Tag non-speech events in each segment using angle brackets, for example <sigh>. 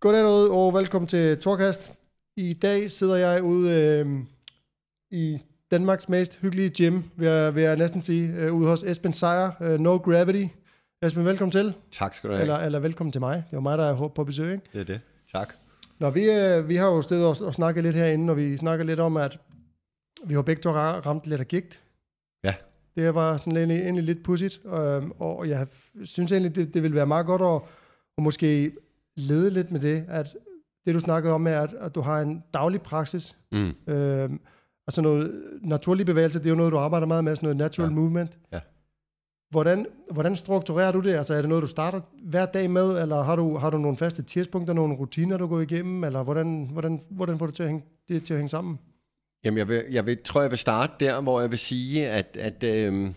Goddag derude, og velkommen til Torkast. I dag sidder jeg ude øh, i Danmarks mest hyggelige gym, vil jeg, vil jeg næsten sige, øh, ude hos Esben Sejer, øh, No Gravity. Esben, velkommen til. Tak skal du have. Eller, eller velkommen til mig. Det var mig, der er på besøg, ikke? Det er det. Tak. Nå, vi, øh, vi har jo stedet og, og snakket lidt herinde, og vi snakker lidt om, at vi har begge to ra- ramt lidt af gigt. Ja. Det var sådan egentlig, egentlig lidt pudsigt, og, og jeg synes egentlig, det, det ville være meget godt at, at måske lede lidt med det, at det du snakkede om er, at, at du har en daglig praksis, Mm. øh, altså noget naturlig bevægelse, det er jo noget, du arbejder meget med, sådan noget natural Ja. movement. Ja. Hvordan, hvordan strukturerer du det? Altså er det noget, du starter hver dag med, eller har du, har du nogle faste tidspunkter, nogle rutiner, du går igennem, eller hvordan, hvordan, hvordan får du til at hænge, det til at hænge sammen? Jamen, jeg, vil, jeg vil, tror, jeg vil starte der, hvor jeg vil sige, at, at, øhm,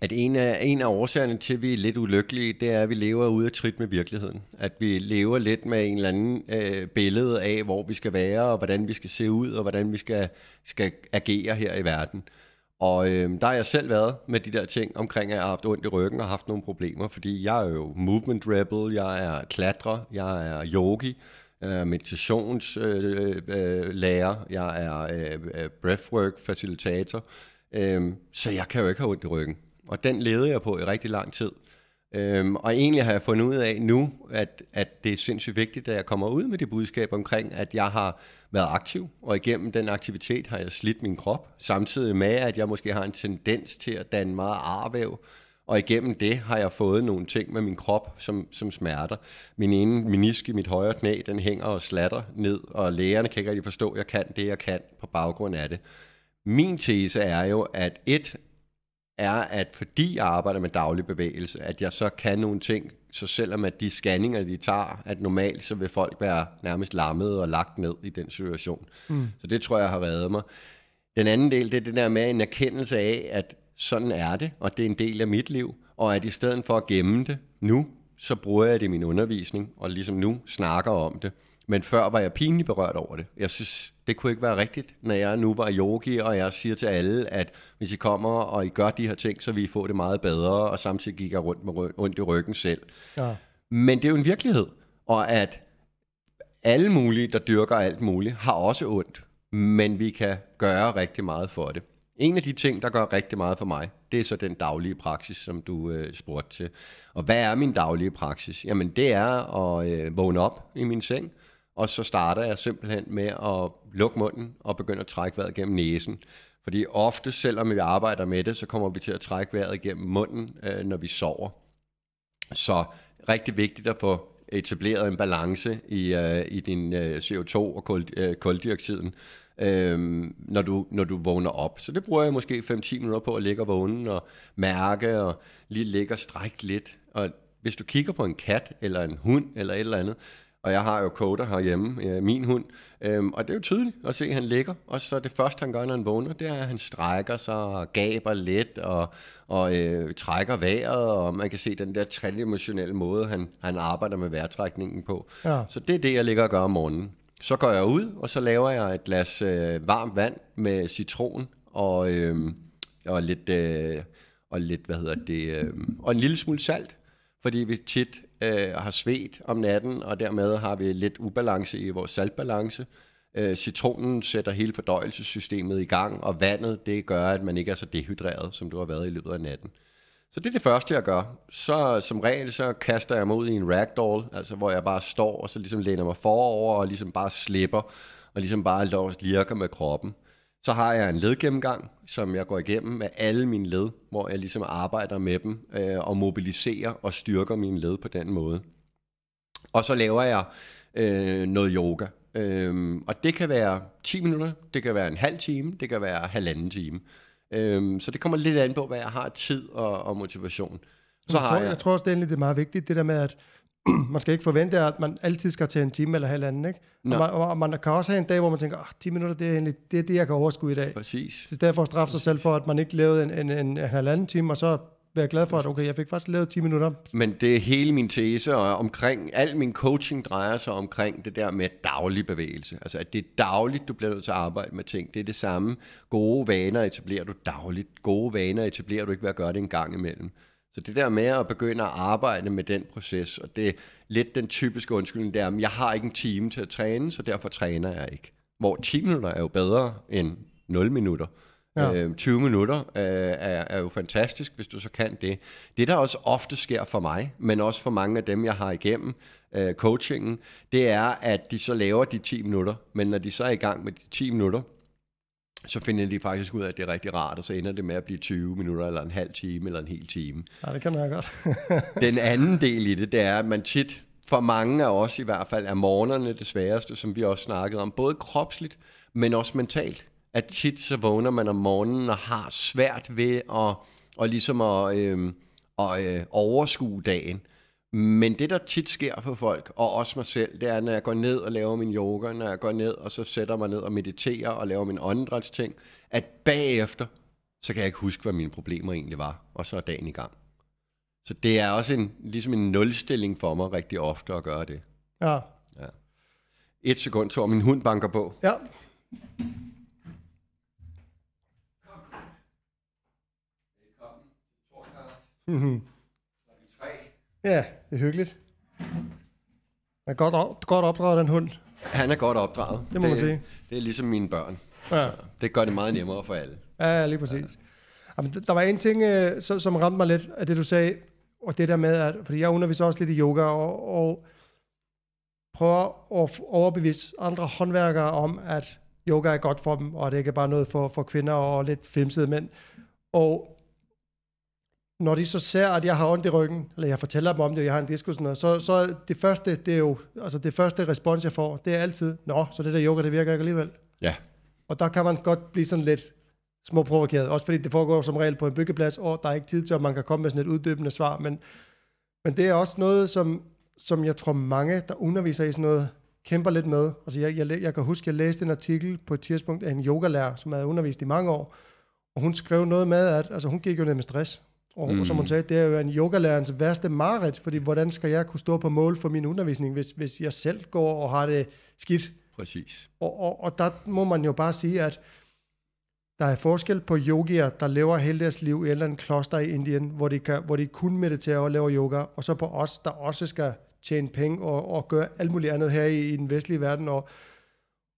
at en, af, en af årsagerne til, at vi er lidt ulykkelige, det er, at vi lever ude af trit med virkeligheden. At vi lever lidt med en eller anden øh, billede af, hvor vi skal være, og hvordan vi skal se ud, og hvordan vi skal, skal agere her i verden. Og øh, der har jeg selv været med de der ting omkring, at jeg har haft ondt i ryggen og haft nogle problemer, fordi jeg er jo movement rebel, jeg er klatrer, jeg er yogi, jeg er meditationslærer, øh, øh, lærer, jeg er øh, øh breathwork facilitator, øh, så jeg kan jo ikke have ondt i ryggen. Og den levede jeg på i rigtig lang tid. Øhm, og egentlig har jeg fundet ud af nu, at, at det er sindssygt vigtigt, at jeg kommer ud med det budskab omkring, at jeg har været aktiv, og igennem den aktivitet har jeg slidt min krop, samtidig med, at jeg måske har en tendens til at danne meget arvæv, og igennem det har jeg fået nogle ting med min krop, som, som smerter. Min ene menisk i mit højre knæ, den hænger og slatter ned, og lægerne kan ikke rigtig forstå, at jeg kan det, jeg kan på baggrund af det. Min tese er jo, at et er, at fordi jeg arbejder med daglig bevægelse, at jeg så kan nogle ting, så selvom at de scanninger, de tager, at normalt så vil folk være nærmest lammet og lagt ned i den situation. Mm. Så det tror jeg har reddet mig. Den anden del, det er det der med en erkendelse af, at sådan er det, og det er en del af mit liv, og at i stedet for at gemme det nu, så bruger jeg det i min undervisning, og ligesom nu snakker om det. Men før var jeg pinligt berørt over det. Jeg synes, det kunne ikke være rigtigt, når jeg nu var yogi, og jeg siger til alle, at hvis I kommer, og I gør de her ting, så vil I få det meget bedre, og samtidig gik jeg rundt med ry- ondt i ryggen selv. Ja. Men det er jo en virkelighed, og at alle mulige, der dyrker alt muligt, har også ondt, men vi kan gøre rigtig meget for det. En af de ting, der gør rigtig meget for mig, det er så den daglige praksis, som du øh, spurgte til. Og hvad er min daglige praksis? Jamen det er at øh, vågne op i min seng, og så starter jeg simpelthen med at lukke munden og begynde at trække vejret gennem næsen. Fordi ofte, selvom vi arbejder med det, så kommer vi til at trække vejret gennem munden, øh, når vi sover. Så rigtig vigtigt at få etableret en balance i, øh, i din øh, CO2 og kul, øh, øh, når, du, når du vågner op. Så det bruger jeg måske 5-10 minutter på at ligge og vågne og mærke og lige ligge og strække lidt. Og hvis du kigger på en kat eller en hund eller et eller andet, og jeg har jo Coda herhjemme, øh, min hund, øhm, og det er jo tydeligt at se, at han ligger. Og så det første, han gør, når han vågner, det er, at han strækker sig og gaber lidt og, og øh, trækker vejret, og man kan se den der tredimensionelle måde, han, han arbejder med vejrtrækningen på. Ja. Så det er det, jeg ligger og gør om morgenen. Så går jeg ud, og så laver jeg et glas øh, varmt vand med citron og, øh, og lidt, øh, og lidt, hvad hedder det, øh, og en lille smule salt, fordi vi tit øh, har svedt om natten, og dermed har vi lidt ubalance i vores saltbalance. Øh, citronen sætter hele fordøjelsessystemet i gang, og vandet, det gør, at man ikke er så dehydreret, som du har været i løbet af natten. Så det er det første, jeg gør. Så som regel, så kaster jeg mig ud i en ragdoll, altså hvor jeg bare står, og så ligesom læner mig forover, og ligesom bare slipper, og ligesom bare lirker med kroppen. Så har jeg en ledgennemgang, som jeg går igennem med alle mine led, hvor jeg ligesom arbejder med dem, øh, og mobiliserer og styrker mine led på den måde. Og så laver jeg øh, noget yoga. Øhm, og det kan være 10 minutter, det kan være en halv time, det kan være halvanden time. Øhm, så det kommer lidt an på, hvad jeg har tid og, og motivation. Så jeg, har tror, jeg, jeg tror også, det er meget vigtigt, det der med, at <clears throat> man skal ikke forvente, at man altid skal til en time eller halvanden, ikke? Og man, og man kan også have en dag, hvor man tænker, ah, 10 minutter, det er, egentlig, det er det, jeg kan overskue i dag. Præcis. Så i stedet for at straffe sig selv for, at man ikke lavede en, en, en, en halvanden time, og så være glad for, at okay, jeg fik faktisk lavet 10 minutter. Men det er hele min tese, og omkring, al min coaching drejer sig omkring det der med daglig bevægelse. Altså at det er dagligt, du bliver nødt til at arbejde med ting. Det er det samme. Gode vaner etablerer du dagligt. Gode vaner etablerer du ikke ved at gøre det en gang imellem. Så det der med at begynde at arbejde med den proces, og det er lidt den typiske undskyldning, det er, at jeg har ikke en time til at træne, så derfor træner jeg ikke. Hvor 10 minutter er jo bedre end 0 minutter. Ja. Øh, 20 minutter øh, er, er jo fantastisk, hvis du så kan det. Det, der også ofte sker for mig, men også for mange af dem, jeg har igennem øh, coachingen, det er, at de så laver de 10 minutter, men når de så er i gang med de 10 minutter, så finder de faktisk ud af, at det er rigtig rart, og så ender det med at blive 20 minutter, eller en halv time, eller en hel time. Ja, det kan jeg godt. <laughs> Den anden del i det, det er, at man tit, for mange af os i hvert fald, er morgenerne det sværeste, som vi også snakkede om, både kropsligt, men også mentalt. At tit så vågner man om morgenen og har svært ved at, og ligesom at, øh, at øh, overskue dagen. Men det, der tit sker for folk, og også mig selv, det er, når jeg går ned og laver min yoga, når jeg går ned og så sætter mig ned og mediterer og laver min åndedrætsting, at bagefter, så kan jeg ikke huske, hvad mine problemer egentlig var, og så er dagen i gang. Så det er også en, ligesom en nulstilling for mig rigtig ofte at gøre det. Ja. Ja. Et sekund, tror min hund banker på. Ja. Mhm. Ja, det er hyggeligt. Er godt, op, godt opdraget, den hund. Han er godt opdraget. Det må man sige. Det er ligesom mine børn. Ja. Det gør det meget nemmere for alle. Ja, lige præcis. Jamen, der- var en ting, øh, så- som ramte mig lidt af det, du sagde, og det der med, at, fordi jeg underviser også lidt i yoga, og, og prøver at overbevise andre håndværkere om, at yoga er godt for dem, og det ikke er bare noget for, for kvinder og lidt femsede mænd. Og når de så ser, at jeg har ondt i ryggen, eller jeg fortæller dem om det, og jeg har en diskus, sådan noget, så, så det første, det er jo, altså det første respons, jeg får, det er altid, nå, så det der yoga, det virker ikke alligevel. Ja. Og der kan man godt blive sådan lidt småprovokeret, også fordi det foregår som regel på en byggeplads, og der er ikke tid til, at man kan komme med sådan et uddybende svar, men, men det er også noget, som, som jeg tror mange, der underviser i sådan noget, kæmper lidt med. Altså jeg, jeg, jeg kan huske, jeg læste en artikel på et tidspunkt af en yogalærer, som havde undervist i mange år, og hun skrev noget med, at altså, hun gik jo ned med stress. Og mm. som hun sagde, det er jo en yogalærerens værste mareridt, fordi hvordan skal jeg kunne stå på mål for min undervisning, hvis, hvis jeg selv går og har det skidt? Præcis. Og, og, og der må man jo bare sige, at der er forskel på yogier, der lever hele deres liv i et eller andet kloster i Indien, hvor de, kan, hvor de kun mediterer og laver yoga, og så på os, der også skal tjene penge og, og gøre alt muligt andet her i, i den vestlige verden. Og,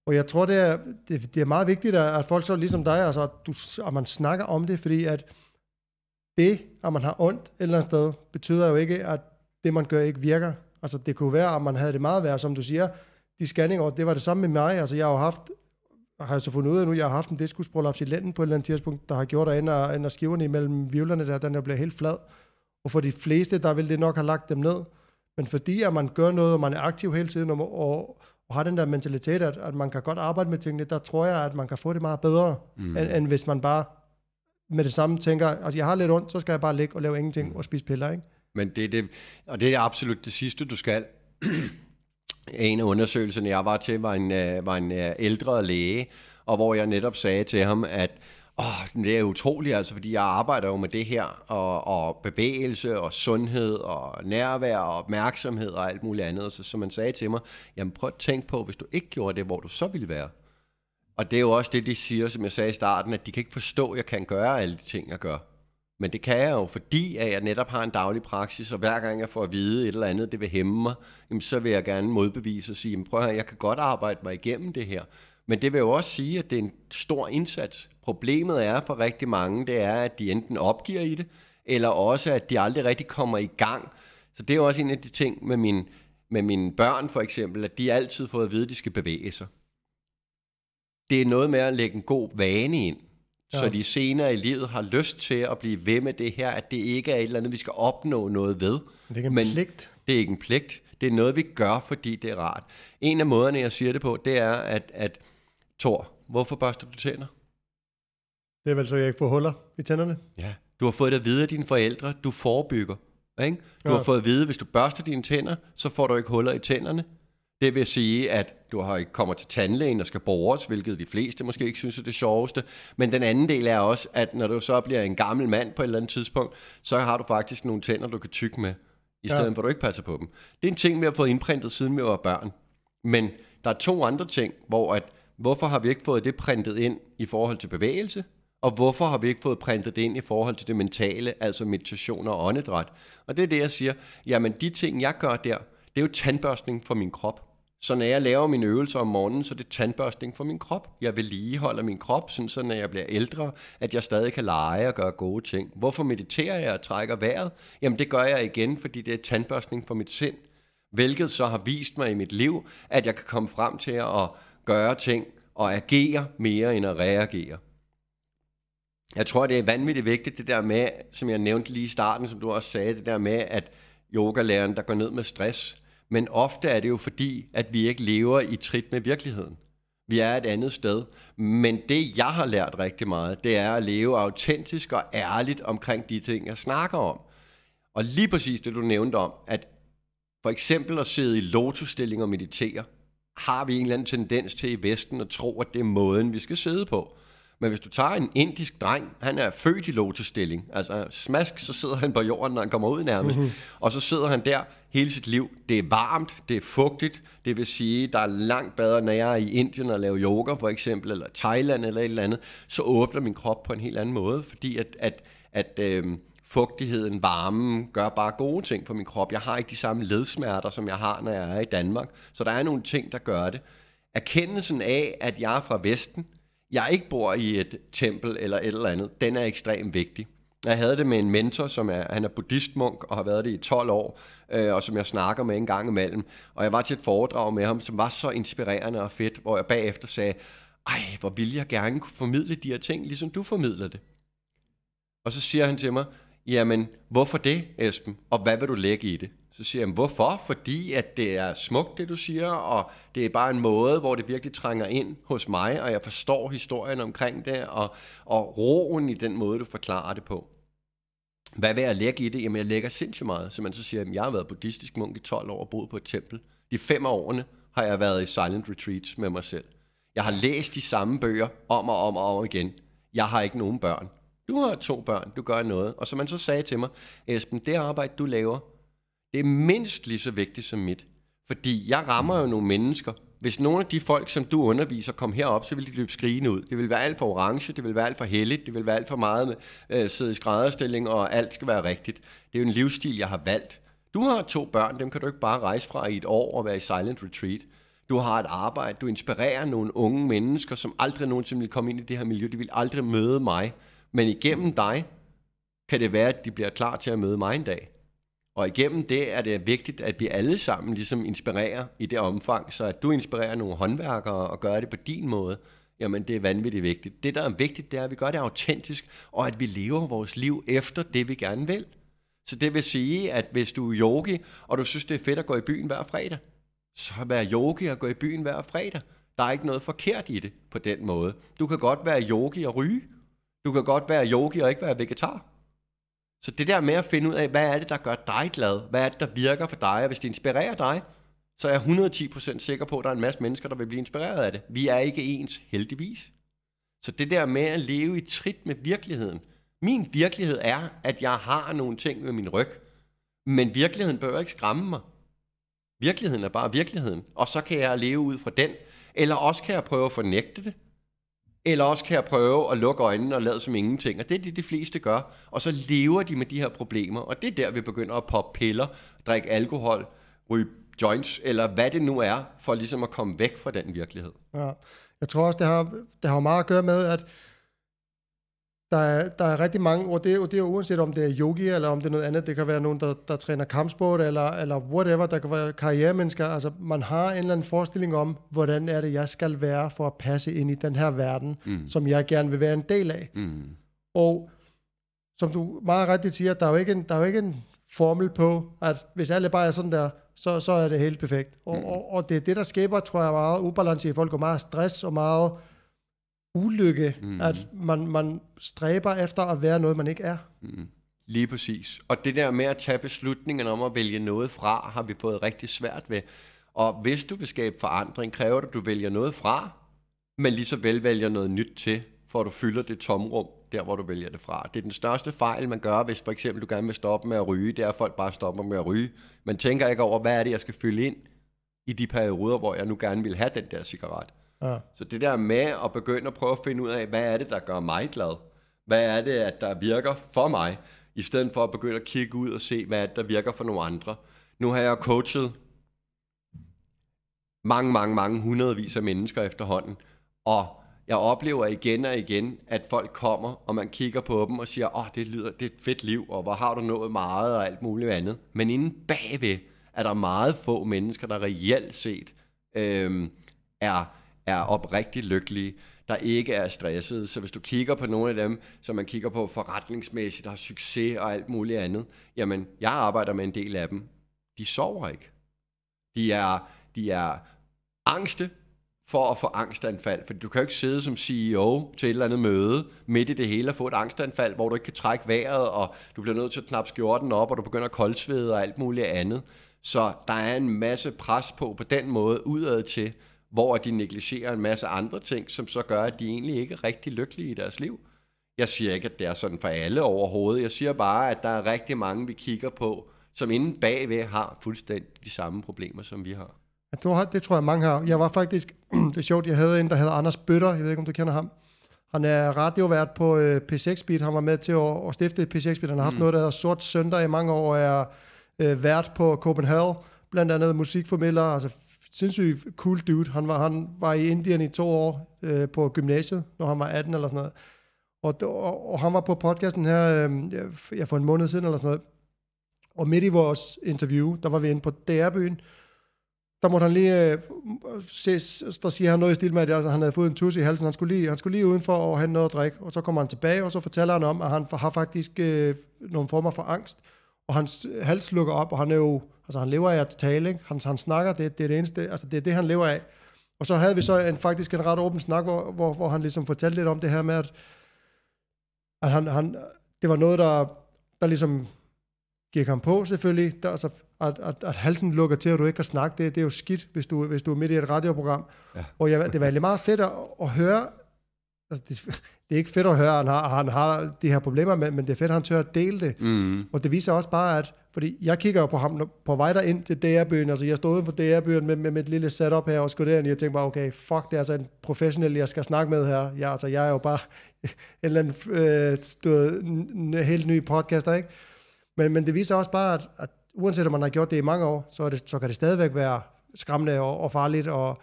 og jeg tror, det er, det, det er meget vigtigt, at, at folk så ligesom dig, altså, du, at man snakker om det, fordi at det, at man har ondt et eller andet sted, betyder jo ikke, at det, man gør, ikke virker. Altså, det kunne være, at man havde det meget værd, som du siger, de scanninger, det var det samme med mig. Altså, jeg har jo haft, har jeg så fundet ud af nu, jeg har haft en diskusprolaps i lænden på et eller andet tidspunkt, der har gjort, at ender, ender skiverne imellem vivlerne der, den der bliver helt flad. Og for de fleste, der vil det nok have lagt dem ned. Men fordi at man gør noget, og man er aktiv hele tiden, og, og, og har den der mentalitet, at, at man kan godt arbejde med tingene, der tror jeg, at man kan få det meget bedre, mm. end, end hvis man bare med det samme tænker, altså jeg har lidt ondt, så skal jeg bare ligge og lave ingenting og spise piller, ikke? Men det er det, og det er absolut det sidste, du skal. <clears throat> en af undersøgelserne, jeg var til, var en, øh, var en øh, ældre læge, og hvor jeg netop sagde til ham, at åh, det er utroligt, altså, fordi jeg arbejder jo med det her, og, og bevægelse, og sundhed, og nærvær, og opmærksomhed, og alt muligt andet. Så, så man sagde til mig, jamen prøv at tænke på, hvis du ikke gjorde det, hvor du så ville være. Og det er jo også det, de siger, som jeg sagde i starten, at de kan ikke forstå, at jeg kan gøre alle de ting, jeg gør. Men det kan jeg jo, fordi at jeg netop har en daglig praksis, og hver gang jeg får at vide et eller andet, det vil hæmme mig, jamen, så vil jeg gerne modbevise og sige, jamen, prøv at høre, jeg kan godt arbejde mig igennem det her. Men det vil jo også sige, at det er en stor indsats. Problemet er for rigtig mange, det er, at de enten opgiver i det, eller også, at de aldrig rigtig kommer i gang. Så det er jo også en af de ting med, min, med mine børn for eksempel, at de altid får at vide, at de skal bevæge sig. Det er noget med at lægge en god vane ind, ja. så de senere i livet har lyst til at blive ved med det her, at det ikke er et eller andet, vi skal opnå noget ved. Det er ikke en Men- pligt. Det er ikke en pligt. Det er noget, vi gør, fordi det er rart. En af måderne, jeg siger det på, det er, at, at Thor, hvorfor børster du tænder? Det er vel så, jeg ikke får huller i tænderne. Ja. Du har fået det at vide af dine forældre, du forebygger. Ikke? Du Ja. har fået at vide, at hvis du børster dine tænder, så får du ikke huller i tænderne. Det vil sige, at du har ikke kommer til tandlægen og skal bores, hvilket de fleste måske ikke synes er det sjoveste. Men den anden del er også, at når du så bliver en gammel mand på et eller andet tidspunkt, så har du faktisk nogle tænder, du kan tykke med, i stedet ja. for at du ikke passer på dem. Det er en ting, vi har fået indprintet, siden vi var børn. Men der er to andre ting, hvor at, hvorfor har vi ikke fået det printet ind i forhold til bevægelse, Og hvorfor har vi ikke fået printet det ind i forhold til det mentale, altså meditation og åndedræt? Og det er det, jeg siger. Jamen, de ting, jeg gør der, det er jo tandbørstning for min krop. Så når jeg laver mine øvelser om morgenen, så er det tandbørstning for min krop. Jeg vedligeholder min krop, sådan så når jeg bliver ældre, at jeg stadig kan lege og gøre gode ting. Hvorfor mediterer jeg og trækker vejret? Jamen det gør jeg igen, fordi det er tandbørstning for mit sind. Hvilket så har vist mig i mit liv, at jeg kan komme frem til at gøre ting og agere mere end at reagere. Jeg tror, det er vanvittigt vigtigt, det der med, som jeg nævnte lige i starten, som du også sagde, det der med, at yogalæreren, der går ned med stress, men ofte er det jo fordi, at vi ikke lever i trit med virkeligheden. Vi er et andet sted. Men det, jeg har lært rigtig meget, det er at leve autentisk og ærligt omkring de ting, jeg snakker om. Og lige præcis det, du nævnte om, at for eksempel at sidde i lotusstilling og meditere, har vi en eller anden tendens til i Vesten at tro, at det er måden, vi skal sidde på. Men hvis du tager en indisk dreng, han er født i lotusstilling, altså smask, så sidder han på jorden, når han kommer ud nærmest, mm-hmm. og så sidder han der hele sit liv. Det er varmt, det er fugtigt, det vil sige, der er langt bedre, når jeg er i Indien og laver yoga for eksempel, eller Thailand eller et eller andet, så åbner min krop på en helt anden måde, fordi at, at, at øh, fugtigheden, varmen, gør bare gode ting på min krop. Jeg har ikke de samme ledsmerter, som jeg har, når jeg er i Danmark. Så der er nogle ting, der gør det. Erkendelsen af, at jeg er fra Vesten, jeg ikke bor i et tempel eller et eller andet, den er ekstremt vigtig. Jeg havde det med en mentor, som er, han er buddhistmunk og har været det i 12 år, øh, og som jeg snakker med en gang imellem. Og jeg var til et foredrag med ham, som var så inspirerende og fedt, hvor jeg bagefter sagde, ej, hvor ville jeg gerne kunne formidle de her ting, ligesom du formidler det. Og så siger han til mig, jamen, hvorfor det, Esben? Og hvad vil du lægge i det? Så siger jeg, hvorfor? Fordi at det er smukt, det du siger, og det er bare en måde, hvor det virkelig trænger ind hos mig, og jeg forstår historien omkring det, og, og roen i den måde, du forklarer det på. Hvad vil jeg lægge i det? Jamen, jeg lægger sindssygt meget. Så man så siger, at jeg har været buddhistisk munk i 12 år og boet på et tempel. De fem årene har jeg været i silent retreats med mig selv. Jeg har læst de samme bøger om og om og om igen. Jeg har ikke nogen børn. Du har to børn, du gør noget. Og som man så sagde til mig, Esben, det arbejde, du laver, det er mindst lige så vigtigt som mit. Fordi jeg rammer jo nogle mennesker. Hvis nogle af de folk, som du underviser, kom herop, så ville de løbe skrigende ud. Det vil være alt for orange, det vil være alt for heldigt, det vil være alt for meget med øh, sidde i skrædderstilling, og alt skal være rigtigt. Det er jo en livsstil, jeg har valgt. Du har to børn, dem kan du ikke bare rejse fra i et år og være i silent retreat. Du har et arbejde, du inspirerer nogle unge mennesker, som aldrig nogensinde vil komme ind i det her miljø. De vil aldrig møde mig. Men igennem dig kan det være, at de bliver klar til at møde mig en dag. Og igennem det er det vigtigt, at vi alle sammen ligesom inspirerer i det omfang, så at du inspirerer nogle håndværkere og gør det på din måde, jamen det er vanvittigt vigtigt. Det, der er vigtigt, det er, at vi gør det autentisk, og at vi lever vores liv efter det, vi gerne vil. Så det vil sige, at hvis du er yogi, og du synes, det er fedt at gå i byen hver fredag, så vær yogi og gå i byen hver fredag. Der er ikke noget forkert i det på den måde. Du kan godt være yogi og ryge. Du kan godt være yogi og ikke være vegetar. Så det der med at finde ud af, hvad er det, der gør dig glad? Hvad er det, der virker for dig? Og hvis det inspirerer dig, så er jeg 110% sikker på, at der er en masse mennesker, der vil blive inspireret af det. Vi er ikke ens, heldigvis. Så det der med at leve i trit med virkeligheden. Min virkelighed er, at jeg har nogle ting med min ryg. Men virkeligheden bør ikke skræmme mig. Virkeligheden er bare virkeligheden. Og så kan jeg leve ud fra den. Eller også kan jeg prøve at fornægte det. Eller også kan jeg prøve at lukke øjnene og lade som ingenting. Og det er det, de fleste gør. Og så lever de med de her problemer. Og det er der, vi begynder at poppe piller, drikke alkohol, ryge joints, eller hvad det nu er, for ligesom at komme væk fra den virkelighed. Ja. Jeg tror også, det har, det har meget at gøre med, at der er, der er rigtig mange, og det, er, det er uanset om det er yogi, eller om det er noget andet, det kan være nogen, der, der træner kampsport, eller, eller whatever, der kan være karrieremennesker, altså man har en eller anden forestilling om, hvordan er det, jeg skal være for at passe ind i den her verden, mm. som jeg gerne vil være en del af. Mm. Og som du meget rigtigt siger, der er jo ikke en, der er jo ikke en formel på, at hvis alle bare er sådan der, så, så er det helt perfekt. Og, mm. og, og det er det, der skaber, tror jeg, meget ubalance i folk, og meget stress, og meget ulykke, mm. at man, man stræber efter at være noget, man ikke er. Mm. Lige præcis. Og det der med at tage beslutningen om at vælge noget fra, har vi fået rigtig svært ved. Og hvis du vil skabe forandring, kræver det, at du vælger noget fra, men lige så vel vælger noget nyt til, for at du fylder det tomrum, der hvor du vælger det fra. Det er den største fejl, man gør, hvis for eksempel du gerne vil stoppe med at ryge, det er, at folk bare stopper med at ryge. Man tænker ikke over, hvad er det, jeg skal fylde ind i de perioder, hvor jeg nu gerne vil have den der cigaret. Ja. Så det der med at begynde at prøve at finde ud af, hvad er det, der gør mig glad? Hvad er det, at der virker for mig? I stedet for at begynde at kigge ud og se, hvad er det, der virker for nogle andre. Nu har jeg coachet mange, mange, mange hundredvis af mennesker efterhånden. Og jeg oplever igen og igen, at folk kommer, og man kigger på dem og siger, åh, oh, det lyder, det er et fedt liv, og hvor har du nået meget og alt muligt andet. Men inden bagved er der meget få mennesker, der reelt set øh, er, er oprigtigt lykkelige, der ikke er stressede. Så hvis du kigger på nogle af dem, som man kigger på forretningsmæssigt, der har succes og alt muligt andet, jamen, jeg arbejder med en del af dem. De sover ikke. De er, de er angste for at få angstanfald. For du kan jo ikke sidde som CEO til et eller andet møde midt i det hele og få et angstanfald, hvor du ikke kan trække vejret, og du bliver nødt til at knappe skjorten op, og du begynder at koldsvede og alt muligt andet. Så der er en masse pres på på den måde udad til, hvor de negligerer en masse andre ting, som så gør, at de egentlig ikke er rigtig lykkelige i deres liv. Jeg siger ikke, at det er sådan for alle overhovedet. Jeg siger bare, at der er rigtig mange, vi kigger på, som inden bagved har fuldstændig de samme problemer, som vi har. Du har, det tror jeg mange har. Jeg var faktisk, <clears throat> det er sjovt, jeg havde en, der hedder Anders Bøtter, jeg ved ikke, om du kender ham. Han er radiovært på øh, P6 Beat, han var med til at, at stifte P6 Beat, han har haft mm. noget, der hedder Sort Søndag i mange år, og er øh, vært på Copenhagen, blandt andet musikformidler, altså sindssygt cool dude. Han var, han var i Indien i to år øh, på gymnasiet, når han var 18 eller sådan noget. Og, og, og han var på podcasten her, øh, jeg for en måned siden eller sådan noget. Og midt i vores interview, der var vi inde på DR-byen, der måtte han lige øh, se, der siger han noget i stil med, at altså, han havde fået en tus i halsen. Han skulle, lige, han skulle lige udenfor og have noget at drikke, og så kommer han tilbage, og så fortæller han om, at han har faktisk øh, nogle former for angst, og hans hals lukker op, og han er jo, altså han lever af at tale, ikke? Han, han snakker, det, det er det eneste, altså det er det, han lever af. Og så havde vi så en, faktisk en ret åben snak, hvor, hvor, hvor han ligesom fortalte lidt om det her med, at, at han, han, det var noget, der, der ligesom gik ham på selvfølgelig. Der, altså, at, at, at halsen lukker til, og du ikke kan snakke, det, det er jo skidt, hvis du, hvis du er midt i et radioprogram. Ja. Og jeg, det var egentlig meget fedt at, at høre, altså det, det er ikke fedt at høre, at han har, han har de her problemer, men, men det er fedt, at han tør at dele det. Mm. Og det viser også bare, at, fordi jeg kigger jo på ham på vej ind til DR-byen, altså jeg stod uden for DR-byen med, med, med et lille setup her og skulle derind, og jeg tænkte bare, okay, fuck, det er altså en professionel, jeg skal snakke med her. Jeg, altså, jeg er jo bare <laughs> en eller anden øh, en helt ny podcaster, ikke? Men, men det viser også bare, at, at uanset om man har gjort det i mange år, så, er det, så kan det stadigvæk være skræmmende og, og farligt. Og,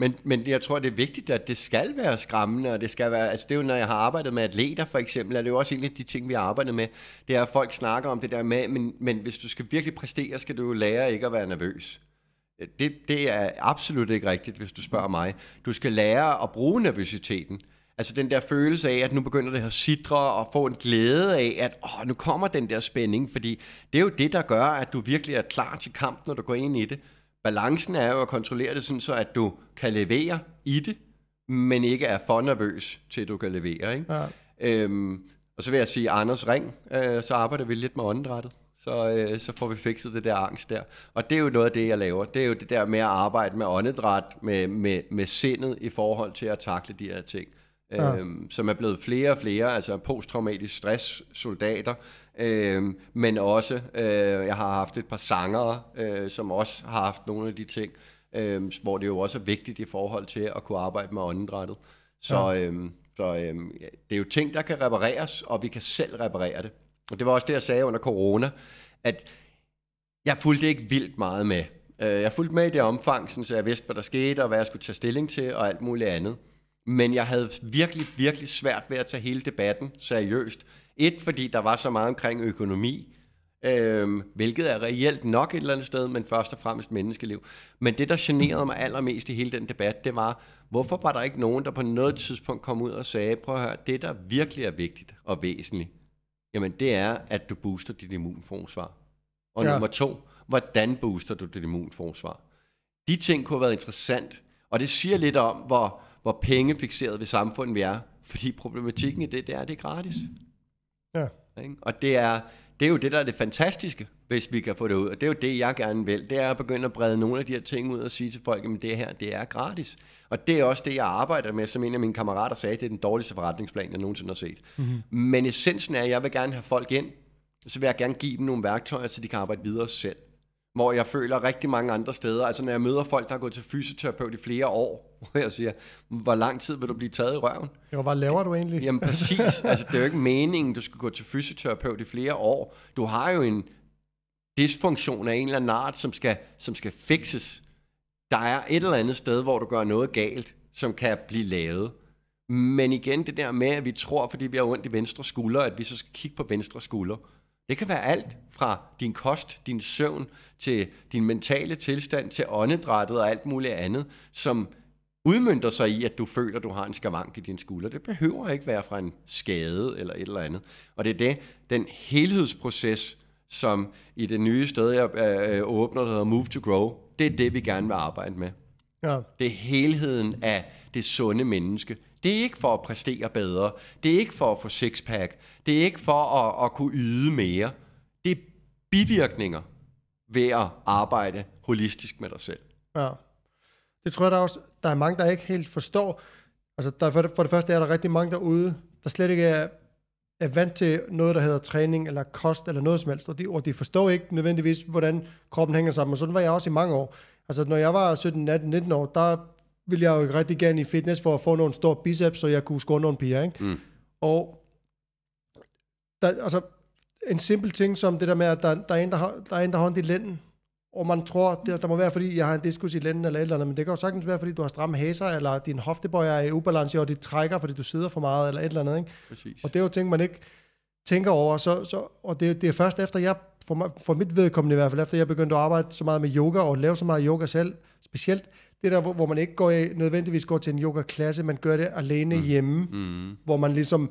men, men jeg tror, det er vigtigt, at det skal være skræmmende, og det skal være, altså det er jo, når jeg har arbejdet med atleter for eksempel, er det jo også en af de ting, vi har arbejdet med, det er, at folk snakker om det der med, men, men hvis du skal virkelig præstere, skal du jo lære ikke at være nervøs. Øh, det, det er absolut ikke rigtigt, hvis du spørger mig. Du skal lære at bruge nervøsiteten. Altså den der følelse af, at nu begynder det at sidre og få en glæde af, at åh, nu kommer den der spænding, fordi det er jo det, der gør, at du virkelig er klar til kamp, når du går ind i det. Balancen er jo at kontrollere det sådan, så at du kan levere i det, men ikke er for nervøs til, du kan levere. Ikke? Ja. Øhm, og så vil jeg sige, Anders Ring, øh, så arbejder vi lidt med åndedrættet. Så, øh, så får vi fikset det der angst der. Og det er jo noget af det, jeg laver. Det er jo det der med at arbejde med åndedræt, med, med, med sindet i forhold til at takle de her ting ja. øhm, som er blevet flere og flere, altså posttraumatisk stress soldater, øhm, men også, øh, jeg har haft et par sangere, øh, som også har haft nogle af de ting, øh, hvor det jo også er vigtigt i forhold til at kunne arbejde med åndedrættet. Så, ja. øhm, så øhm, det er jo ting, der kan repareres, og vi kan selv reparere det. Og det var også det, jeg sagde under corona, at jeg fulgte ikke vildt meget med. Øh, jeg fulgte med i det omfang, så jeg vidste, hvad der skete, og hvad jeg skulle tage stilling til, og alt muligt andet. Men jeg havde virkelig, virkelig svært ved at tage hele debatten seriøst. Et, fordi der var så meget omkring økonomi, øhm, hvilket er reelt nok et eller andet sted, men først og fremmest menneskeliv. Men det, der generede mig allermest i hele den debat, det var, hvorfor var der ikke nogen, der på noget tidspunkt kom ud og sagde, prøv at høre, det, der virkelig er vigtigt og væsentligt, jamen det er, at du booster dit immunforsvar. Og ja. nummer to, hvordan booster du dit immunforsvar? De ting kunne have været interessant, og det siger lidt om, hvor hvor pengefixeret ved samfundet vi er. Fordi problematikken i det, det er, at det er gratis. Ja. Og det er, det er jo det, der er det fantastiske, hvis vi kan få det ud. Og det er jo det, jeg gerne vil. Det er at begynde at brede nogle af de her ting ud og sige til folk, at det her, det er gratis. Og det er også det, jeg arbejder med, som en af mine kammerater sagde, det er den dårligste forretningsplan, jeg nogensinde har set. Mm-hmm. Men essensen er, at jeg vil gerne have folk ind, og så vil jeg gerne give dem nogle værktøjer, så de kan arbejde videre selv. Hvor jeg føler rigtig mange andre steder, altså når jeg møder folk, der har gået til fysioterapeut i flere år, <laughs> hvor jeg siger, hvor lang tid vil du blive taget i røven? Ja, hvad laver du egentlig? Jamen præcis, <laughs> altså det er jo ikke meningen, du skal gå til fysioterapeut i flere år. Du har jo en dysfunktion af en eller anden art, som skal, som skal fixes. Der er et eller andet sted, hvor du gør noget galt, som kan blive lavet. Men igen det der med, at vi tror, fordi vi har ondt i venstre skulder, at vi så skal kigge på venstre skulder. Det kan være alt fra din kost, din søvn, til din mentale tilstand, til åndedrættet og alt muligt andet, som udmyndter sig i, at du føler, du har en skavank i din skulder. Det behøver ikke være fra en skade eller et eller andet. Og det er det, den helhedsproces, som i det nye sted, jeg øh, åbner, der hedder Move to Grow, det er det, vi gerne vil arbejde med. Ja. Det er helheden af det sunde menneske. Det er ikke for at præstere bedre. Det er ikke for at få sixpack. Det er ikke for at, at kunne yde mere. Det er bivirkninger ved at arbejde holistisk med dig selv. Ja. Det tror jeg, der er, også, der er mange, der ikke helt forstår. Altså, der, for, det, for det første er der rigtig mange derude, der slet ikke er, er vant til noget, der hedder træning eller kost eller noget som helst, og de, og de forstår ikke nødvendigvis, hvordan kroppen hænger sammen. Og sådan var jeg også i mange år. Altså, når jeg var 17, 18, 19 år, der ville jeg jo rigtig gerne i fitness for at få nogle store biceps, så jeg kunne score nogle piger, ikke? Mm. Og der, altså, en simpel ting som det der med, at der, der, er, en, der, har, der er en, der har ondt i lænden, og man tror, det, der må være, fordi jeg har en diskus i lænden eller et eller andet, men det kan jo sagtens være, fordi du har stramme hæser, eller din hoftebøj er i ubalance, og det trækker, fordi du sidder for meget, eller et eller andet, ikke? Præcis. Og det er jo ting, man ikke tænker over, så, så, og det, det er først efter jeg, for, mig, for mit vedkommende i hvert fald, efter jeg begyndte at arbejde så meget med yoga, og lave så meget yoga selv, specielt det der, hvor, hvor man ikke går i, nødvendigvis går til en yoga-klasse, man gør det alene mm. hjemme, Mm. hvor man ligesom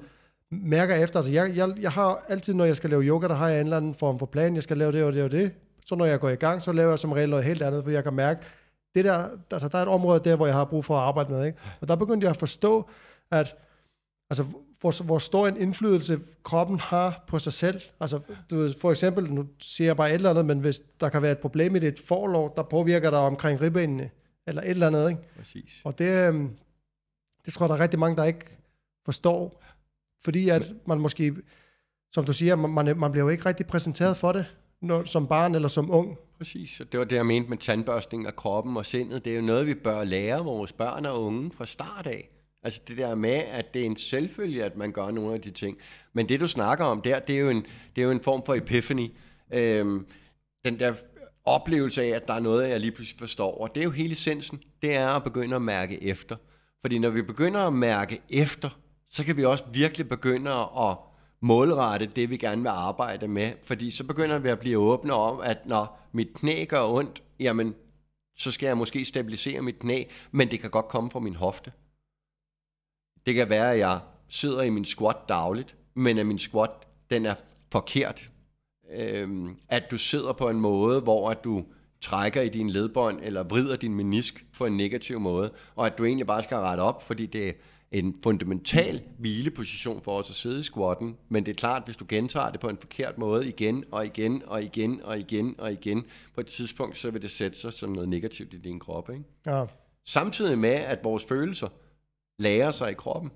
mærker efter. Altså jeg, jeg, jeg har altid, når jeg skal lave yoga, der har jeg en eller anden form for plan, jeg skal lave det og det og det. Så når jeg går i gang, så laver jeg som regel noget helt andet, for jeg kan mærke, det der, altså der er et område der, hvor jeg har brug for at arbejde med. Ikke? Og der begyndte jeg at forstå, at altså, hvor, hvor stor en indflydelse kroppen har på sig selv. Altså, du ved, for eksempel, nu siger jeg bare et eller andet, men hvis der kan være et problem i dit forlov, der påvirker dig omkring ribbenene, eller et eller andet, ikke? Præcis. Og det, øhm, det tror jeg, der er rigtig mange, der ikke forstår. Fordi at man måske, som du siger, man, man, man bliver jo ikke rigtig præsenteret for det, når, som barn eller som ung. Præcis, og det var det, jeg mente med tandbørstning af kroppen og sindet. Det er jo noget, vi bør lære vores børn og unge fra start af. Altså det der med, at det er en selvfølge, at man gør nogle af de ting. Men det, du snakker om der, det er jo en, det er jo en form for epiphany. Øhm, den der oplevelse af, at der er noget, jeg lige pludselig forstår. Og det er jo hele essensen. Det er at begynde at mærke efter. Fordi når vi begynder at mærke efter, så kan vi også virkelig begynde at målrette det, vi gerne vil arbejde med. Fordi så begynder vi at blive åbne om, at når mit knæ gør ondt, jamen, så skal jeg måske stabilisere mit knæ, men det kan godt komme fra min hofte. Det kan være, at jeg sidder i min squat dagligt, men at min squat, den er forkert. Øhm, at du sidder på en måde, hvor at du trækker i din ledbånd, eller vrider din menisk på en negativ måde, og at du egentlig bare skal rette op, fordi det er en fundamental hvileposition for os at sidde i squatten, men det er klart, hvis du gentager det på en forkert måde igen og igen og igen og igen og igen, på et tidspunkt, så vil det sætte sig som noget negativt i din krop. Ikke? Ja. Samtidig med, at vores følelser lærer sig i kroppen.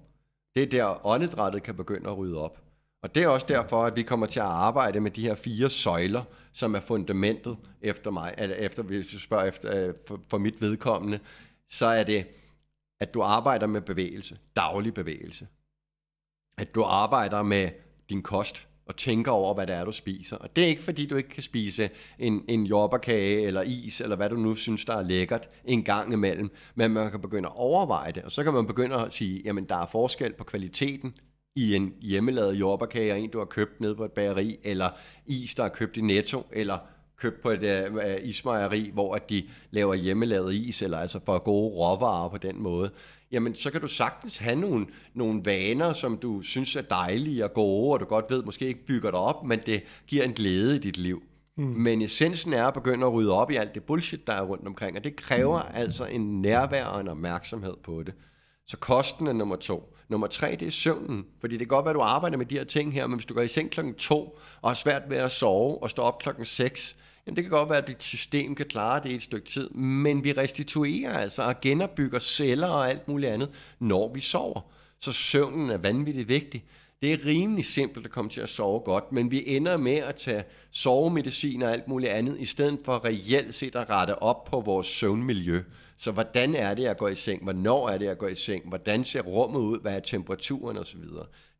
Det er der, åndedrættet kan begynde at rydde op. Og det er også derfor, at vi kommer til at arbejde med de her fire søjler, som er fundamentet efter mig, eller efter, hvis du spørger efter, øh, for, for mit vedkommende, så er det, at du arbejder med bevægelse, daglig bevægelse. At du arbejder med din kost, og tænker over, hvad det er, du spiser. Og det er ikke, fordi du ikke kan spise en, en jordbærkage eller is, eller hvad du nu synes, der er lækkert, en gang imellem. Men man kan begynde at overveje det, og så kan man begynde at sige, jamen der er forskel på kvaliteten i en hjemmelavet jordbærkage, og en, du har købt nede på et bageri, eller is, der er købt i Netto, eller købt på et uh, ismejeri, hvor at de laver hjemmelavet is, eller altså for gode råvarer på den måde, jamen så kan du sagtens have nogle, nogle vaner, som du synes er dejlige og gode, og du godt ved, måske ikke bygger dig op, men det giver en glæde i dit liv. Mm. Men essensen er at begynde at rydde op i alt det bullshit, der er rundt omkring, og det kræver mm. altså en nærvær og en opmærksomhed på det. Så kosten er nummer to. Nummer tre, det er søvnen. Fordi det kan godt være, at du arbejder med de her ting her, men hvis du går i seng klokken to, og har svært ved at sove, og står op klokken 6, jamen det kan godt være, at dit system kan klare det i et stykke tid, men vi restituerer altså og genopbygger celler og alt muligt andet, når vi sover. Så søvnen er vanvittigt vigtig. Det er rimelig simpelt at komme til at sove godt, men vi ender med at tage sovemedicin og alt muligt andet, i stedet for reelt set at rette op på vores søvnmiljø. Så hvordan er det at gå i seng? Hvornår er det at gå i seng? Hvordan ser rummet ud? Hvad er temperaturen osv.?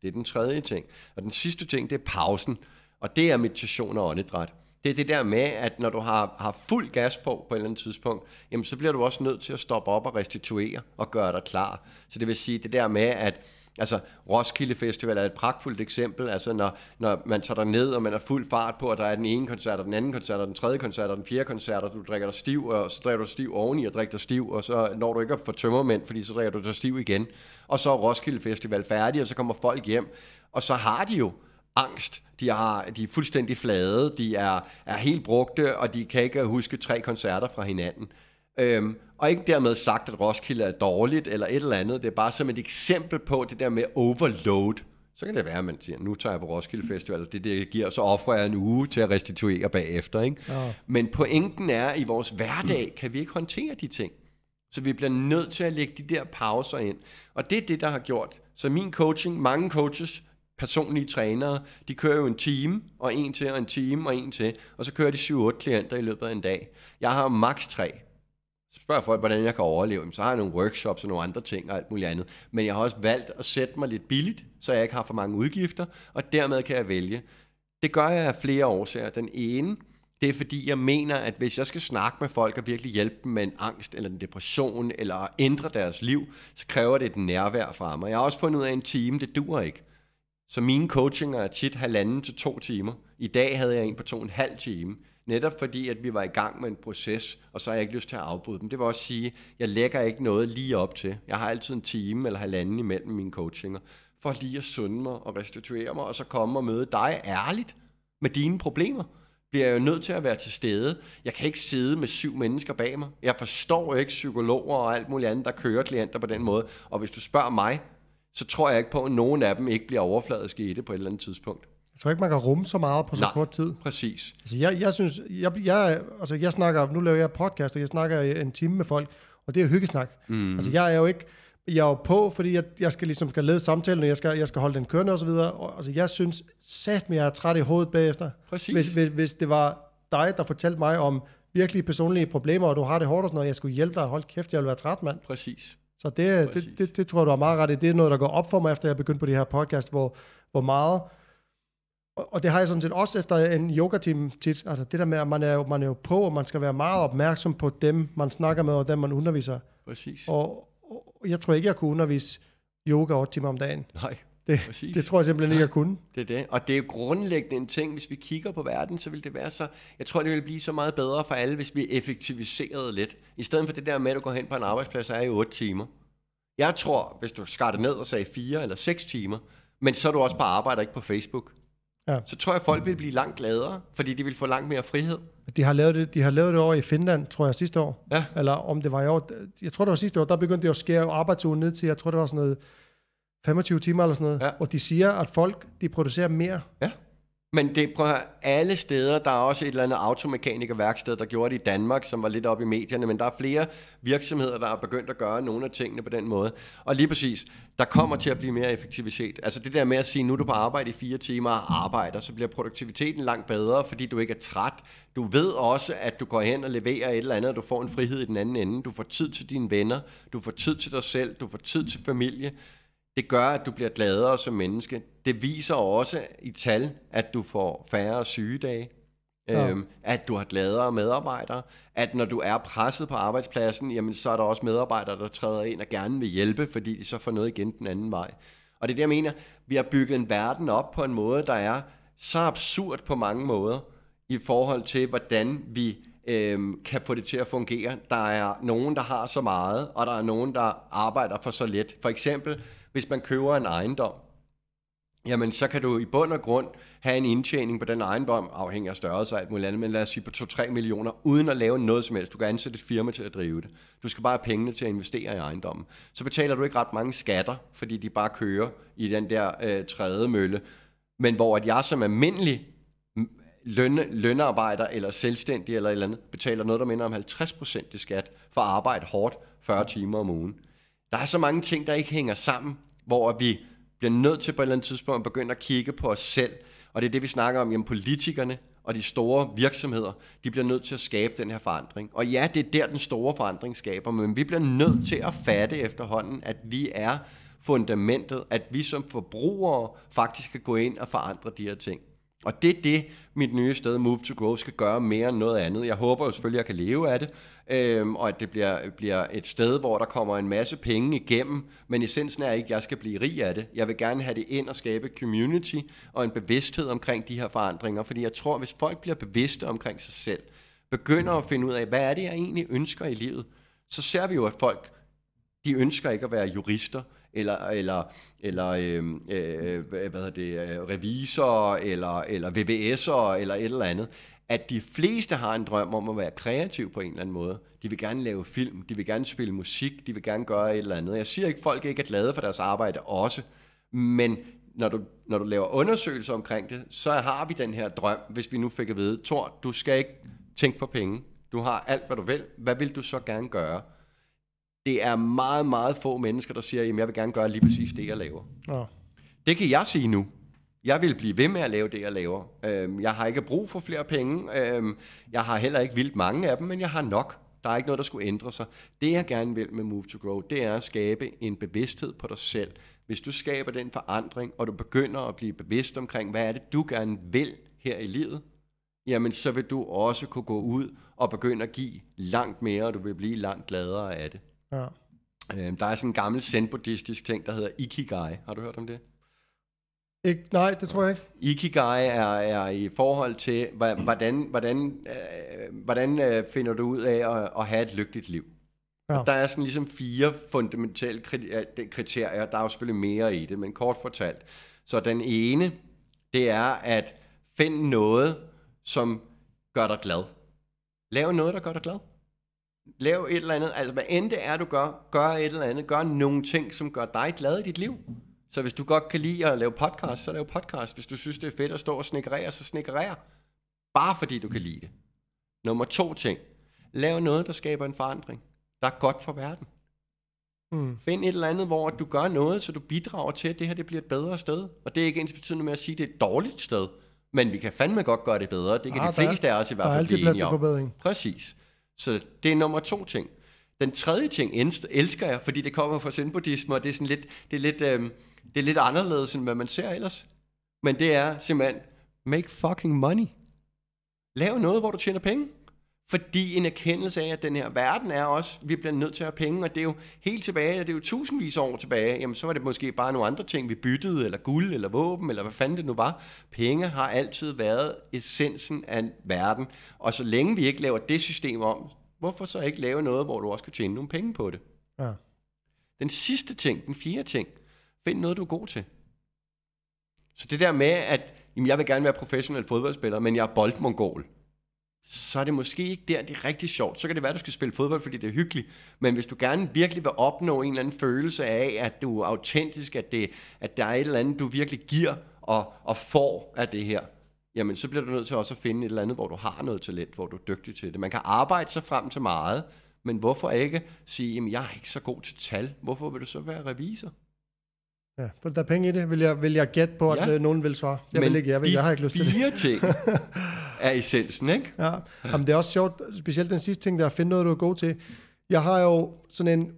Det er den tredje ting. Og den sidste ting, det er pausen. Og det er meditation og åndedræt. Det er det der med, at når du har, har fuld gas på på et eller andet tidspunkt, jamen så bliver du også nødt til at stoppe op og restituere og gøre dig klar. Så det vil sige det der med, at Altså, Roskilde Festival er et pragtfuldt eksempel. Altså, når, når man tager ned og man er fuld fart på, og der er den ene koncert, og den anden koncert, og den tredje koncert, og den fjerde koncert, og du drikker dig stiv, og så drikker du stiv oveni og drikker dig stiv, og så når du ikke at få tømmermænd, fordi så drikker du dig stiv igen. Og så er Roskilde Festival færdig, og så kommer folk hjem, og så har de jo angst. De, har, de er fuldstændig flade, de er, er helt brugte, og de kan ikke huske tre koncerter fra hinanden. Øhm, og ikke dermed sagt, at Roskilde er dårligt eller et eller andet. Det er bare som et eksempel på det der med overload. Så kan det være, at man siger, nu tager jeg på Roskilde Festival, det det giver, så offrer jeg en uge til at restituere bagefter. Ikke? Ja. Men pointen er, at i vores hverdag kan vi ikke håndtere de ting. Så vi bliver nødt til at lægge de der pauser ind. Og det er det, der har gjort. Så min coaching, mange coaches, personlige trænere, de kører jo en time, og en til, og en time, og en til, og så kører de 7-8 klienter i løbet af en dag. Jeg har maks 3 spørger folk, hvordan jeg kan overleve, så har jeg nogle workshops og nogle andre ting og alt muligt andet. Men jeg har også valgt at sætte mig lidt billigt, så jeg ikke har for mange udgifter, og dermed kan jeg vælge. Det gør jeg af flere årsager. Den ene, det er fordi, jeg mener, at hvis jeg skal snakke med folk og virkelig hjælpe dem med en angst eller en depression, eller ændre deres liv, så kræver det et nærvær fra mig. Jeg har også fundet ud af, at en time, det dur ikke. Så mine coachinger er tit halvanden til to timer. I dag havde jeg en på to og en halv time. Netop fordi, at vi var i gang med en proces, og så har jeg ikke lyst til at afbryde dem. Det vil også sige, at jeg lægger ikke noget lige op til. Jeg har altid en time eller halvanden imellem mine coachinger, for lige at sunde mig og restituere mig, og så komme og møde dig ærligt med dine problemer. Bliver jeg jo nødt til at være til stede. Jeg kan ikke sidde med syv mennesker bag mig. Jeg forstår ikke psykologer og alt muligt andet, der kører klienter på den måde. Og hvis du spørger mig, så tror jeg ikke på, at nogen af dem ikke bliver overfladiske i det på et eller andet tidspunkt. Jeg tror ikke, man kan rumme så meget på så Nej, kort tid. præcis. Altså, jeg, jeg synes, jeg, jeg, altså, jeg snakker, nu laver jeg podcast, og jeg snakker en time med folk, og det er hyggesnak. Mm. Altså, jeg er jo ikke, jeg er jo på, fordi jeg, jeg skal ligesom skal lede samtalen, og jeg skal, jeg skal holde den kørende og så videre. Og, altså, jeg synes sat mig, jeg er træt i hovedet bagefter. Præcis. Hvis, hvis, hvis det var dig, der fortalte mig om virkelig personlige problemer, og du har det hårdt og sådan noget, jeg skulle hjælpe dig, hold kæft, jeg vil være træt, mand. Præcis. Så det, det, det, det, tror jeg, du har meget ret i. Det er noget, der går op for mig, efter jeg begyndte på det her podcast, hvor, hvor meget og det har jeg sådan set også efter en yoga-team tit. Altså det der med, at man er, jo, man er jo på, og man skal være meget opmærksom på dem, man snakker med, og dem, man underviser. Præcis. Og, og jeg tror ikke, jeg kunne undervise yoga 8 timer om dagen. Nej, det, præcis. det tror jeg simpelthen ikke, jeg kunne. Det er det. Og det er jo grundlæggende en ting, hvis vi kigger på verden, så vil det være så... Jeg tror, det vil blive så meget bedre for alle, hvis vi effektiviserede lidt. I stedet for det der med, at du går hen på en arbejdsplads og er i 8 timer. Jeg tror, hvis du skar det ned og sagde 4 eller 6 timer, men så er du også på arbejde, ikke på Facebook ja. så tror jeg, at folk vil blive langt gladere, fordi de vil få langt mere frihed. De har lavet det, de har lavet det over i Finland, tror jeg, sidste år. Ja. Eller om det var i år. Jeg tror, det var sidste år, der begyndte de at skære arbejdsugen ned til, jeg tror, det var sådan noget 25 timer eller sådan noget. Ja. Og de siger, at folk, de producerer mere. Ja. Men det prøver alle steder, der er også et eller andet automekanikerværksted, der gjorde det i Danmark, som var lidt op i medierne, men der er flere virksomheder, der er begyndt at gøre nogle af tingene på den måde. Og lige præcis, der kommer til at blive mere effektivitet. Altså det der med at sige, nu er du på arbejde i fire timer og arbejder, så bliver produktiviteten langt bedre, fordi du ikke er træt. Du ved også, at du går hen og leverer et eller andet, og du får en frihed i den anden ende. Du får tid til dine venner, du får tid til dig selv, du får tid til familie det gør, at du bliver gladere som menneske. Det viser også i tal, at du får færre sygedage, ja. øhm, at du har gladere medarbejdere, at når du er presset på arbejdspladsen, jamen så er der også medarbejdere, der træder ind og gerne vil hjælpe, fordi de så får noget igen den anden vej. Og det er det, jeg mener, vi har bygget en verden op på en måde, der er så absurd på mange måder, i forhold til, hvordan vi øhm, kan få det til at fungere. Der er nogen, der har så meget, og der er nogen, der arbejder for så lidt. For eksempel, hvis man køber en ejendom, jamen så kan du i bund og grund have en indtjening på den ejendom, afhængig af størrelse og alt muligt andet, men lad os sige på 2-3 millioner, uden at lave noget som helst. Du kan ansætte et firma til at drive det. Du skal bare have pengene til at investere i ejendommen. Så betaler du ikke ret mange skatter, fordi de bare kører i den der øh, tredje mølle. Men hvor at jeg som almindelig løn, lønarbejder eller selvstændig eller et eller andet, betaler noget, der minder om 50% i skat for at arbejde hårdt 40 timer om ugen. Der er så mange ting, der ikke hænger sammen, hvor vi bliver nødt til på et eller andet tidspunkt at begynde at kigge på os selv. Og det er det, vi snakker om. Jamen, politikerne og de store virksomheder, de bliver nødt til at skabe den her forandring. Og ja, det er der, den store forandring skaber, men vi bliver nødt til at fatte efterhånden, at vi er fundamentet, at vi som forbrugere faktisk kan gå ind og forandre de her ting. Og det er det, mit nye sted, Move to Grow, skal gøre mere end noget andet. Jeg håber jo selvfølgelig, at jeg kan leve af det, øhm, og at det bliver, bliver et sted, hvor der kommer en masse penge igennem, men essensen er ikke, at jeg skal blive rig af det. Jeg vil gerne have det ind og skabe community og en bevidsthed omkring de her forandringer, fordi jeg tror, hvis folk bliver bevidste omkring sig selv, begynder at finde ud af, hvad er det, jeg egentlig ønsker i livet, så ser vi jo, at folk, de ønsker ikke at være jurister, eller, eller, eller øhm, øh, øh, hvad hedder det, øh, revisor revisorer, eller, eller VVS'ere, eller et eller andet, at de fleste har en drøm om at være kreativ på en eller anden måde. De vil gerne lave film, de vil gerne spille musik, de vil gerne gøre et eller andet. Jeg siger ikke, at folk ikke er glade for deres arbejde også, men når du, når du laver undersøgelser omkring det, så har vi den her drøm, hvis vi nu fik at vide, Thor, du skal ikke tænke på penge. Du har alt, hvad du vil. Hvad vil du så gerne gøre? Det er meget, meget få mennesker, der siger, at jeg vil gerne gøre lige præcis det, jeg laver. Ja. Det kan jeg sige nu. Jeg vil blive ved med at lave det, jeg laver. Øhm, jeg har ikke brug for flere penge. Øhm, jeg har heller ikke vildt mange af dem, men jeg har nok. Der er ikke noget, der skulle ændre sig. Det, jeg gerne vil med Move to Grow, det er at skabe en bevidsthed på dig selv. Hvis du skaber den forandring, og du begynder at blive bevidst omkring, hvad er det, du gerne vil her i livet, jamen så vil du også kunne gå ud og begynde at give langt mere, og du vil blive langt gladere af det. Ja. Øh, der er sådan en gammel zen-buddhistisk ting, der hedder Ikigai. Har du hørt om det? Ikke, nej, det tror jeg ikke. Ikigai er, er i forhold til, hvordan, hvordan, øh, hvordan øh, finder du ud af at, at have et lykkeligt liv. Ja. Og der er sådan ligesom fire fundamentale kriterier. Der er jo selvfølgelig mere i det, men kort fortalt. Så den ene, det er at finde noget, som gør dig glad. Lav noget, der gør dig glad. Lav et eller andet, altså hvad end det er, du gør, gør et eller andet, gør nogle ting, som gør dig glad i dit liv. Så hvis du godt kan lide at lave podcast, så lav podcast. Hvis du synes, det er fedt at stå og snikkerere, så snikkerere. Bare fordi du kan lide det. Nummer to ting. Lav noget, der skaber en forandring. Der er godt for verden. Mm. Find et eller andet, hvor du gør noget, så du bidrager til, at det her det bliver et bedre sted. Og det er ikke ens betydende med at sige, at det er et dårligt sted. Men vi kan fandme godt gøre det bedre. Det kan ah, de fleste af os i hvert fald blive enige om. Forbedring. Præcis. Så det er nummer to ting. Den tredje ting elsker jeg, fordi det kommer fra zen-buddhisme, og det er, sådan lidt, det, er lidt, øh, det er lidt anderledes, end hvad man ser ellers. Men det er simpelthen, make fucking money. Lav noget, hvor du tjener penge. Fordi en erkendelse af, at den her verden er også, vi bliver nødt til at have penge, og det er jo helt tilbage, det er jo tusindvis af år tilbage, jamen så var det måske bare nogle andre ting, vi byttede, eller guld, eller våben, eller hvad fanden det nu var. Penge har altid været essensen af verden, og så længe vi ikke laver det system om, hvorfor så ikke lave noget, hvor du også kan tjene nogle penge på det? Ja. Den sidste ting, den fjerde ting, find noget, du er god til. Så det der med, at jamen, jeg vil gerne være professionel fodboldspiller, men jeg er boldmongol så er det måske ikke der, det er rigtig sjovt. Så kan det være, at du skal spille fodbold, fordi det er hyggeligt. Men hvis du gerne virkelig vil opnå en eller anden følelse af, at du er autentisk, at, det, at der er et eller andet, du virkelig giver og, og får af det her, jamen så bliver du nødt til også at finde et eller andet, hvor du har noget talent, hvor du er dygtig til det. Man kan arbejde sig frem til meget, men hvorfor ikke sige, jamen jeg er ikke så god til tal, hvorfor vil du så være revisor? Ja, for der er penge i det, vil jeg, vil jeg gætte på, at ja. Øh, nogen vil svare. Jeg Men vil ikke, jeg, vil, jeg har ikke lyst til det. fire ting <laughs> er essensen, ikke? Ja, Jamen, det er også sjovt, specielt den sidste ting, der er at finde noget, du er god til. Jeg har jo sådan en,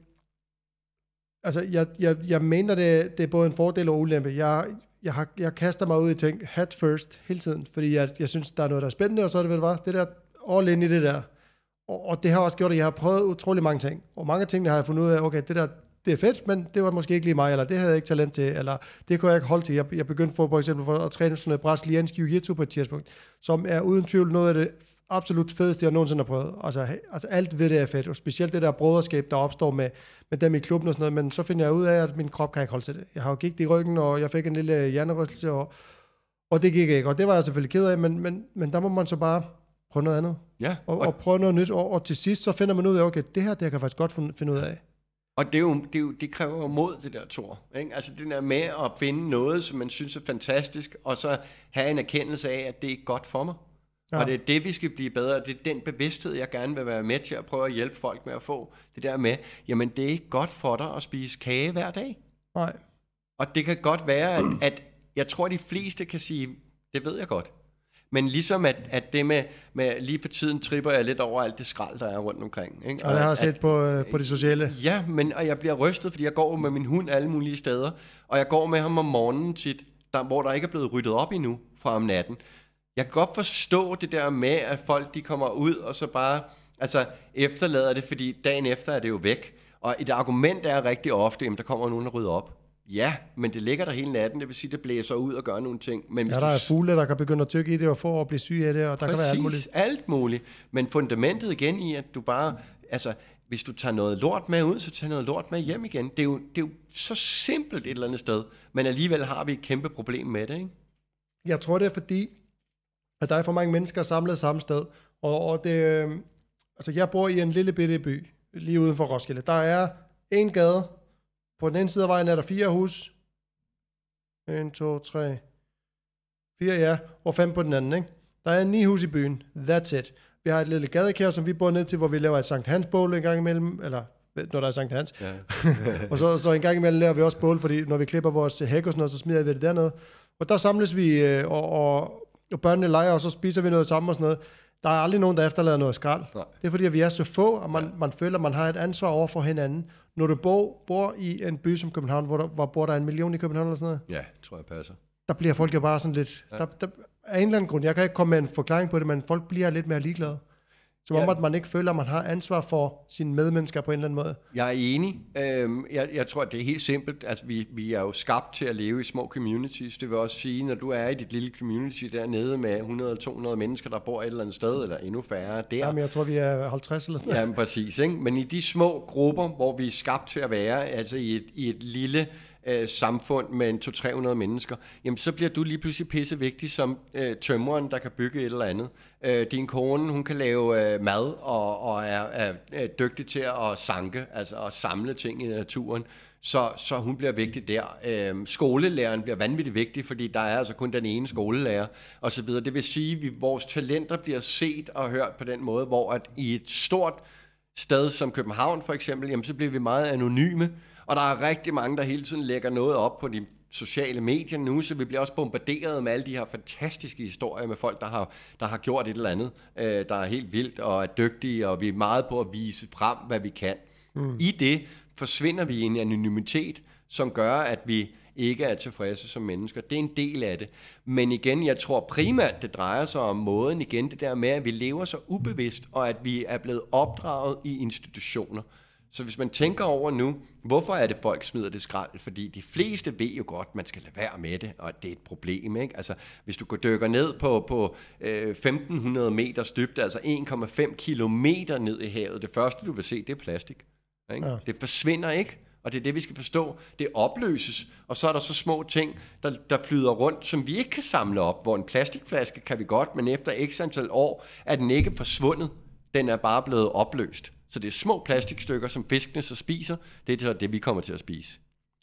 altså jeg, jeg, jeg mener, det, det er både en fordel og ulempe. Jeg, jeg, har, jeg kaster mig ud i ting hat first hele tiden, fordi jeg, jeg synes, der er noget, der er spændende, og så er det vel bare det der all in i det der. Og, og det har også gjort, at jeg har prøvet utrolig mange ting. Og mange ting, har jeg fundet ud af, okay, det der, det er fedt, men det var måske ikke lige mig, eller det havde jeg ikke talent til, eller det kunne jeg ikke holde til. Jeg, jeg begyndte for, for eksempel for at træne sådan noget brasiliansk jiu-jitsu på et tidspunkt, som er uden tvivl noget af det absolut fedeste, jeg nogensinde har prøvet. Altså, altså alt ved det er fedt, og specielt det der broderskab, der opstår med, med dem i klubben og sådan noget, men så finder jeg ud af, at min krop kan ikke holde til det. Jeg har jo gigt i ryggen, og jeg fik en lille hjernerystelse, og, og det gik ikke, og det var jeg selvfølgelig ked af, men, men, men der må man så bare prøve noget andet. Ja. Og, og, og prøve noget nyt, og, og til sidst så finder man ud af, okay, det her, det jeg kan faktisk godt finde ud af. Og det, er jo, det, er jo, det kræver jo mod, det der, Tor. Ikke? Altså det der med at finde noget, som man synes er fantastisk, og så have en erkendelse af, at det er godt for mig. Ja. Og det er det, vi skal blive bedre. Det er den bevidsthed, jeg gerne vil være med til at prøve at hjælpe folk med at få. Det der med, jamen det er ikke godt for dig at spise kage hver dag. Nej. Og det kan godt være, at, at jeg tror, de fleste kan sige, det ved jeg godt. Men ligesom at, at det med, med, lige for tiden tripper jeg lidt over alt det skrald, der er rundt omkring. Ikke? Og det har jeg set på, øh, på de sociale. Ja, men og jeg bliver rystet, fordi jeg går med min hund alle mulige steder, og jeg går med ham om morgenen tit, der, hvor der ikke er blevet ryddet op endnu fra om natten. Jeg kan godt forstå det der med, at folk de kommer ud og så bare altså, efterlader det, fordi dagen efter er det jo væk. Og et argument er rigtig ofte, at der kommer nogen, der rydder op. Ja, men det ligger der hele natten, det vil sige, det blæser ud og gør nogle ting. Men Ja, der er fugle, der kan begynde at tykke i det og få at blive syge af det, og der kan være alt muligt. alt muligt. Men fundamentet igen i, at du bare, altså, hvis du tager noget lort med ud, så tager noget lort med hjem igen. Det er jo, det er jo så simpelt et eller andet sted, men alligevel har vi et kæmpe problem med det, ikke? Jeg tror, det er fordi, at der er for mange mennesker samlet samme sted. Og, og det, øh, altså jeg bor i en lille bitte by, lige uden for Roskilde. Der er en gade. På den ene side af vejen er der fire hus. 1, 2, 3, 4, ja. Og fem på den anden, ikke? Der er ni hus i byen. That's it. Vi har et lille gadekær, som vi bor ned til, hvor vi laver et Sankt Hans bål en gang imellem. Eller når der er Sankt Hans. Ja. <laughs> og så, så en gang imellem laver vi også bål, fordi når vi klipper vores hæk og sådan noget, så smider vi det dernede. Og der samles vi, øh, og, og, og børnene leger, og så spiser vi noget sammen og sådan noget. Der er aldrig nogen, der efterlader noget skrald. Nej. Det er fordi, at vi er så få, og man, man føler, at man har et ansvar over for hinanden. Når du bor, bor i en by som København, hvor der, hvor bor der en million i København eller sådan noget, ja, tror jeg passer. der bliver folk jo bare sådan lidt... Der, der, af en eller anden grund, jeg kan ikke komme med en forklaring på det, men folk bliver lidt mere ligeglade. Som om, Ja. at man ikke føler, at man har ansvar for sine medmennesker på en eller anden måde. Jeg er enig. Øhm, jeg, jeg tror, det er helt simpelt. Altså, vi, vi er jo skabt til at leve i små communities. Det vil også sige, når du er i dit lille community dernede med 100-200 mennesker, der bor et eller andet sted, eller endnu færre der, Jamen, jeg tror, vi er 50 eller sådan noget. Ja, præcis. Ikke? Men i de små grupper, hvor vi er skabt til at være, altså i et, i et lille øh, samfund med en 200-300 mennesker, jamen så bliver du lige pludselig pisse vigtig som øh, tømreren, der kan bygge et eller andet. Øh, din kone, hun kan lave øh, mad og, og er, er, er dygtig til at sanke, altså at samle ting i naturen. Så, så hun bliver vigtig der. Øhm, skolelæreren bliver vanvittigt vigtig, fordi der er altså kun den ene skolelærer osv. Det vil sige, at vi, vores talenter bliver set og hørt på den måde, hvor at i et stort sted som København for eksempel, jamen så bliver vi meget anonyme, og der er rigtig mange, der hele tiden lægger noget op på de sociale medier nu, så vi bliver også bombarderet med alle de her fantastiske historier med folk, der har, der har gjort et eller andet, øh, der er helt vildt og er dygtige, og vi er meget på at vise frem, hvad vi kan. Mm. I det forsvinder vi i en anonymitet, som gør, at vi ikke er tilfredse som mennesker. Det er en del af det. Men igen, jeg tror primært, det drejer sig om måden igen, det der med, at vi lever så ubevidst, og at vi er blevet opdraget i institutioner. Så hvis man tænker over nu, hvorfor er det folk smider det skrald? Fordi de fleste ved jo godt, at man skal lade være med det, og at det er et problem. Ikke? Altså, hvis du går dykker ned på, på øh, 1500 meters dybde, altså 1,5 kilometer ned i havet, det første du vil se, det er plastik. Ikke? Ja. Det forsvinder ikke, og det er det, vi skal forstå. Det opløses, og så er der så små ting, der, der flyder rundt, som vi ikke kan samle op. Hvor en plastikflaske kan vi godt, men efter x antal år er den ikke forsvundet. Den er bare blevet opløst. Så det er små plastikstykker, som fiskene så spiser. Det er så det, vi kommer til at spise.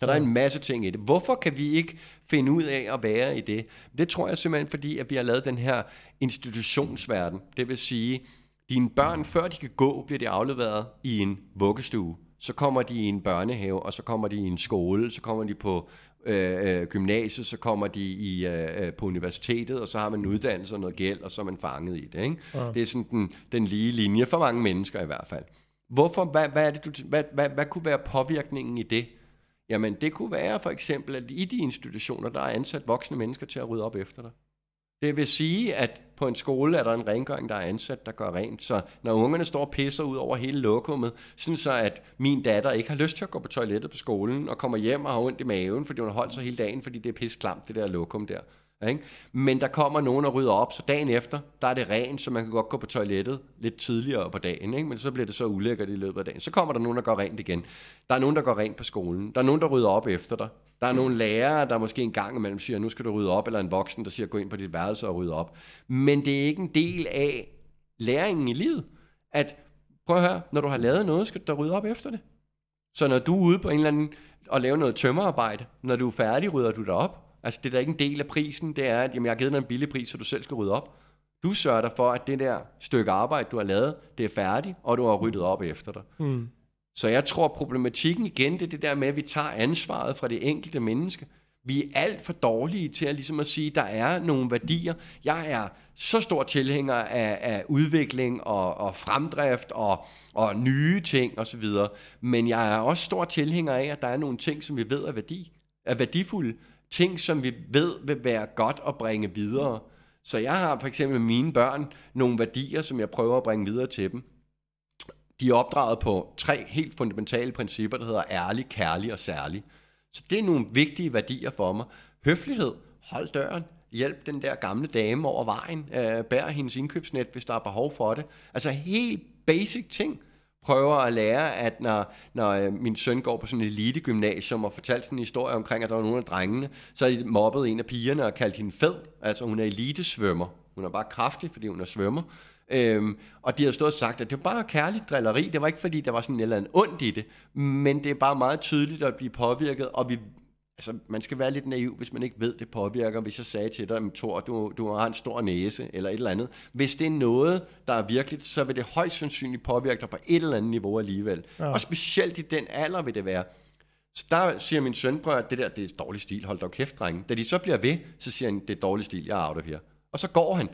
Så der er en masse ting i det. Hvorfor kan vi ikke finde ud af at være i det? Det tror jeg simpelthen, fordi at vi har lavet den her institutionsverden. Det vil sige, dine børn, før de kan gå, bliver de afleveret i en vuggestue. Så kommer de i en børnehave, og så kommer de i en skole, så kommer de på øh, øh, gymnasiet, så kommer de i, øh, øh, på universitetet, og så har man en uddannelse og noget gæld, og så er man fanget i det. Ikke? Ja. Det er sådan den, den lige linje for mange mennesker i hvert fald. Hvorfor, hvad, hvad, er det, du, hvad, hvad, hvad kunne være påvirkningen i det? Jamen, det kunne være for eksempel, at i de institutioner, der er ansat voksne mennesker til at rydde op efter dig. Det vil sige, at på en skole er der en rengøring, der er ansat, der gør rent. Så når ungerne står og pisser ud over hele lokummet, sådan så at min datter ikke har lyst til at gå på toilettet på skolen, og kommer hjem og har ondt i maven, fordi hun har holdt sig hele dagen, fordi det er pisklamt, det der lokum der. Ikke? Men der kommer nogen og rydder op, så dagen efter, der er det rent, så man kan godt gå på toilettet lidt tidligere på dagen, ikke? men så bliver det så ulækkert i løbet af dagen. Så kommer der nogen, der går rent igen. Der er nogen, der går rent på skolen. Der er nogen, der rydder op efter dig. Der er nogle lærere, der måske en gang imellem siger, nu skal du rydde op, eller en voksen, der siger, gå ind på dit værelse og rydde op. Men det er ikke en del af læringen i livet, at prøv at høre, når du har lavet noget, skal du da rydde op efter det. Så når du er ude på en eller anden og lave noget tømmerarbejde, når du er færdig, rydder du dig op. Altså det er da ikke en del af prisen, det er, at jamen, jeg har givet dig en billig pris, så du selv skal rydde op. Du sørger dig for, at det der stykke arbejde, du har lavet, det er færdigt, og du har ryddet op efter dig. Mm. Så jeg tror, problematikken igen, det er det der med, at vi tager ansvaret fra det enkelte menneske. Vi er alt for dårlige til at, ligesom at sige, at der er nogle værdier. Jeg er så stor tilhænger af, af udvikling og, og fremdrift og, og nye ting osv. Men jeg er også stor tilhænger af, at der er nogle ting, som vi ved er, værdi, er værdifulde. Ting, som vi ved vil være godt at bringe videre. Så jeg har for eksempel mine børn nogle værdier, som jeg prøver at bringe videre til dem. De er opdraget på tre helt fundamentale principper, der hedder ærlig, kærlig og særlig. Så det er nogle vigtige værdier for mig. Høflighed, hold døren, hjælp den der gamle dame over vejen, øh, bær hendes indkøbsnet, hvis der er behov for det. Altså helt basic ting prøver at lære, at når, når øh, min søn går på sådan et elite-gymnasium og fortalte sådan en historie omkring, at der var nogle af drengene, så er de mobbet en af pigerne og kaldt hende fed. Altså hun er elite-svømmer. Hun er bare kraftig, fordi hun er svømmer. Øhm, og de har stået og sagt, at det var bare kærligt drilleri. Det var ikke, fordi der var sådan et eller andet ondt i det. Men det er bare meget tydeligt at blive påvirket, og vi altså, man skal være lidt naiv, hvis man ikke ved, det påvirker. Hvis jeg sagde til dig, Thor, du, du har en stor næse, eller et eller andet. Hvis det er noget, der er virkeligt, så vil det højst sandsynligt påvirke dig på et eller andet niveau alligevel. Ja. Og specielt i den alder vil det være. Så der siger min søn, at det der det er dårlig stil, hold dog kæft, drenge. Da de så bliver ved, så siger han, det er dårlig stil, jeg er out of here. Og så går han.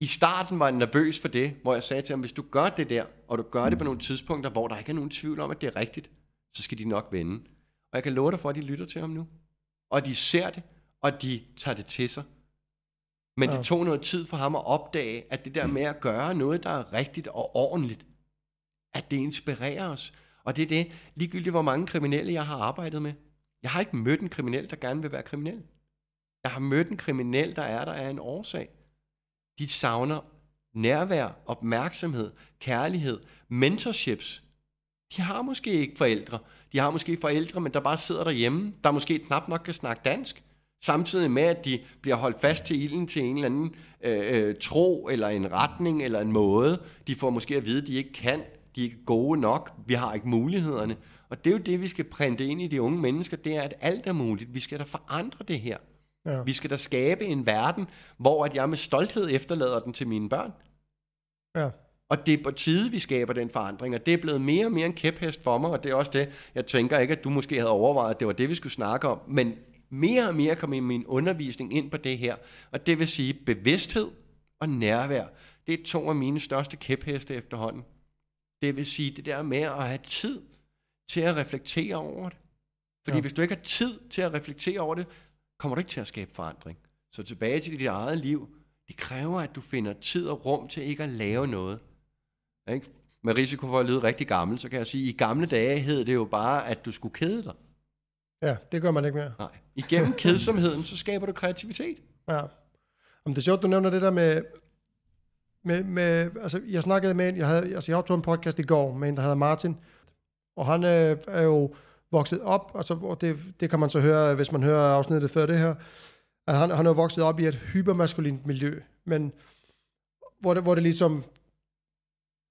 I starten var jeg nervøs for det, hvor jeg sagde til ham, hvis du gør det der, og du gør det på nogle tidspunkter, hvor der ikke er nogen tvivl om, at det er rigtigt, så skal de nok vende. Og jeg kan love dig for, at de lytter til ham nu. Og de ser det, og de tager det til sig. Men ja. det tog noget tid for ham at opdage, at det der med at gøre noget, der er rigtigt og ordentligt, at det inspirerer os. Og det er det, ligegyldigt hvor mange kriminelle jeg har arbejdet med. Jeg har ikke mødt en kriminel, der gerne vil være kriminel. Jeg har mødt en kriminel, der er der af en årsag. De savner nærvær, opmærksomhed, kærlighed, mentorships. De har måske ikke forældre. De har måske forældre, men der bare sidder derhjemme, der måske knap nok kan snakke dansk. Samtidig med, at de bliver holdt fast til ilden til en eller anden øh, øh, tro, eller en retning, eller en måde. De får måske at vide, at de ikke kan. De er ikke gode nok. Vi har ikke mulighederne. Og det er jo det, vi skal printe ind i de unge mennesker, det er, at alt er muligt. Vi skal da forandre det her. Ja. Vi skal da skabe en verden, hvor at jeg med stolthed efterlader den til mine børn. Ja. Og det er på tide, vi skaber den forandring, og det er blevet mere og mere en kæphest for mig, og det er også det, jeg tænker ikke, at du måske havde overvejet, at det var det, vi skulle snakke om, men mere og mere kommer min undervisning ind på det her, og det vil sige bevidsthed og nærvær. Det er to af mine største kæpheste efterhånden. Det vil sige det der med at have tid til at reflektere over det. Fordi ja. hvis du ikke har tid til at reflektere over det, kommer du ikke til at skabe forandring. Så tilbage til dit eget liv. Det kræver, at du finder tid og rum til ikke at lave noget. Ikke? Med risiko for at lyde rigtig gammel, så kan jeg sige, at i gamle dage hed det jo bare, at du skulle kede dig. Ja, det gør man ikke mere. Nej. Igennem <laughs> kedsomheden, så skaber du kreativitet. Ja. Om det er sjovt, du nævner det der med, med, med altså jeg snakkede med en, jeg havde, altså jeg optog en podcast i går med en, der hedder Martin, og han øh, er jo vokset op, altså, og det, det kan man så høre, hvis man hører afsnittet før det her, at han, han er vokset op i et hypermaskulint miljø, men hvor det, hvor det ligesom,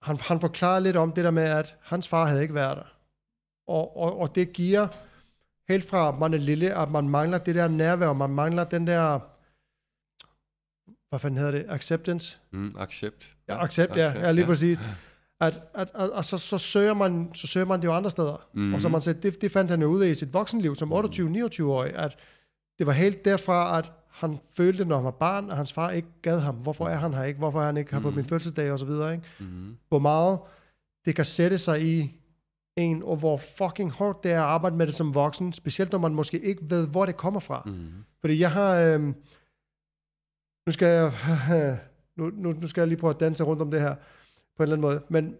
han, han forklarer lidt om det der med, at hans far havde ikke været der. Og, og, og det giver, helt fra man er lille, at man mangler det der nærvær, man mangler den der, hvad fanden hedder det, acceptance? Mm, accept. Ja, accept, ja, ja, lige præcis. At, at, at, at så, så, søger man, så søger man det jo andre steder. Mm. Og så man siger, det, det fandt han jo ud af i sit voksenliv som 28-29-årig, at det var helt derfra, at han følte, når han var barn, at hans far ikke gad ham. Hvorfor er han her ikke? Hvorfor er han ikke her mm. på min fødselsdag? Og så videre, ikke? Mm. Hvor meget det kan sætte sig i en, og hvor fucking hårdt det er at arbejde med det som voksen, specielt når man måske ikke ved, hvor det kommer fra. Mm. Fordi jeg har... Øh, nu skal jeg... <laughs> nu, nu, nu skal jeg lige prøve at danse rundt om det her på en eller anden måde. Men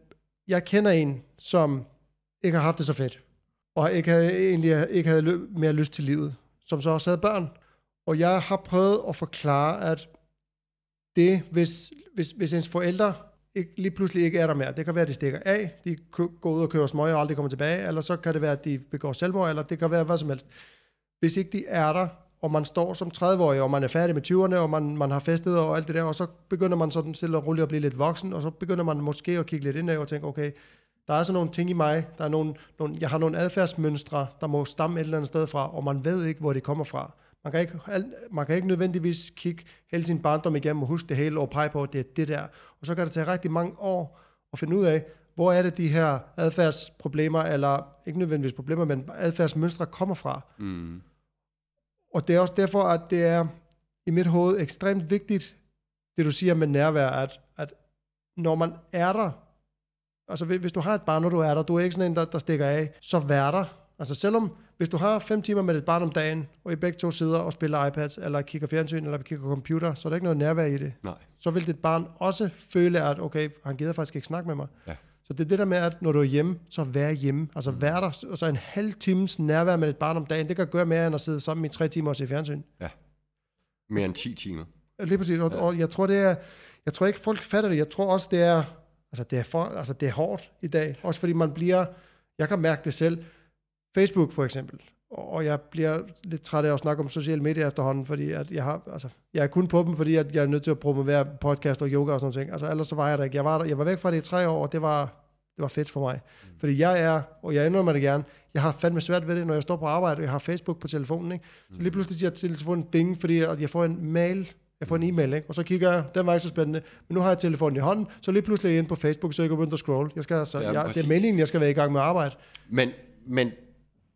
jeg kender en, som ikke har haft det så fedt, og ikke havde, egentlig ikke havde mere lyst til livet, som så også havde børn. Og jeg har prøvet at forklare, at det, hvis, hvis, hvis ens forældre ikke, lige pludselig ikke er der mere, det kan være, at de stikker af, de går ud og kører smøg og aldrig kommer tilbage, eller så kan det være, at de begår selvmord, eller det kan være hvad som helst. Hvis ikke de er der, og man står som 30-årig, og man er færdig med 20'erne, og man, man har festet og alt det der, og så begynder man sådan stille og roligt at blive lidt voksen, og så begynder man måske at kigge lidt indad og tænke, okay, der er sådan nogle ting i mig, der er nogle, nogle, jeg har nogle adfærdsmønstre, der må stamme et eller andet sted fra, og man ved ikke, hvor det kommer fra. Man kan ikke, man kan ikke nødvendigvis kigge hele sin barndom igennem og huske det hele og pege på, at det er det der. Og så kan det tage rigtig mange år at finde ud af, hvor er det de her adfærdsproblemer, eller ikke nødvendigvis problemer, men adfærdsmønstre kommer fra. Mm. Og det er også derfor, at det er i mit hoved ekstremt vigtigt, det du siger med nærvær, at, at når man er der, altså hvis du har et barn, når du er der, du er ikke sådan en, der, der stikker af, så vær der. Altså selvom, hvis du har fem timer med et barn om dagen, og I begge to sidder og spiller iPads, eller kigger fjernsyn, eller kigger computer, så er der ikke noget nærvær i det. Nej. Så vil dit barn også føle, at okay, han gider faktisk ikke snakke med mig. Ja. Så det er det der med, at når du er hjemme, så vær hjemme. Altså mm. vær der, og så en halv times nærvær med et barn om dagen, det kan gøre mere end at sidde sammen i tre timer og se fjernsyn. Mere end 10 timer. Lige præcis, og, og jeg tror, det er, jeg tror ikke, folk fatter det. Jeg tror også, det er, altså det er, for, altså det er hårdt i dag. Også fordi man bliver, jeg kan mærke det selv. Facebook for eksempel. Og jeg bliver lidt træt af at snakke om sociale medier efterhånden, fordi at jeg, har, altså, jeg er kun på dem, fordi at jeg er nødt til at promovere podcast og yoga og sådan noget. Altså ellers så var jeg der ikke. Jeg var, der, jeg var væk fra det i tre år, og det var, det var fedt for mig. Mm. Fordi jeg er, og jeg indrømmer det gerne, jeg har fandme svært ved det, når jeg står på arbejde, og jeg har Facebook på telefonen. Ikke? Så lige pludselig siger telefonen ding, fordi at jeg får en mail, jeg får en e-mail, ikke? og så kigger jeg, den var ikke så spændende, men nu har jeg telefonen i hånden, så lige pludselig er jeg inde på Facebook, så jeg går begyndt at scroll. Jeg skal, altså, Ja, jeg, det er meningen, jeg skal være i gang med arbejde. Men, men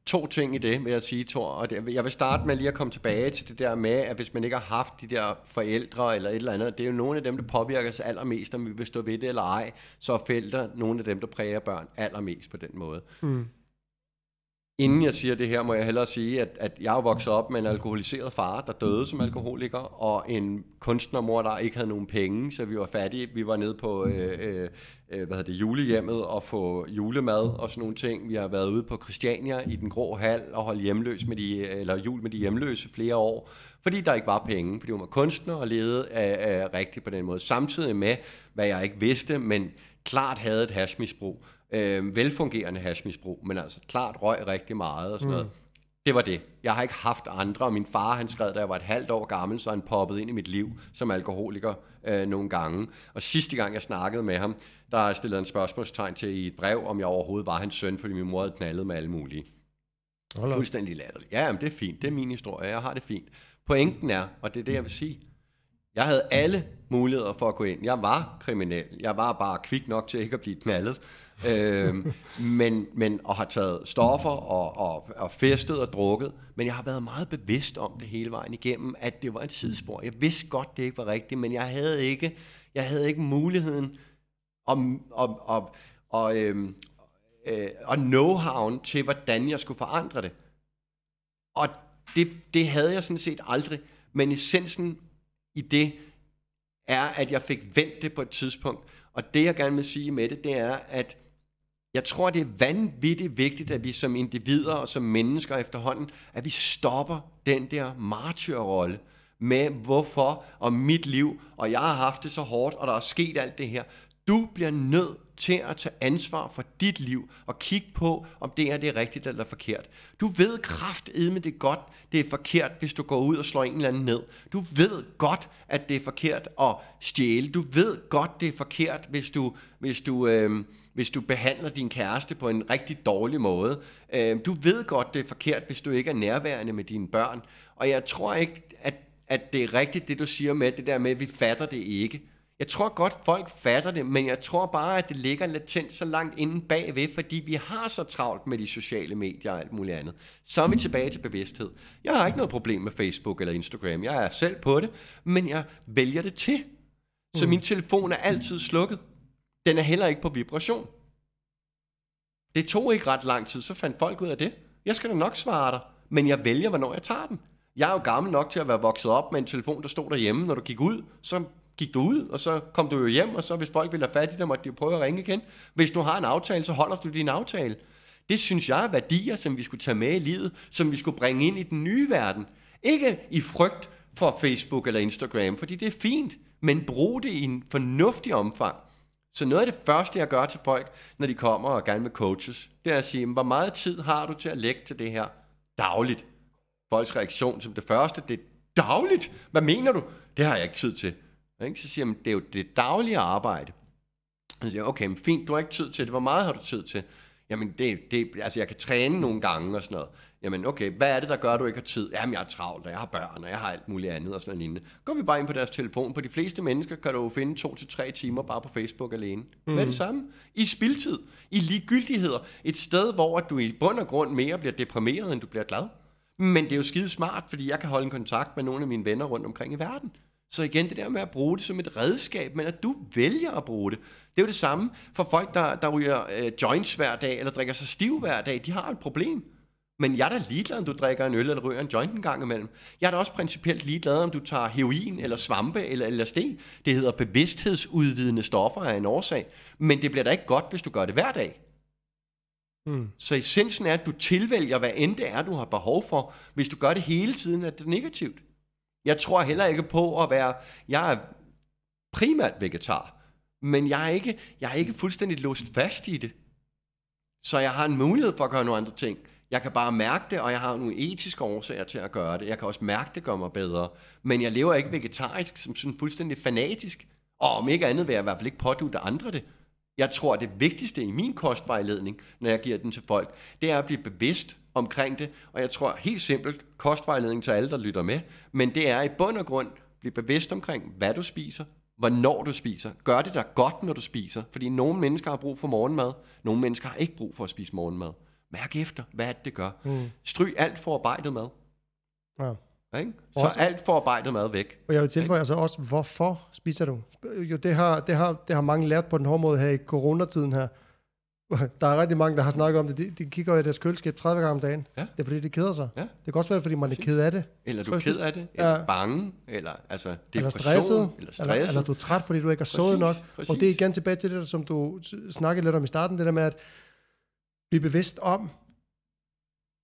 to ting i det, vil jeg sige, Thor. Og det, jeg vil starte med lige at komme tilbage til det der med, at hvis man ikke har haft de der forældre eller et eller andet, det er jo nogle af dem, der påvirker os allermest, om vi vil stå ved det eller ej, så er forældre nogle af dem, der præger børn allermest på den måde. Mm. Inden jeg siger det her, må jeg hellere sige, at, at jeg er vokset op med en alkoholiseret far, der døde som alkoholiker, og en kunstnermor, der ikke havde nogen penge, så vi var fattige. Vi var nede på øh, øh, øh hvad det, julehjemmet og få julemad og sådan nogle ting. Vi har været ude på Christiania i den grå hal og holdt hjemløs med de, eller jul med de hjemløse flere år, fordi der ikke var penge, fordi hun var kunstner og levede af, af rigtigt på den måde. Samtidig med, hvad jeg ikke vidste, men klart havde et hashmisbrug. Øh, velfungerende hashmisbrug, men altså klart røg rigtig meget og sådan noget. Det var det. Jeg har ikke haft andre, og min far han skrev, da jeg var et halvt år gammel, så han poppet ind i mit liv som alkoholiker øh, nogle gange. Og sidste gang jeg snakkede med ham, der stillede han spørgsmålstegn til i et brev, om jeg overhovedet var hans søn, fordi min mor havde knaldet med alle mulige. Hold. Fuldstændig latterligt. Ja, jamen, det er fint. Det er min historie. Jeg har det fint. Pointen er, og det er det, jeg vil sige, jeg havde alle muligheder for at gå ind. Jeg var kriminel. Jeg var bare kvik nok til ikke at blive knaldet øh, men, men og har taget stoffer og, og, og festet og drukket. Men jeg har været meget bevidst om det hele vejen igennem, at det var et sidespor. Jeg vidste godt, det ikke var rigtigt, men jeg havde ikke, jeg havde ikke muligheden om, om, om, og, øhm, øh, og know-howen til, hvordan jeg skulle forandre det. Og det, det havde jeg sådan set aldrig. Men essensen i det er, at jeg fik vendt det på et tidspunkt. Og det, jeg gerne vil sige med det, det er, at jeg tror, det er vanvittigt vigtigt, at vi som individer og som mennesker efterhånden, at vi stopper den der martyrrolle med hvorfor og mit liv, og jeg har haft det så hårdt, og der er sket alt det her. Du bliver nødt til at tage ansvar for dit liv og kigge på, om det er det rigtigt eller forkert. Du ved kraftedme det er godt, det er forkert, hvis du går ud og slår en eller anden ned. Du ved godt, at det er forkert at stjæle. Du ved godt, det er forkert, hvis du, hvis du, øh, hvis du behandler din kæreste på en rigtig dårlig måde. Øh, du ved godt, det er forkert, hvis du ikke er nærværende med dine børn. Og jeg tror ikke, at, at det er rigtigt, det du siger med det der med, at vi fatter det ikke. Jeg tror godt, folk fatter det, men jeg tror bare, at det ligger latent så langt inde bagved, fordi vi har så travlt med de sociale medier og alt muligt andet. Så er vi tilbage til bevidsthed. Jeg har ikke noget problem med Facebook eller Instagram. Jeg er selv på det, men jeg vælger det til. Så min telefon er altid slukket. Den er heller ikke på vibration. Det tog ikke ret lang tid, så fandt folk ud af det. Jeg skal da nok svare dig, men jeg vælger, hvornår jeg tager den. Jeg er jo gammel nok til at være vokset op med en telefon, der stod derhjemme. Når du gik ud, så gik du ud, og så kom du jo hjem, og så hvis folk ville have fat i dig, måtte de jo prøve at ringe igen. Hvis du har en aftale, så holder du din aftale. Det synes jeg er værdier, som vi skulle tage med i livet, som vi skulle bringe ind i den nye verden. Ikke i frygt for Facebook eller Instagram, fordi det er fint, men brug det i en fornuftig omfang. Så noget af det første, jeg gør til folk, når de kommer og gerne vil coaches, det er at sige, hvor meget tid har du til at lægge til det her dagligt? Folks reaktion som det første, det er dagligt? Hvad mener du? Det har jeg ikke tid til. Ikke? Så siger jeg, det er jo det daglige arbejde. Så siger jeg, okay, men fint, du har ikke tid til det. Hvor meget har du tid til? Jamen, det, det, altså jeg kan træne nogle gange og sådan noget. Jamen, okay, hvad er det, der gør, at du ikke har tid? Jamen, jeg er travlt, og jeg har børn, og jeg har alt muligt andet og sådan noget lignende. Går vi bare ind på deres telefon. På de fleste mennesker kan du jo finde to til tre timer bare på Facebook alene. Mm. Hvad er det samme? I spildtid, i ligegyldigheder. Et sted, hvor du i bund og grund mere bliver deprimeret, end du bliver glad. Men det er jo skide smart, fordi jeg kan holde en kontakt med nogle af mine venner rundt omkring i verden. Så igen, det der med at bruge det som et redskab, men at du vælger at bruge det. Det er jo det samme for folk, der, der ryger øh, joints hver dag, eller drikker sig stiv hver dag. De har et problem. Men jeg er da ligeglad, om du drikker en øl eller ryger en joint en gang imellem. Jeg er da også principielt ligeglad, om du tager heroin eller svampe eller LSD. Det hedder bevidsthedsudvidende stoffer af en årsag. Men det bliver da ikke godt, hvis du gør det hver dag. Mm. Så essensen er, at du tilvælger, hvad end det er, du har behov for. Hvis du gør det hele tiden, er det negativt. Jeg tror heller ikke på at være... Jeg er primært vegetar, men jeg er ikke, jeg er ikke fuldstændig låst fast i det. Så jeg har en mulighed for at gøre nogle andre ting. Jeg kan bare mærke det, og jeg har nogle etiske årsager til at gøre det. Jeg kan også mærke, det gør mig bedre. Men jeg lever ikke vegetarisk som sådan fuldstændig fanatisk. Og om ikke andet vil jeg i hvert fald ikke pådute andre det. Jeg tror, det vigtigste i min kostvejledning, når jeg giver den til folk, det er at blive bevidst omkring det. Og jeg tror helt simpelt, kostvejledning til alle, der lytter med, men det er i bund og grund, blive bevidst omkring, hvad du spiser, hvornår du spiser. Gør det der godt, når du spiser. Fordi nogle mennesker har brug for morgenmad, nogle mennesker har ikke brug for at spise morgenmad. Mærk efter, hvad det, det gør. Mm. Stryg alt forarbejdet mad. Ja. Ikke? Så Også- alt forarbejdet mad væk. Og jeg vil tilføje altså også, hvorfor spiser du? Jo, det har, det har, det har mange lært på den hårde måde her i coronatiden her. <laughs> Der er rigtig mange, der har snakket om det. De, de kigger i deres køleskab 30 gange om dagen. Ja. Det er fordi, de keder sig. Ja. Det kan også være, fordi man er ked af det. Eller du er ked af det, eller Ja. bange, eller altså Eller depression, stresset, eller eller, stresset. eller du er træt, fordi du ikke har sovet nok. præcis. Og det er igen tilbage til det, som du snakkede lidt om i starten, det der med at blive bevidst om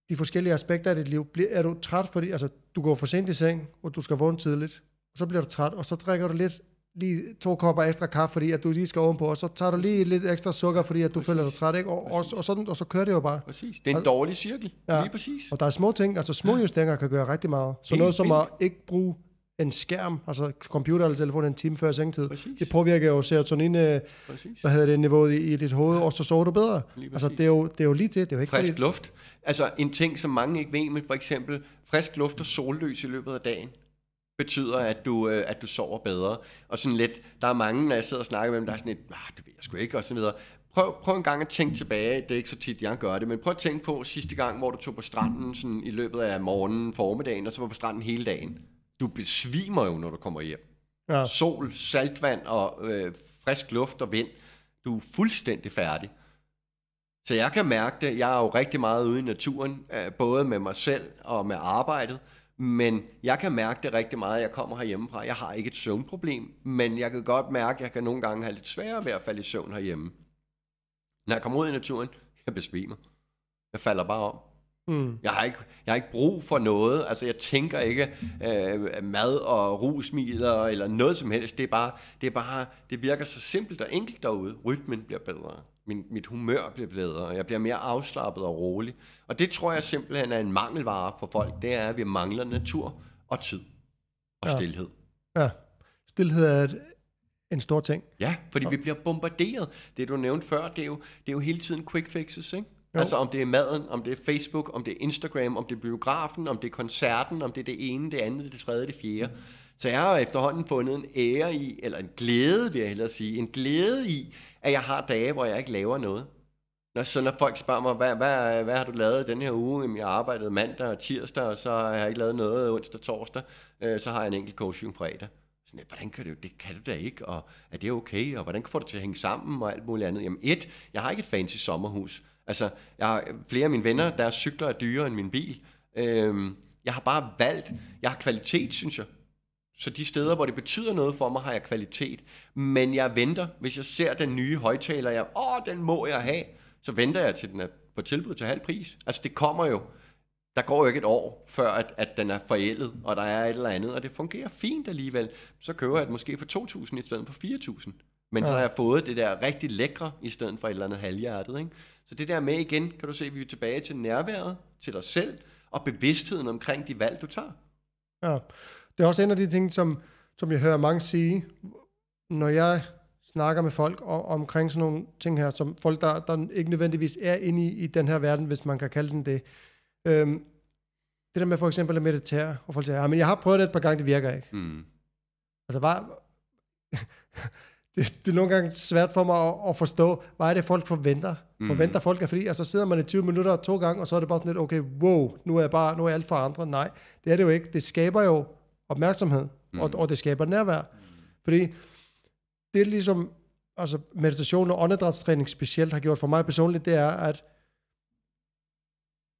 de forskellige aspekter af dit liv. Er du træt, fordi altså, du går for sent i seng, og du skal vågne tidligt, og så bliver du træt, og så drikker du lidt lige to kopper ekstra kaffe, fordi at du lige skal ovenpå, og så tager du lige lidt ekstra sukker, fordi at du Præcis. føler dig træt, ikke? Og, og, og, sådan, og så kører det jo bare. Præcis. Det er en dårlig cirkel. Ja. Lige præcis. Og der er små ting, altså små justeringer kan gøre rigtig meget. Så Helt noget som at ikke bruge en skærm, altså computer eller telefon en time før sengetid, Præcis. det påvirker jo serotonin, øh, Præcis. hvad hedder det, niveauet i, i dit hoved, og så sover du bedre. Altså det er, jo, det er jo lige det, det er jo ikke Frisk fordi, luft. Altså en ting, som mange ikke ved, men for eksempel frisk luft og sollys i løbet af dagen, betyder, at du, øh, at du sover bedre. Og sådan lidt, der er mange, når jeg sidder og snakker med dem, der er sådan lidt, ah, det ved jeg sgu ikke, og så videre. Prøv, prøv en gang at tænke tilbage, det er ikke så tit, jeg gør det, men prøv at tænke på sidste gang, hvor du tog på stranden sådan i løbet af morgenen, formiddagen, og så var på stranden hele dagen. Du besvimer jo, når du kommer hjem. ja, Sol, saltvand og øh, frisk luft og vind. Du er fuldstændig færdig. Så jeg kan mærke det. Jeg er jo rigtig meget ude i naturen, øh, både med mig selv og med arbejdet. Men jeg kan mærke det rigtig meget, jeg kommer herhjemmefra. Jeg har ikke et søvnproblem, men jeg kan godt mærke, at jeg kan nogle gange have lidt sværere ved at falde i søvn herhjemme. Når jeg kommer ud i naturen, jeg besvimer. Jeg falder bare om. Mm, Jeg har ikke, jeg har ikke brug for noget. Altså, jeg tænker ikke øh, mad og rusmidler eller noget som helst. Det er bare, det er bare, det virker så simpelt og enkelt derude. Rytmen bliver bedre. Min, mit humør bliver bedre. Jeg bliver mere afslappet og rolig. Og det tror jeg simpelthen er en mangelvare for folk. Det er, at vi mangler natur og tid og Ja. stillhed. ja. Stilhed er et, en stor ting. Ja, fordi vi bliver bombarderet. Det du nævnte før, det er jo, det er jo hele tiden quick fixes, ikke? Jo. Altså om det er maden, om det er Facebook, om det er Instagram, om det er biografen, om det er koncerten, om det er det ene, det andet, det tredje, det fjerde. Så jeg har efterhånden fundet en ære i, eller en glæde, vil jeg hellere sige, en glæde i, at jeg har dage, hvor jeg ikke laver noget. Når, så når folk spørger mig, hvad, hvad, hvad har du lavet den her uge? Jamen, jeg arbejdede mandag og tirsdag, og så har jeg ikke lavet noget onsdag og torsdag. Øh, så har jeg en enkelt coaching fredag. Sådan, ja, hvordan kan du, det kan du da ikke, og er det okay, og hvordan får du det til at hænge sammen, og alt muligt andet. Jamen et, jeg har ikke et fancy sommerhus. Altså, jeg har flere af mine venner, deres cykler er dyrere end min bil. Øhm, jeg har bare valgt, jeg har kvalitet, synes jeg. Så de steder, hvor det betyder noget for mig, har jeg kvalitet. Men jeg venter, hvis jeg ser den nye højtaler, jeg, åh, den må jeg have, så venter jeg til den er på tilbud til halv pris. Altså det kommer jo. Der går jo ikke et år, før at, at den er forældet, og der er et eller andet, og det fungerer fint alligevel. Så køber jeg det måske for 2.000 i stedet for 4.000. Men ja. så har jeg fået det der rigtig lækre, i stedet for et eller andet halvhjertet. Ikke? Så det der med igen, kan du se, at vi er tilbage til nærværet, til dig selv, og bevidstheden omkring de valg, du tager. Ja. Det er også en af de ting, som, som jeg hører mange sige, når jeg snakker med folk om, omkring sådan nogle ting her, som folk, der, der ikke nødvendigvis er inde i, i den her verden, hvis man kan kalde den det. Øhm, det der med for eksempel at meditere, og folk siger, ja, men jeg har prøvet det et par gange, det virker ikke. Mm. Altså, hvad, <laughs> det, det er nogle gange svært for mig at, at forstå, hvad er det, folk forventer. Mm. Forventer folk er fordi, altså sidder man i 20 minutter to gange, og så er det bare sådan lidt, okay, wow, nu er jeg bare, nu er alt for andre. Nej, det er det jo ikke. Det skaber jo opmærksomhed, mm. og, og det skaber nærvær. Mm. Fordi det er ligesom, altså meditation og åndedrætstræning specielt har gjort for mig personligt, det er, at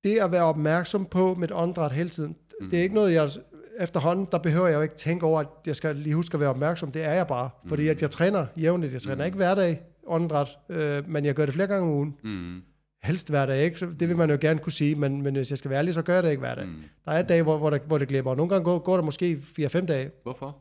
det at være opmærksom på mit åndedræt hele tiden, mm. det er ikke noget, jeg efterhånden, der behøver jeg jo ikke tænke over, at jeg skal lige huske at være opmærksom. Det er jeg bare, mm. fordi at jeg træner jævnligt. Jeg træner mm. ikke hver dag åndedræt, øh, men jeg gør det flere gange om ugen. Mm. Helst hver dag, ikke? Så det vil man jo gerne kunne sige, men, men hvis jeg skal være ærlig, så gør jeg det ikke hver dag. Mm. Der er dage, hvor, hvor, der, hvor det glemmer, og nogle gange går, går der måske 4-5 dage. Hvorfor?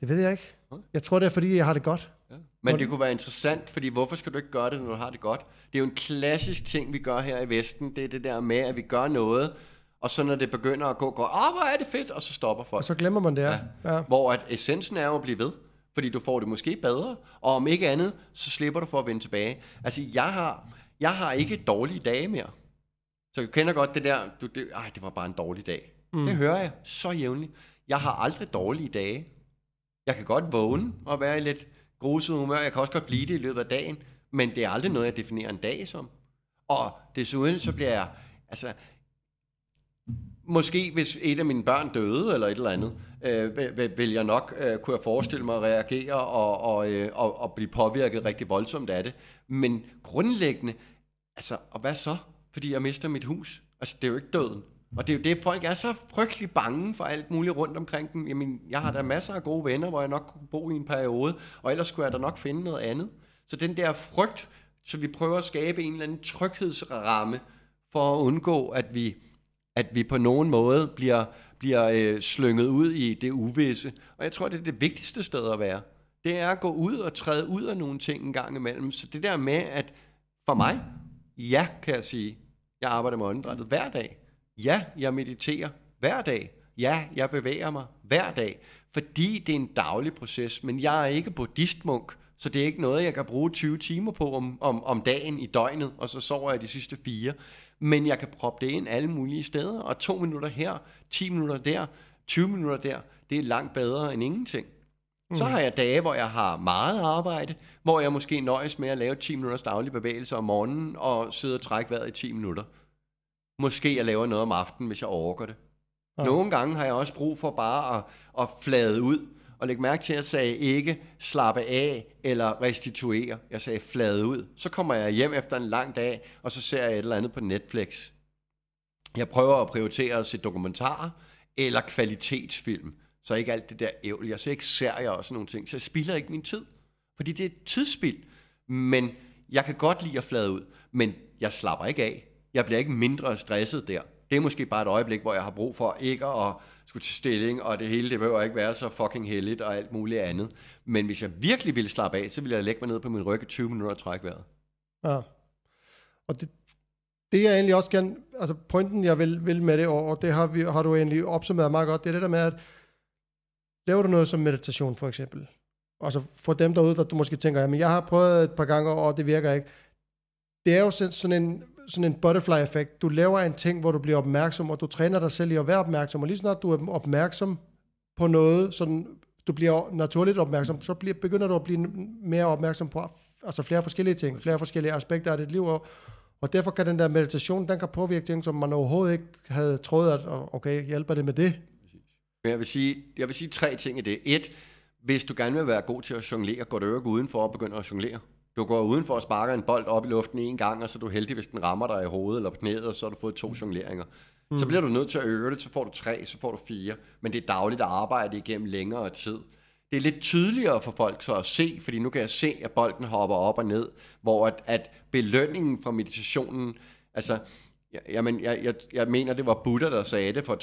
Det ved jeg ikke. Jeg tror, det er, fordi jeg har det godt. Ja. Men det kunne være interessant, fordi hvorfor skal du ikke gøre det, når du har det godt? Det er jo en klassisk ting, vi gør her i Vesten. Det er det der med, at vi gør noget, og så når det begynder at gå, går, ah, hvor er det fedt, og så stopper folk. Og så glemmer man det, ja. ja. Hvor at essensen er jo at blive ved, fordi du får det måske bedre, og om ikke andet, så slipper du for at vende tilbage. Altså, jeg har, jeg har ikke dårlige dage mere. Så jeg kender godt det der, du, det, ej, det var bare en dårlig dag. Mm. Det hører jeg så jævnligt. Jeg har aldrig dårlige dage. Jeg kan godt vågne og være i lidt gruset humør. Jeg kan også godt blive det i løbet af dagen. Men det er aldrig noget, jeg definerer en dag som. Og desuden så bliver jeg... Altså, måske hvis et af mine børn døde eller et eller andet, øh, vil, vil jeg nok, øh, kunne jeg forestille mig at reagere og, og, øh, og, og blive påvirket rigtig voldsomt af det. Men grundlæggende, altså, og hvad så? Fordi jeg mister mit hus. Altså, det er jo ikke døden. Og det er jo det, folk er så frygtelig bange for alt muligt rundt omkring dem. Jamen, jeg har da masser af gode venner, hvor jeg nok kunne bo i en periode, og ellers skulle jeg da nok finde noget andet. Så den der frygt, så vi prøver at skabe en eller anden tryghedsramme for at undgå, at vi, at vi på nogen måde bliver, bliver øh, slynget ud i det uvisse. Og jeg tror, det er det vigtigste sted at være. Det er at gå ud og træde ud af nogle ting en gang imellem. Så det der med, at for mig, ja, kan jeg sige, jeg arbejder med åndedrættet hver dag. Ja, jeg mediterer hver dag. Ja, jeg bevæger mig hver dag, fordi det er en daglig proces, men jeg er ikke buddhistmunk, så det er ikke noget, jeg kan bruge 20 timer på om, om, om dagen i døgnet, og så sover jeg de sidste fire. Men jeg kan proppe det ind alle mulige steder, og to minutter her, 10 minutter der, 20 minutter der, det er langt bedre end ingenting. Mm. Så har jeg dage, hvor jeg har meget arbejde, hvor jeg måske nøjes med at lave 10 minutters daglig bevægelse om morgenen, og sidde og trække vejret i 10 minutter. Måske jeg laver noget om aftenen, hvis jeg overgår det. Ja. Nogle gange har jeg også brug for bare at, at flade ud. Og læg mærke til, at jeg sagde ikke slappe af eller restituere. Jeg sagde flade ud. Så kommer jeg hjem efter en lang dag, og så ser jeg et eller andet på Netflix. Jeg prøver at prioritere at se dokumentarer eller kvalitetsfilm. Så ikke alt det der ævl. Jeg ser ikke serier og sådan nogle ting. Så jeg spilder ikke min tid. Fordi det er tidsspild. Men jeg kan godt lide at flade ud. Men jeg slapper ikke af. Jeg bliver ikke mindre stresset der. Det er måske bare et øjeblik, hvor jeg har brug for ikke at skulle til stilling, og det hele, det behøver ikke være så fucking heldigt og alt muligt andet. Men hvis jeg virkelig ville slappe af, så ville jeg lægge mig ned på min ryg i 20 minutter og trække vejret. Ja. Og det, det er egentlig også gerne, altså pointen jeg vil, vil med det, og det har, vi, har du egentlig opsummeret meget godt, det er det der med, at laver du noget som meditation for eksempel, og så for dem derude, der du måske tænker, jamen jeg har prøvet et par gange, og det virker ikke. Det er jo sådan en sådan en butterfly-effekt. Du laver en ting, hvor du bliver opmærksom, og du træner dig selv i at være opmærksom, og lige snart du er opmærksom på noget, sådan du bliver naturligt opmærksom, så bliver, begynder du at blive mere opmærksom på altså flere forskellige ting, flere forskellige aspekter af dit liv, og, og derfor kan den der meditation, den kan påvirke ting, som man overhovedet ikke havde troet, at okay, hjælper det med det? Men jeg vil sige, jeg vil sige tre ting i det. Et, hvis du gerne vil være god til at jonglere, går du ikke udenfor og begynder at jonglere. Du går udenfor og sparker en bold op i luften en gang, og så er du heldig, hvis den rammer dig i hovedet eller på knæet, og så har du fået to jongleringer. Mm. Så bliver du nødt til at øve det, så får du tre, så får du fire. Men det er dagligt arbejde igennem længere tid. Det er lidt tydeligere for folk så at se, fordi nu kan jeg se, at bolden hopper op og ned, hvor at, at belønningen fra meditationen, altså, Jamen, jeg, jeg, jeg mener, det var Buddha, der sagde det for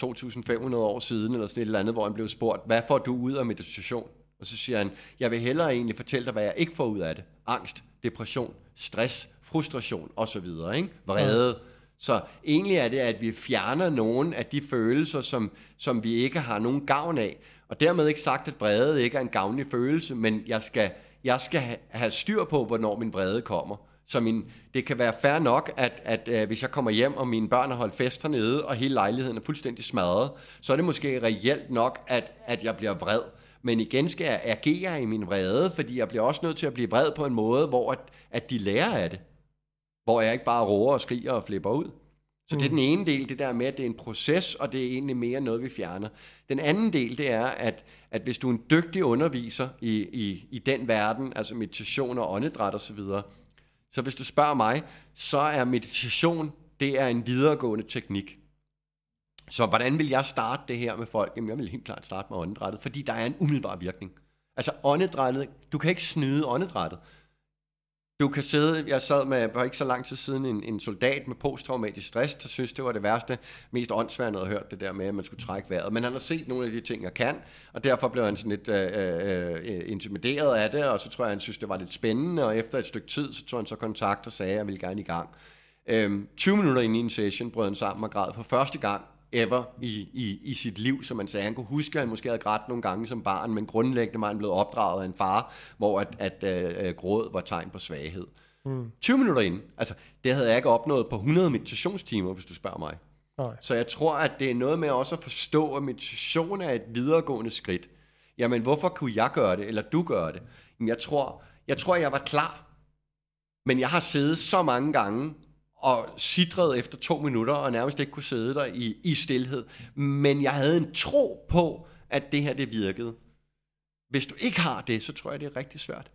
2.500 år siden, eller sådan et eller andet, hvor han blev spurgt, hvad får du ud af meditation? Og så siger han, jeg vil hellere egentlig fortælle dig, hvad jeg ikke får ud af det. Angst, depression, stress, frustration osv. Ikke? Vrede. Ja. Så egentlig er det, at vi fjerner nogle af de følelser, som, som vi ikke har nogen gavn af. Og dermed ikke sagt, at vrede ikke er en gavnlig følelse, men jeg skal jeg skal ha- have styr på, hvornår min vrede kommer. Så min, det kan være fair nok, at, at uh, hvis jeg kommer hjem, og mine børn har holdt fest hernede, og hele lejligheden er fuldstændig smadret, så er det måske reelt nok, at, at jeg bliver vred. Men igen skal jeg agere i min vrede, fordi jeg bliver også nødt til at blive vred på en måde, hvor at, at de lærer af det. Hvor jeg ikke bare roer og skriger og flipper ud. Så mm. det er den ene del, det der med, at det er en proces, og det er egentlig mere noget, vi fjerner. Den anden del, det er, at, at hvis du er en dygtig underviser i, i, i den verden, altså meditation og åndedræt osv., så, så hvis du spørger mig, så er meditation, det er en videregående teknik. Så hvordan vil jeg starte det her med folk? Jamen, jeg vil helt klart starte med åndedrættet, fordi der er en umiddelbar virkning. Altså åndedrættet, du kan ikke snyde åndedrættet. Du kan sidde, jeg sad med, for ikke så lang tid siden, en, en soldat med posttraumatisk stress, der synes, det var det værste, mest åndssværende, at hørt det der med, at man skulle trække vejret. Men han har set nogle af de ting, jeg kan, og derfor blev han sådan lidt øh, øh, øh, intimideret af det, og så tror jeg, han synes, det var lidt spændende, og efter et stykke tid, så tog han så kontakt og sagde, at jeg ville gerne i gang. Øhm, 20 minutter ind i en session brød han sammen og græd for første gang ever i, i, i sit liv, som man sagde. Han kunne huske, at han måske havde grædt nogle gange som barn, men grundlæggende var han blevet opdraget af en far, hvor at, at øh, gråd var tegn på svaghed. Mm. 20 minutter ind, altså det havde jeg ikke opnået på 100 meditationstimer, hvis du spørger mig. Nej. Så jeg tror, at det er noget med også at forstå, at meditation er et videregående skridt. Jamen, hvorfor kunne jeg gøre det, eller du gøre det? Jamen, jeg tror, jeg tror, jeg var klar. Men jeg har siddet så mange gange og sidrede efter to minutter, og nærmest ikke kunne sidde der i, i stillhed. Men jeg havde en tro på, at det her det virkede. Hvis du ikke har det, så tror jeg, det er rigtig svært.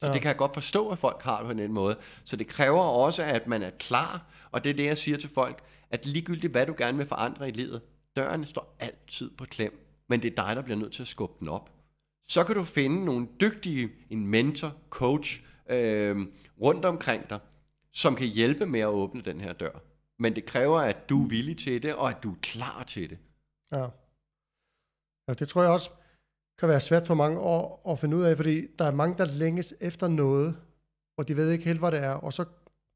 Så ja. det kan jeg godt forstå, at folk har det på den måde. Så det kræver også, at man er klar, og det er det, jeg siger til folk, at ligegyldigt hvad du gerne vil forandre i livet, døren står altid på klem, men det er dig, der bliver nødt til at skubbe den op. Så kan du finde nogle dygtige, en mentor, coach, øh, rundt omkring dig, som kan hjælpe med at åbne den her dør. Men det kræver, at du er villig til det, og at du er klar til det. Ja. ja det tror jeg også kan være svært for mange at, at finde ud af, fordi der er mange, der længes efter noget, og de ved ikke helt, hvad det er. Og så,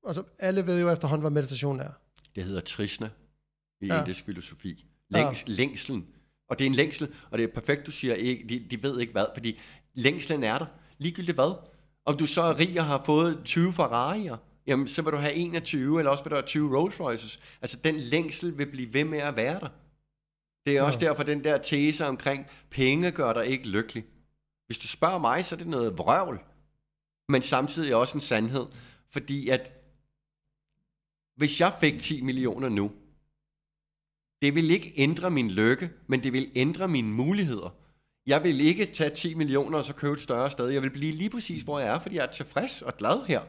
altså, alle ved jo efterhånden, hvad meditation er. Det hedder Trishna i ja. indisk filosofi. Længs, ja. Længselen. Og det er en længsel, og det er perfekt, du siger, ikke, de, de ved ikke hvad, fordi længselen er der. Ligegyldigt hvad. Om du så er rig og har fået 20 Ferrari'er, jamen så vil du have 21, eller også vil du have 20 Rolls Royces. Altså den længsel vil blive ved med at være der. Det er ja. også derfor den der tese omkring, penge gør dig ikke lykkelig. Hvis du spørger mig, så er det noget vrøvl, men samtidig også en sandhed. Fordi at, hvis jeg fik 10 millioner nu, det vil ikke ændre min lykke, men det vil ændre mine muligheder. Jeg vil ikke tage 10 millioner og så købe et større sted. Jeg vil blive lige præcis, hvor jeg er, fordi jeg er tilfreds og glad her.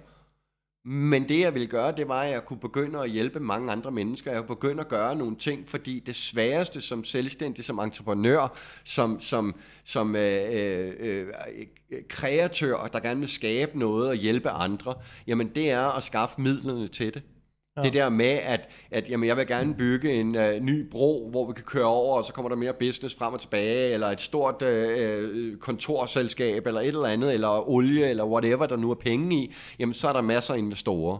Men det jeg ville gøre, det var, at jeg kunne begynde at hjælpe mange andre mennesker. Jeg kunne begynde at gøre nogle ting, fordi det sværeste som selvstændig, som entreprenør, som, som, som øh, øh, øh, kreatør, der gerne vil skabe noget og hjælpe andre, jamen det er at skaffe midlerne til det. Ja. Det der med, at, at jamen, jeg vil gerne bygge en uh, ny bro, hvor vi kan køre over, og så kommer der mere business frem og tilbage, eller et stort uh, kontorselskab, eller et eller andet, eller olie, eller whatever, der nu er penge i, jamen så er der masser af investorer.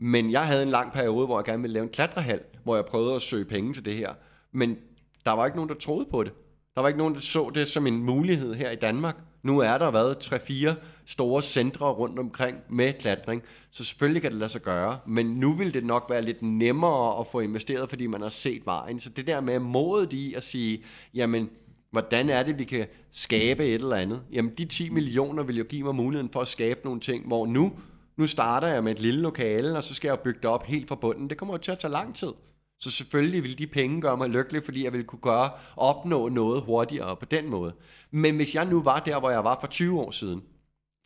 Men jeg havde en lang periode, hvor jeg gerne ville lave en klatrehal, hvor jeg prøvede at søge penge til det her. Men der var ikke nogen, der troede på det. Der var ikke nogen, der så det som en mulighed her i Danmark. Nu er der været 3-4 store centre rundt omkring med klatring, så selvfølgelig kan det lade sig gøre, men nu vil det nok være lidt nemmere at få investeret, fordi man har set vejen. Så det der med modet i at sige, jamen, hvordan er det, vi kan skabe et eller andet? Jamen, de 10 millioner vil jo give mig muligheden for at skabe nogle ting, hvor nu, nu starter jeg med et lille lokale, og så skal jeg bygge det op helt fra bunden. Det kommer jo til at tage lang tid. Så selvfølgelig vil de penge gøre mig lykkelig, fordi jeg vil kunne gøre, opnå noget hurtigere på den måde. Men hvis jeg nu var der, hvor jeg var for 20 år siden,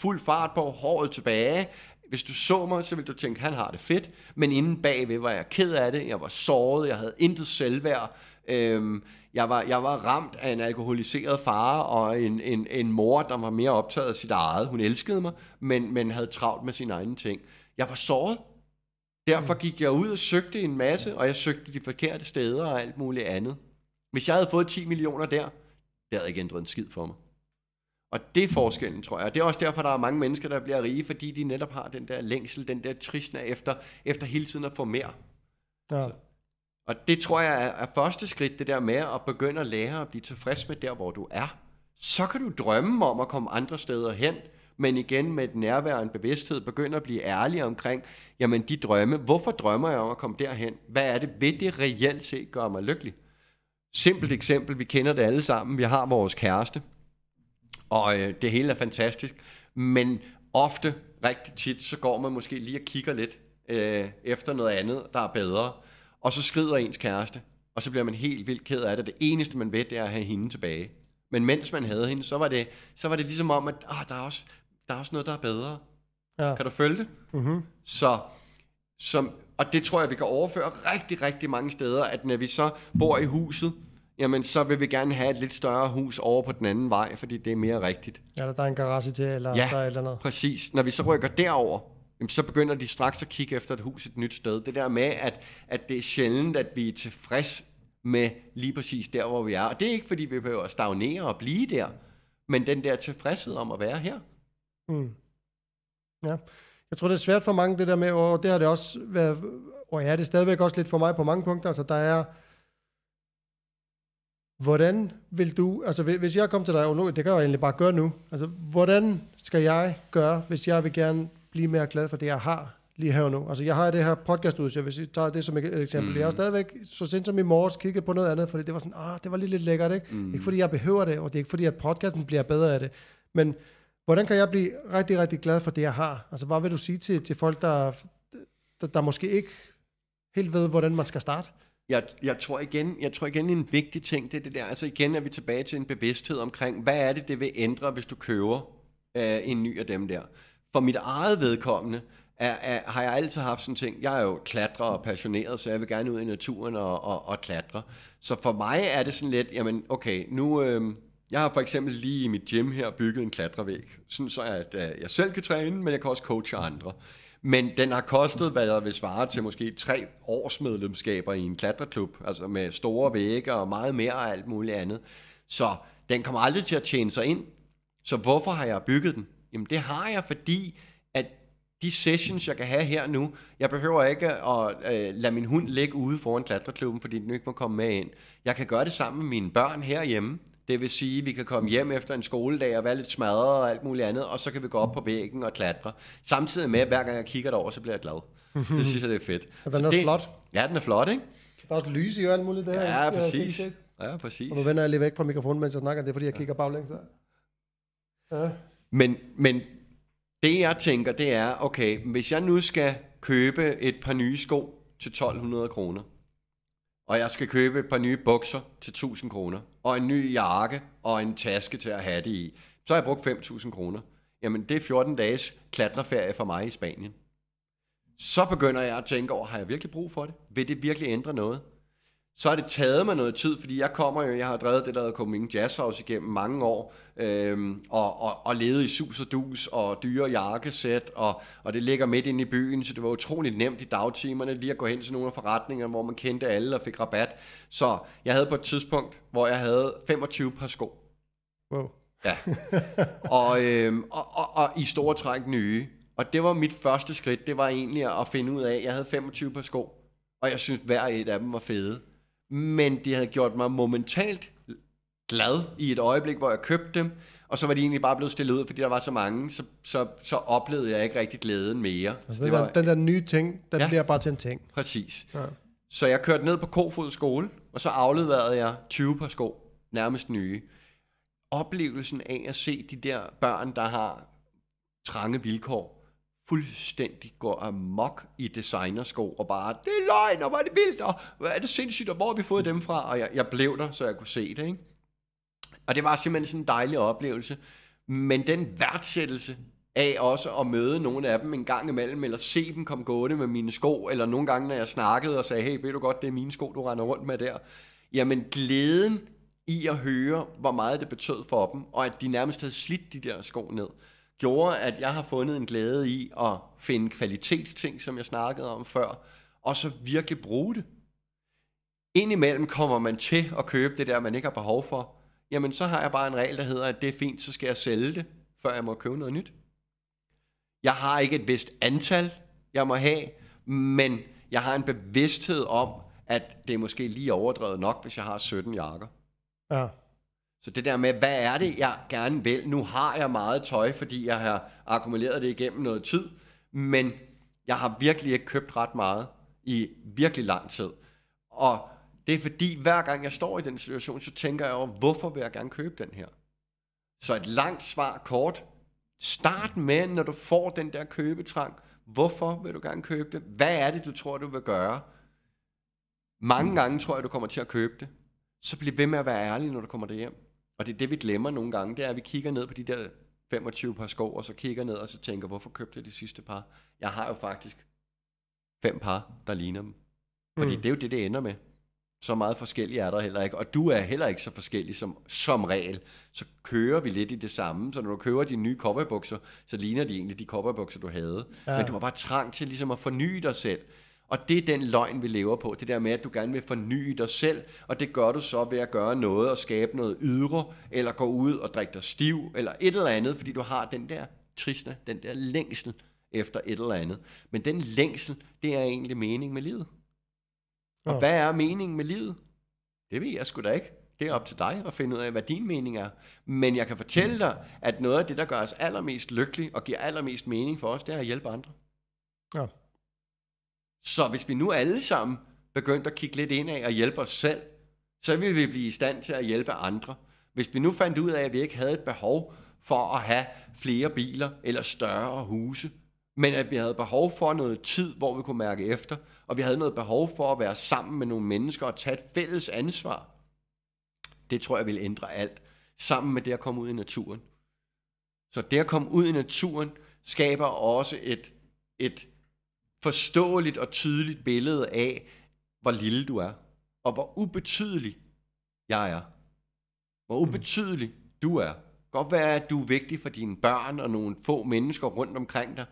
fuld fart på, håret tilbage, hvis du så mig, så ville du tænke, han har det fedt, men inden bagved var jeg ked af det, jeg var såret, jeg havde intet selvværd, øhm, jeg, var, jeg var ramt af en alkoholiseret far og en, en, en mor, der var mere optaget af sit eget. Hun elskede mig, men, men havde travlt med sine egne ting. Jeg var såret, Derfor gik jeg ud og søgte en masse, og jeg søgte de forkerte steder og alt muligt andet. Hvis jeg havde fået 10 millioner der, det havde ikke ændret en skid for mig. Og det er forskellen, tror jeg. Og det er også derfor, der er mange mennesker, der bliver rige, fordi de netop har den der længsel, den der tristne efter, efter hele tiden at få mere. Ja. Så. Og det tror jeg er, er første skridt, det der med at begynde at lære at blive tilfreds med der, hvor du er. Så kan du drømme om at komme andre steder hen, men igen med et nærværende bevidsthed, begynder at blive ærlig omkring, jamen de drømme, hvorfor drømmer jeg om at komme derhen? Hvad er det, ved det reelt set gør mig lykkelig? Simpelt eksempel, vi kender det alle sammen, vi har vores kæreste, og øh, det hele er fantastisk, men ofte, rigtig tit, så går man måske lige og kigger lidt øh, efter noget andet, der er bedre, og så skrider ens kæreste, og så bliver man helt vildt ked af det. Det eneste, man ved, det er at have hende tilbage. Men mens man havde hende, så var det, så var det ligesom om, at ah, der, er også, der er også noget, der er bedre. Ja. Kan du følge det? Mm-hmm. Så, som, og det tror jeg, vi kan overføre rigtig, rigtig mange steder, at når vi så bor i huset, jamen så vil vi gerne have et lidt større hus over på den anden vej, fordi det er mere rigtigt. Eller der er en garage til, eller Ja. der er et eller andet. Præcis. Når vi så rykker derover, jamen, så begynder de straks at kigge efter et hus et nyt sted. Det der med, at, at det er sjældent, at vi er tilfreds med lige præcis der, hvor vi er. Og det er ikke, fordi vi behøver at stagnere og blive der, men den der tilfredshed om at være her. Mm. Ja. Jeg tror, det er svært for mange, det der med, og det har det også været, og ja, det er stadigvæk også lidt for mig på mange punkter, altså der er, hvordan vil du, altså hvis- jeg kom til dig, og nu, det kan jeg egentlig bare gøre nu, altså hvordan skal jeg gøre, hvis jeg vil gerne blive mere glad for det, jeg har lige her og nu. Altså jeg har det her podcast ud, så hvis jeg tager det som et eksempel. Mm. Jeg har stadigvæk, så sent som i morges, kigget på noget andet, fordi det var sådan, ah, det var lige lidt lækkert, ikke? Mm. Ikke fordi jeg behøver det, og det er ikke fordi, at podcasten bliver bedre af det, men hvordan kan jeg blive rigtig, rigtig glad for det, jeg har? Altså hvad vil du sige til, til folk, der, der, der måske ikke helt ved, hvordan man skal starte? Jeg, jeg, tror igen, jeg tror igen, en vigtig ting, det er det der, altså igen er vi tilbage til en bevidsthed omkring, hvad er det, det vil ændre, hvis du køber øh, en ny af dem der. For mit eget vedkommende er, er, har jeg altid haft sådan en ting, jeg er jo klatrer og passioneret, så jeg vil gerne ud i naturen og, og, og klatre. Så for mig er det sådan lidt, jamen okay, nu, øh, jeg har for eksempel lige i mit gym her bygget en klatrevæg, sådan så at øh, jeg selv kan træne, men jeg kan også coache andre. Men den har kostet, hvad der vil svare til måske tre års medlemskaber i en klatreklub, altså med store vægge og meget mere og alt muligt andet. Så den kommer aldrig til at tjene sig ind. Så hvorfor har jeg bygget den? Jamen det har jeg, fordi at de sessions, jeg kan have her nu, jeg behøver ikke at øh, lade min hund ligge ude foran klatreklubben, fordi den ikke må komme med ind. Jeg kan gøre det sammen med mine børn herhjemme. Det vil sige, at vi kan komme hjem efter en skoledag og være lidt smadret og alt muligt andet, og så kan vi gå op på væggen og klatre. Samtidig med, at hver gang jeg kigger derover, så bliver jeg glad. Det synes jeg, det er fedt. <laughs> Og den er det, flot. Ja, den er flot, ikke? Der er også lys i og alt muligt der. Ja, præcis. sindssygt. Ja, præcis. Og nu vender jeg lige væk fra mikrofonen, mens jeg snakker. Det er, fordi jeg kigger baglæns. Ja. Men, men det jeg tænker, det er, okay, hvis jeg nu skal købe et par nye sko til 1200 kroner, og jeg skal købe et par nye bukser til 1000 kroner, og en ny jakke og en taske til at have det i, så har jeg brugt 5000 kroner. Jamen, det er 14 dages klatreferie for mig i Spanien. Så begynder jeg at tænke over, har jeg virkelig brug for det? Vil det virkelig ændre noget? Så har det taget mig noget tid, fordi jeg kommer jo, jeg har drevet det, der hedder Copenhagen Jazz House igennem mange år, øhm, og, og, og levet i sus og dus og dyre jakkesæt, og, og det ligger midt inde i byen, så det var utroligt nemt i dagtimerne lige at gå hen til nogle af forretningerne, hvor man kendte alle og fik rabat. Så jeg havde på et tidspunkt, hvor jeg havde 25 par sko. Wow. Ja. <laughs> og, øhm, og, og, og i store træk nye. Og det var mit første skridt, det var egentlig at finde ud af, at jeg havde 25 par sko, og jeg synes hver et af dem var fede. Men de havde gjort mig momentalt glad i et øjeblik, hvor jeg købte dem, og så var de egentlig bare blevet stillet ud, fordi der var så mange, så, så, så oplevede jeg ikke rigtig glæden mere. Altså, Så den, det der, var, den der nye ting, den Ja. bliver bare til en ting. præcis. Ja. Så jeg kørte ned på Kofod skole, og så afleverede jeg 20 par sko, nærmest nye. Oplevelsen af at se de der børn, der har trange vilkår, fuldstændig går amok i designersko, og bare, det er løgn, og hvor er det vildt, og hvad er det sindssygt, og hvor har vi fået dem fra? Og jeg, jeg blev der, så jeg kunne se det, ikke? Og det var simpelthen sådan en dejlig oplevelse. Men den værdsættelse af også at møde nogle af dem en gang imellem, eller se dem komme gående med mine sko, eller nogle gange, når jeg snakkede og sagde, hey, ved du godt, det er mine sko, du render rundt med der. Jamen, glæden i at høre, hvor meget det betød for dem, og at de nærmest havde slidt de der sko ned, gjorde, at jeg har fundet en glæde i at finde kvalitetsting, som jeg snakkede om før, og så virkelig bruge det. Indimellem kommer man til at købe det der, man ikke har behov for, jamen så har jeg bare en regel, der hedder, at det er fint, så skal jeg sælge det, før jeg må købe noget nyt. Jeg har ikke et vist antal, jeg må have, men jeg har en bevidsthed om, at det er måske lige overdrevet nok, hvis jeg har 17 jakker. Ja. Så det der med, hvad er det, jeg gerne vil? Nu har jeg meget tøj, fordi jeg har akkumuleret det igennem noget tid, men jeg har virkelig ikke købt ret meget i virkelig lang tid. Og det er fordi, hver gang jeg står i den situation, så tænker jeg over, hvorfor vil jeg gerne købe den her? Så et langt svar kort. Start med, når du får den der købetrang. Hvorfor vil du gerne købe det? Hvad er det, du tror, du vil gøre? Mange gange tror jeg, du kommer til at købe det. Så bliv ved med at være ærlig, når du kommer derhjem. Og det er det, vi glemmer nogle gange, det er, at vi kigger ned på de der 25 par sko, og så kigger ned og så tænker, hvorfor købte jeg de sidste par? Jeg har jo faktisk fem par, der ligner dem. Fordi mm. det er jo det, det ender med. Så meget forskellige er der heller ikke. Og du er heller ikke så forskellig som, som regel. Så kører vi lidt i det samme. Så når du køber dine nye cowboybukser, så ligner de egentlig de cowboybukser, du havde. Ja. Men du har bare trang til ligesom at forny dig selv. Og det er den løgn, vi lever på. Det der med, at du gerne vil forny dig selv, og det gør du så ved at gøre noget og skabe noget ydre, eller gå ud og drikke dig stiv, eller et eller andet, fordi du har den der tristne, den der længsel efter et eller andet. Men den længsel, det er egentlig mening med livet. Og ja. hvad er meningen med livet? Det ved jeg sgu da ikke. Det er op til dig at finde ud af, hvad din mening er. Men jeg kan fortælle dig, at noget af det, der gør os allermest lykkelige og giver allermest mening for os, det er at hjælpe andre. Ja. Så hvis vi nu alle sammen begyndte at kigge lidt ind af og hjælpe os selv, så vil vi blive i stand til at hjælpe andre. Hvis vi nu fandt ud af, at vi ikke havde et behov for at have flere biler eller større huse, men at vi havde behov for noget tid, hvor vi kunne mærke efter, og vi havde noget behov for at være sammen med nogle mennesker og tage et fælles ansvar. Det tror jeg vil ændre alt, sammen med det at komme ud i naturen. Så det at komme ud i naturen skaber også et, et forståeligt og tydeligt billede af, hvor lille du er, og hvor ubetydelig jeg er. Hvor ubetydelig du er. Godt være, at du er vigtig for dine børn og nogle få mennesker rundt omkring dig,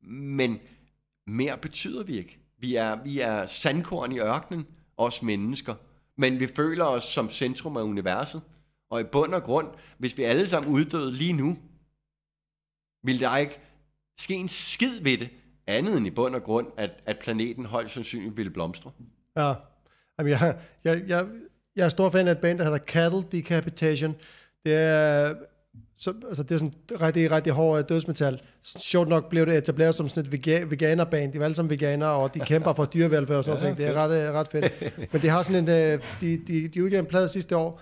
men mere betyder vi ikke. Vi er, vi er sandkorn i ørkenen, os mennesker, men vi føler os som centrum af universet. Og i bund og grund, hvis vi alle sammen uddøde lige nu, vil der ikke ske en skid ved det, andet end i bund og grund, at, at planeten højst sandsynligt ville blomstre. Ja, Jamen, jeg, jeg, jeg, jeg er stor fan af et band, der hedder Cattle Decapitation. Det er, så, altså det er sådan rigtig, rigtig hård dødsmetal. Sjovt nok blev det etableret som sådan et vega, veganerband. De er alle sammen veganere, og de <laughs> kæmper for dyrevelfærd og sådan ja, noget. Det er ret, ret fedt. Men de har sådan en, øh, de, de, de udgav en plade sidste år,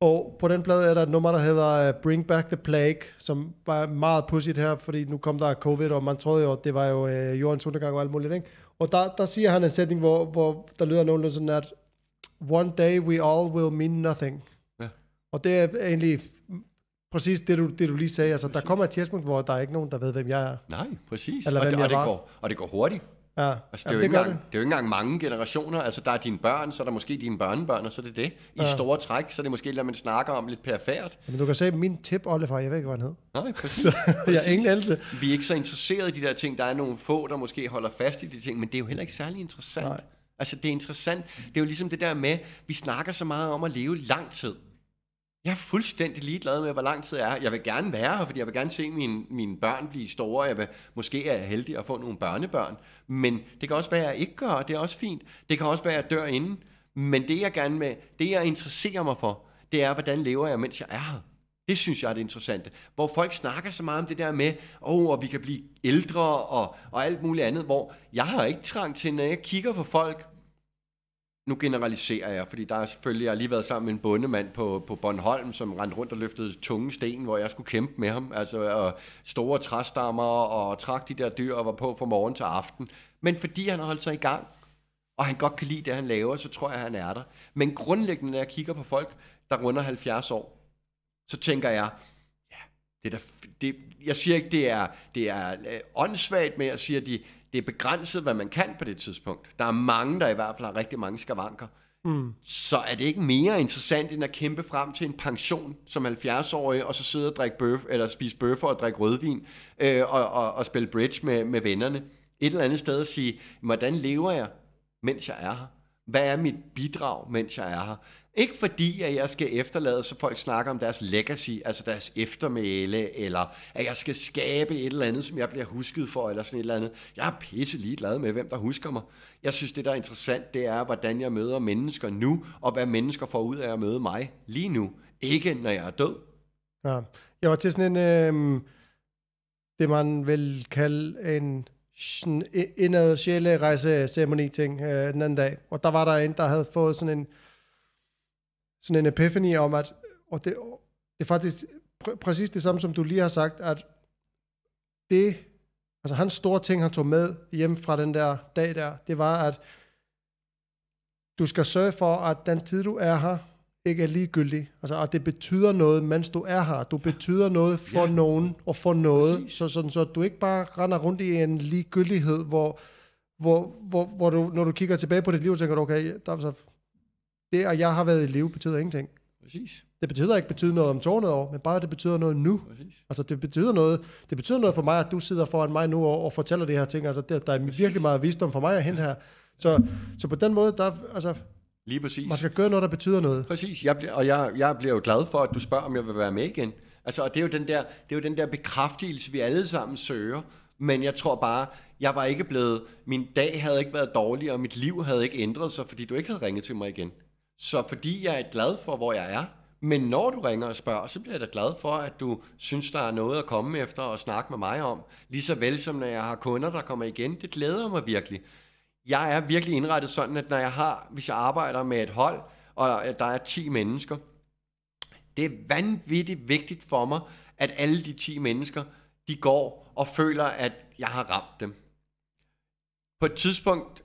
og på den plade er der et nummer, der hedder uh, Bring Back the Plague, som var meget pudsigt her, fordi nu kom der covid, og man troede jo, at det var jo uh, jordens undergang og alt muligt. Ikke? Og der, der siger han en sætning, hvor, hvor der lyder nogenlunde sådan, at One day we all will mean nothing. Ja. Og det er egentlig præcis det, du, det, du lige sagde. Altså, præcis. der kommer et tidspunkt, hvor der er ikke nogen, der ved, hvem jeg er. Nej, præcis. Eller og, hvem det, og, det går, og det går hurtigt. Ja, altså, det, er jo det, engang, det. det er jo ikke engang mange generationer. Altså, der er dine børn, så er der måske dine børnebørn, og så er det det. I ja. store træk, så er det måske, at man snakker om lidt perfekt. Men du kan se, min tip Oliver, jeg ved ikke, hvad han hed. Nej, <laughs> præcis. så, præcis. jeg er ingen anelse. Vi er ikke så interesserede i de der ting. Der er nogle få, der måske holder fast i de ting, men det er jo heller ikke særlig interessant. Nej. Altså, det er interessant. Det er jo ligesom det der med, vi snakker så meget om at leve lang tid. Jeg er fuldstændig ligeglad med, hvor lang tid jeg er. Jeg vil gerne være her, fordi jeg vil gerne se mine, mine børn blive store. Jeg vil måske er heldig at få nogle børnebørn. Men det kan også være, at jeg ikke gør, og det er også fint. Det kan også være, at jeg dør inden. Men det jeg gerne med, det jeg interesserer mig for, det er, hvordan lever jeg, mens jeg er her. Det synes jeg er det interessante. Hvor folk snakker så meget om det der med, åh, oh, og vi kan blive ældre og, og alt muligt andet, hvor jeg har ikke trang til, når jeg kigger på folk, nu generaliserer jeg, fordi der er selvfølgelig, jeg har lige været sammen med en bondemand på, på Bornholm, som rendte rundt og løftede tunge sten, hvor jeg skulle kæmpe med ham, altså og store træstammer og trak de der dyr og var på fra morgen til aften. Men fordi han har holdt sig i gang, og han godt kan lide det, han laver, så tror jeg, han er der. Men grundlæggende, når jeg kigger på folk, der runder 70 år, så tænker jeg, ja, det er der, det, jeg siger ikke, det er, det er øh, åndssvagt, men jeg siger, de, det er begrænset, hvad man kan på det tidspunkt. Der er mange, der i hvert fald har rigtig mange skavanker. Mm. Så er det ikke mere interessant, end at kæmpe frem til en pension som 70-årig, og så sidde og drikke bøf, eller spise bøffer og drikke rødvin, øh, og, og, og spille bridge med, med vennerne. Et eller andet sted at sige, hvordan lever jeg, mens jeg er her? Hvad er mit bidrag, mens jeg er her? Ikke fordi, at jeg skal efterlade, så folk snakker om deres legacy, altså deres eftermæle, eller at jeg skal skabe et eller andet, som jeg bliver husket for, eller sådan et eller andet. Jeg er pisse ligeglad med, hvem der husker mig. Jeg synes, det der er interessant, det er, hvordan jeg møder mennesker nu, og hvad mennesker får ud af at møde mig lige nu. Ikke når jeg er død. Ja. Jeg var til sådan en, øh, det man vil kalde en sådan i- indad sjælerejse ceremoni ting øh, den anden dag. Og der var der en, der havde fået sådan en, sådan en epiphany om, at og det, det er faktisk pr- præcis det samme, som du lige har sagt, at det, altså hans store ting, han tog med hjem fra den der dag der, det var, at du skal sørge for, at den tid, du er her, ikke er ligegyldig. Altså, at det betyder noget, mens du er her. Du betyder noget for Ja. nogen og for noget, Præcis. så, sådan, så du ikke bare render rundt i en ligegyldighed, hvor, hvor, hvor, hvor du, når du kigger tilbage på dit liv, tænker du, okay, der, er så, det, at jeg har været i live, betyder ingenting. Præcis. Det betyder ikke betyder noget om 200 år, men bare, at det betyder noget nu. Præcis. Altså, det betyder noget, det betyder noget for mig, at du sidder foran mig nu og, og fortæller de her ting. Altså, der, der er virkelig meget visdom for mig at hente her. Så, så på den måde, der, altså, Lige præcis. man skal gøre noget, der betyder noget. Præcis, jeg og jeg, jeg bliver jo glad for, at du spørger, om jeg vil være med igen. Altså, og det er jo den der, det er jo den der bekræftelse, vi alle sammen søger. Men jeg tror bare, jeg var ikke blevet, min dag havde ikke været dårlig, og mit liv havde ikke ændret sig, fordi du ikke havde ringet til mig igen. Så fordi jeg er glad for, hvor jeg er, men når du ringer og spørger, så bliver jeg da glad for, at du synes, der er noget at komme efter og snakke med mig om. Lige så vel som når jeg har kunder, der kommer igen. Det glæder mig virkelig. Jeg er virkelig indrettet sådan, at når jeg har, hvis jeg arbejder med et hold, og der er 10 mennesker, det er vanvittigt vigtigt for mig, at alle de 10 mennesker, de går og føler, at jeg har ramt dem. På et tidspunkt,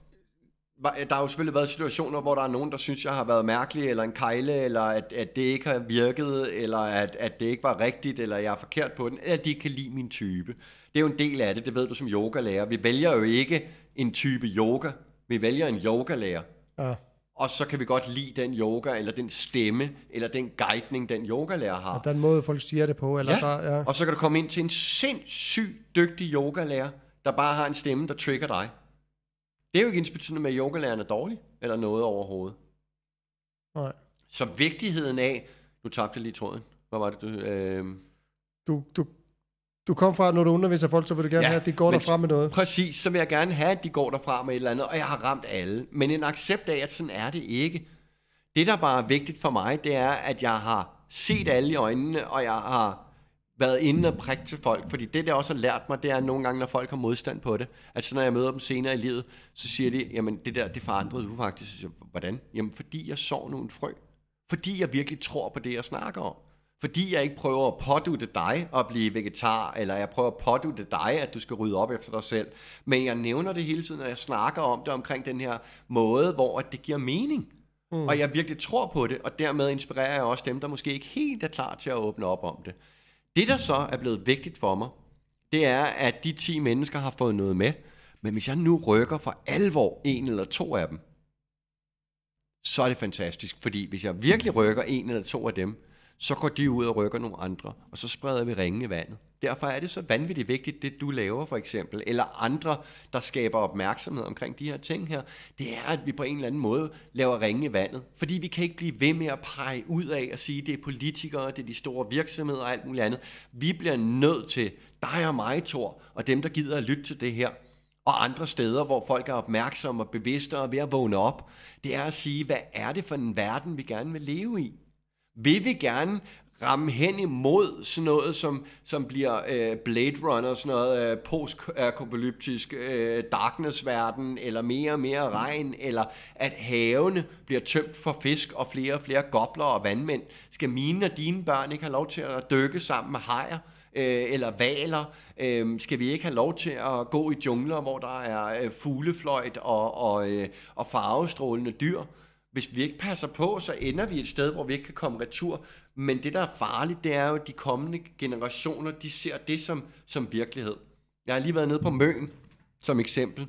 der har jo selvfølgelig været situationer, hvor der er nogen, der synes, jeg har været mærkelig, eller en kejle, eller at, at det ikke har virket, eller at, at det ikke var rigtigt, eller jeg er forkert på den, eller at de ikke kan lide min type. Det er jo en del af det, det ved du som yogalærer. Vi vælger jo ikke en type yoga, vi vælger en yogalærer. Ja. Og så kan vi godt lide den yoga, eller den stemme, eller den guidning, den yogalærer har. Og den måde, folk siger det på. Eller Ja. Der, ja. Og så kan du komme ind til en sindssygt dygtig yogalærer, der bare har en stemme, der trigger dig. Det er jo ikke ens med, at yogalæreren er dårlig, eller noget overhovedet. Nej. Så vigtigheden af, nu tabte lige tråden. Hvad var det, du... Øh... Du, du, du kom fra, at når du underviser folk, så vil du gerne ja, have, at de går men- derfra med noget. Præcis, så vil jeg gerne have, at de går derfra med et eller andet, og jeg har ramt alle. Men en accept af, at sådan er det ikke. Det, der bare er vigtigt for mig, det er, at jeg har set alle i øjnene, og jeg har været inde og prikke til folk. Fordi det, der også har lært mig, det er at nogle gange, når folk har modstand på det, at så når jeg møder dem senere i livet, så siger de, jamen det der, det forandrede du faktisk. Så siger jeg, Hvordan? Jamen fordi jeg så nogle frø. Fordi jeg virkelig tror på det, jeg snakker om. Fordi jeg ikke prøver at pådute dig at blive vegetar, eller jeg prøver at pådute dig, at du skal rydde op efter dig selv. Men jeg nævner det hele tiden, når jeg snakker om det omkring den her måde, hvor at det giver mening. Mm. Og jeg virkelig tror på det, og dermed inspirerer jeg også dem, der måske ikke helt er klar til at åbne op om det. Det, der så er blevet vigtigt for mig, det er, at de 10 mennesker har fået noget med. Men hvis jeg nu rykker for alvor en eller to af dem, så er det fantastisk. Fordi hvis jeg virkelig rykker en eller to af dem, så går de ud og rykker nogle andre, og så spreder vi ringen i vandet. Derfor er det så vanvittigt vigtigt, det du laver for eksempel, eller andre, der skaber opmærksomhed omkring de her ting her, det er, at vi på en eller anden måde laver ringe i vandet. Fordi vi kan ikke blive ved med at pege ud af og sige, det er politikere, det er de store virksomheder og alt muligt andet. Vi bliver nødt til, dig og mig, Thor, og dem, der gider at lytte til det her, og andre steder, hvor folk er opmærksomme og bevidste og ved at vågne op, det er at sige, hvad er det for en verden, vi gerne vil leve i? Vil vi gerne ramme hen imod sådan noget, som, som bliver øh, Blade Runner, sådan noget øh, post-apokalyptisk øh, darkness-verden, eller mere og mere regn, eller at havene bliver tømt for fisk, og flere og flere gobler og vandmænd. Skal mine og dine børn ikke have lov til at dykke sammen med hajer? øh, eller valer? Øh, skal vi ikke have lov til at gå i jungler, hvor der er øh, fuglefløjt og, og, øh, og farvestrålende dyr? Hvis vi ikke passer på, så ender vi et sted, hvor vi ikke kan komme retur. Men det, der er farligt, det er jo, at de kommende generationer, de ser det som, som virkelighed. Jeg har lige været nede på Møn, som eksempel,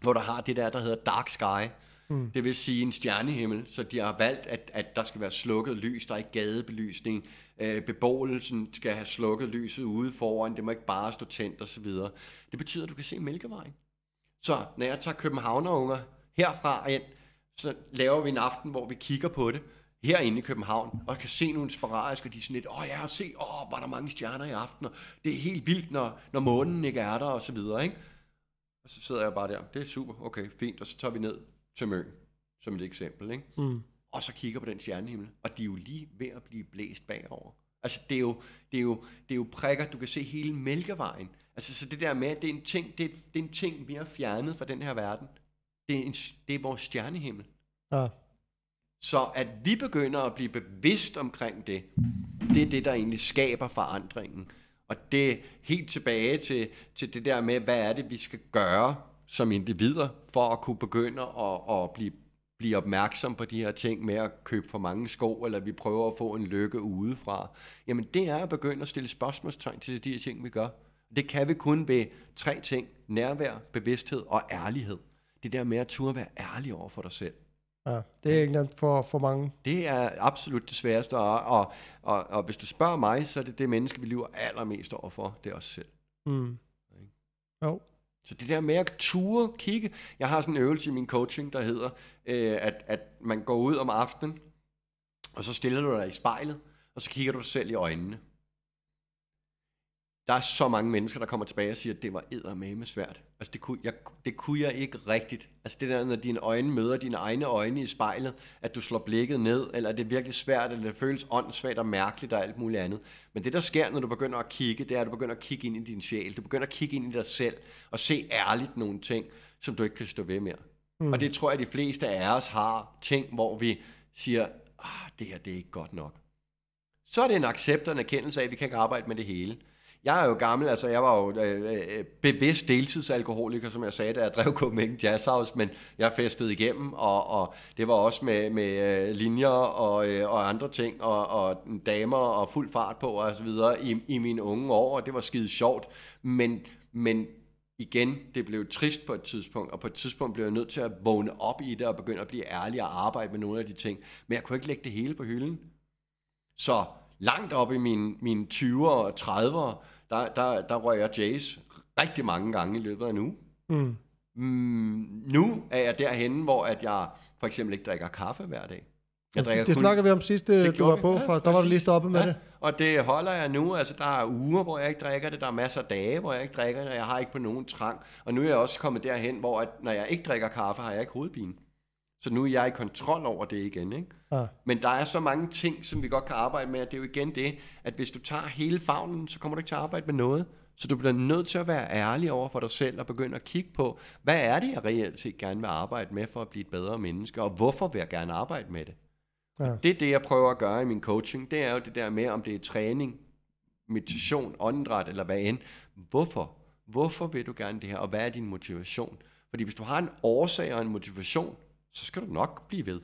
hvor der har det der, der hedder Dark Sky. Mm. Det vil sige en stjernehimmel, så de har valgt, at, at der skal være slukket lys, der er ikke gadebelysning. Øh, beboelsen skal have slukket lyset ude foran, det må ikke bare stå tændt osv. Det betyder, at du kan se Mælkevejen. Så når jeg tager københavnerunger herfra og ind, så laver vi en aften, hvor vi kigger på det herinde i København, og kan se nogle sporadiske, og de er sådan lidt, åh, jeg har set, åh, var der mange stjerner i aften, og det er helt vildt, når, når månen ikke er der, og så videre, ikke? Og så sidder jeg bare der, det er super, okay, fint, og så tager vi ned til Møn, som et eksempel, ikke? Mm. og så kigger på den stjernehimmel, og de er jo lige ved at blive blæst bagover. Altså, det er jo, det er jo, det er jo prikker, du kan se hele Mælkevejen. Altså, så det der med, at det er en ting, det er, det er en ting, vi har fjernet fra den her verden. Det er, en, det er vores stjernehimmel. Ja. Så at vi begynder at blive bevidst omkring det, det er det, der egentlig skaber forandringen. Og det er helt tilbage til, til det der med, hvad er det, vi skal gøre som individer, for at kunne begynde at, at blive, blive opmærksom på de her ting med at købe for mange sko, eller vi prøver at få en lykke udefra. Jamen det er at begynde at stille spørgsmålstegn til de her ting, vi gør. Det kan vi kun ved tre ting. Nærvær, bevidsthed og ærlighed. Det der med at turde være ærlig over for dig selv. ja. Det er ikke nemt for, for mange. Det er absolut det sværeste, og, og, og, og hvis du spørger mig, så er det det menneske, vi lever allermest over for, det er os selv. Mm. Jo. Så det der med at ture kigge, jeg har sådan en øvelse i min coaching, der hedder, øh, at, at man går ud om aftenen, og så stiller du dig i spejlet, og så kigger du dig selv i øjnene. Der er så mange mennesker, der kommer tilbage og siger, at det var eddermame svært. Altså det kunne, jeg, det kunne jeg ikke rigtigt. Altså det der, når dine øjne møder dine egne øjne i spejlet, at du slår blikket ned, eller at det er virkelig svært, eller det føles åndssvagt og mærkeligt og alt muligt andet. Men det der sker, når du begynder at kigge, det er, at du begynder at kigge ind i din sjæl. Du begynder at kigge ind i dig selv, og se ærligt nogle ting, som du ikke kan stå ved mere. Mm. Og det tror jeg, de fleste af os har ting, hvor vi siger, ah, det her det er ikke godt nok. Så er det en accept og en erkendelse af, at vi kan ikke arbejde med det hele. Jeg er jo gammel, altså jeg var jo øh, øh bevidst deltidsalkoholiker, som jeg sagde, da jeg drev <laughs> Copenhagen Jazz House, men jeg festede igennem, og, og det var også med, med øh, linjer og, øh, og andre ting, og, og damer og fuld fart på og så videre i, i mine unge år, og det var skide sjovt, men, men igen, det blev trist på et tidspunkt, og på et tidspunkt blev jeg nødt til at vågne op i det og begynde at blive ærlig og arbejde med nogle af de ting, men jeg kunne ikke lægge det hele på hylden. Så langt op i mine, mine 20'er og 30'er, der, der, der røg jeg Jays rigtig mange gange i løbet af en uge. Mm. Mm, nu er jeg derhenne, hvor at jeg for eksempel ikke drikker kaffe hver dag. Jeg det, det snakker vi om sidste, du gjorde var vi. på, Ja, for der var du lige stoppet med ja, det. Og det holder jeg nu. Altså, der er uger, hvor jeg ikke drikker det. Der er masser af dage, hvor jeg ikke drikker det. og Jeg har ikke på nogen trang. Og nu er jeg også kommet derhen, hvor at, når jeg ikke drikker kaffe, har jeg ikke hovedpine. Så nu er jeg i kontrol over det igen. Ikke? Ja. Men der er så mange ting, som vi godt kan arbejde med, og det er jo igen det, at hvis du tager hele fagnen, så kommer du ikke til at arbejde med noget. Så du bliver nødt til at være ærlig over for dig selv og begynde at kigge på, hvad er det, jeg reelt set gerne vil arbejde med for at blive et bedre menneske, og hvorfor vil jeg gerne arbejde med det? Ja. Det er det, jeg prøver at gøre i min coaching. Det er jo det der med, om det er træning, meditation, åndedræt eller hvad end. Hvorfor? Hvorfor vil du gerne det her, og hvad er din motivation? Fordi hvis du har en årsag og en motivation, så skal du nok blive ved.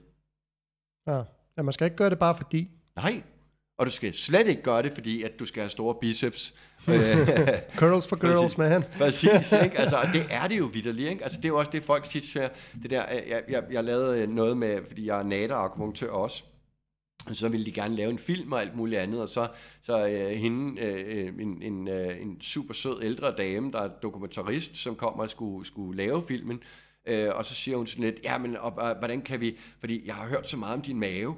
Ja. ja, man skal ikke gøre det bare fordi. Nej, og du skal slet ikke gøre det, fordi at du skal have store biceps. Øh, <laughs> Curls for girls, Præcis. man. Præcis, ikke? Altså, og det er det jo vidderligt, ikke? Altså, det er jo også det, folk tit siger, det der, øh, jeg, jeg, jeg lavede noget med, fordi jeg er natter og akupunktør også, og så ville de gerne lave en film og alt muligt andet, og så, så øh, hende, øh, en, en, øh, en super sød ældre dame, der er dokumentarist, som kommer og skulle, skulle lave filmen, øh, og så siger hun sådan lidt, ja, men og, og, hvordan kan vi, fordi jeg har hørt så meget om din mave,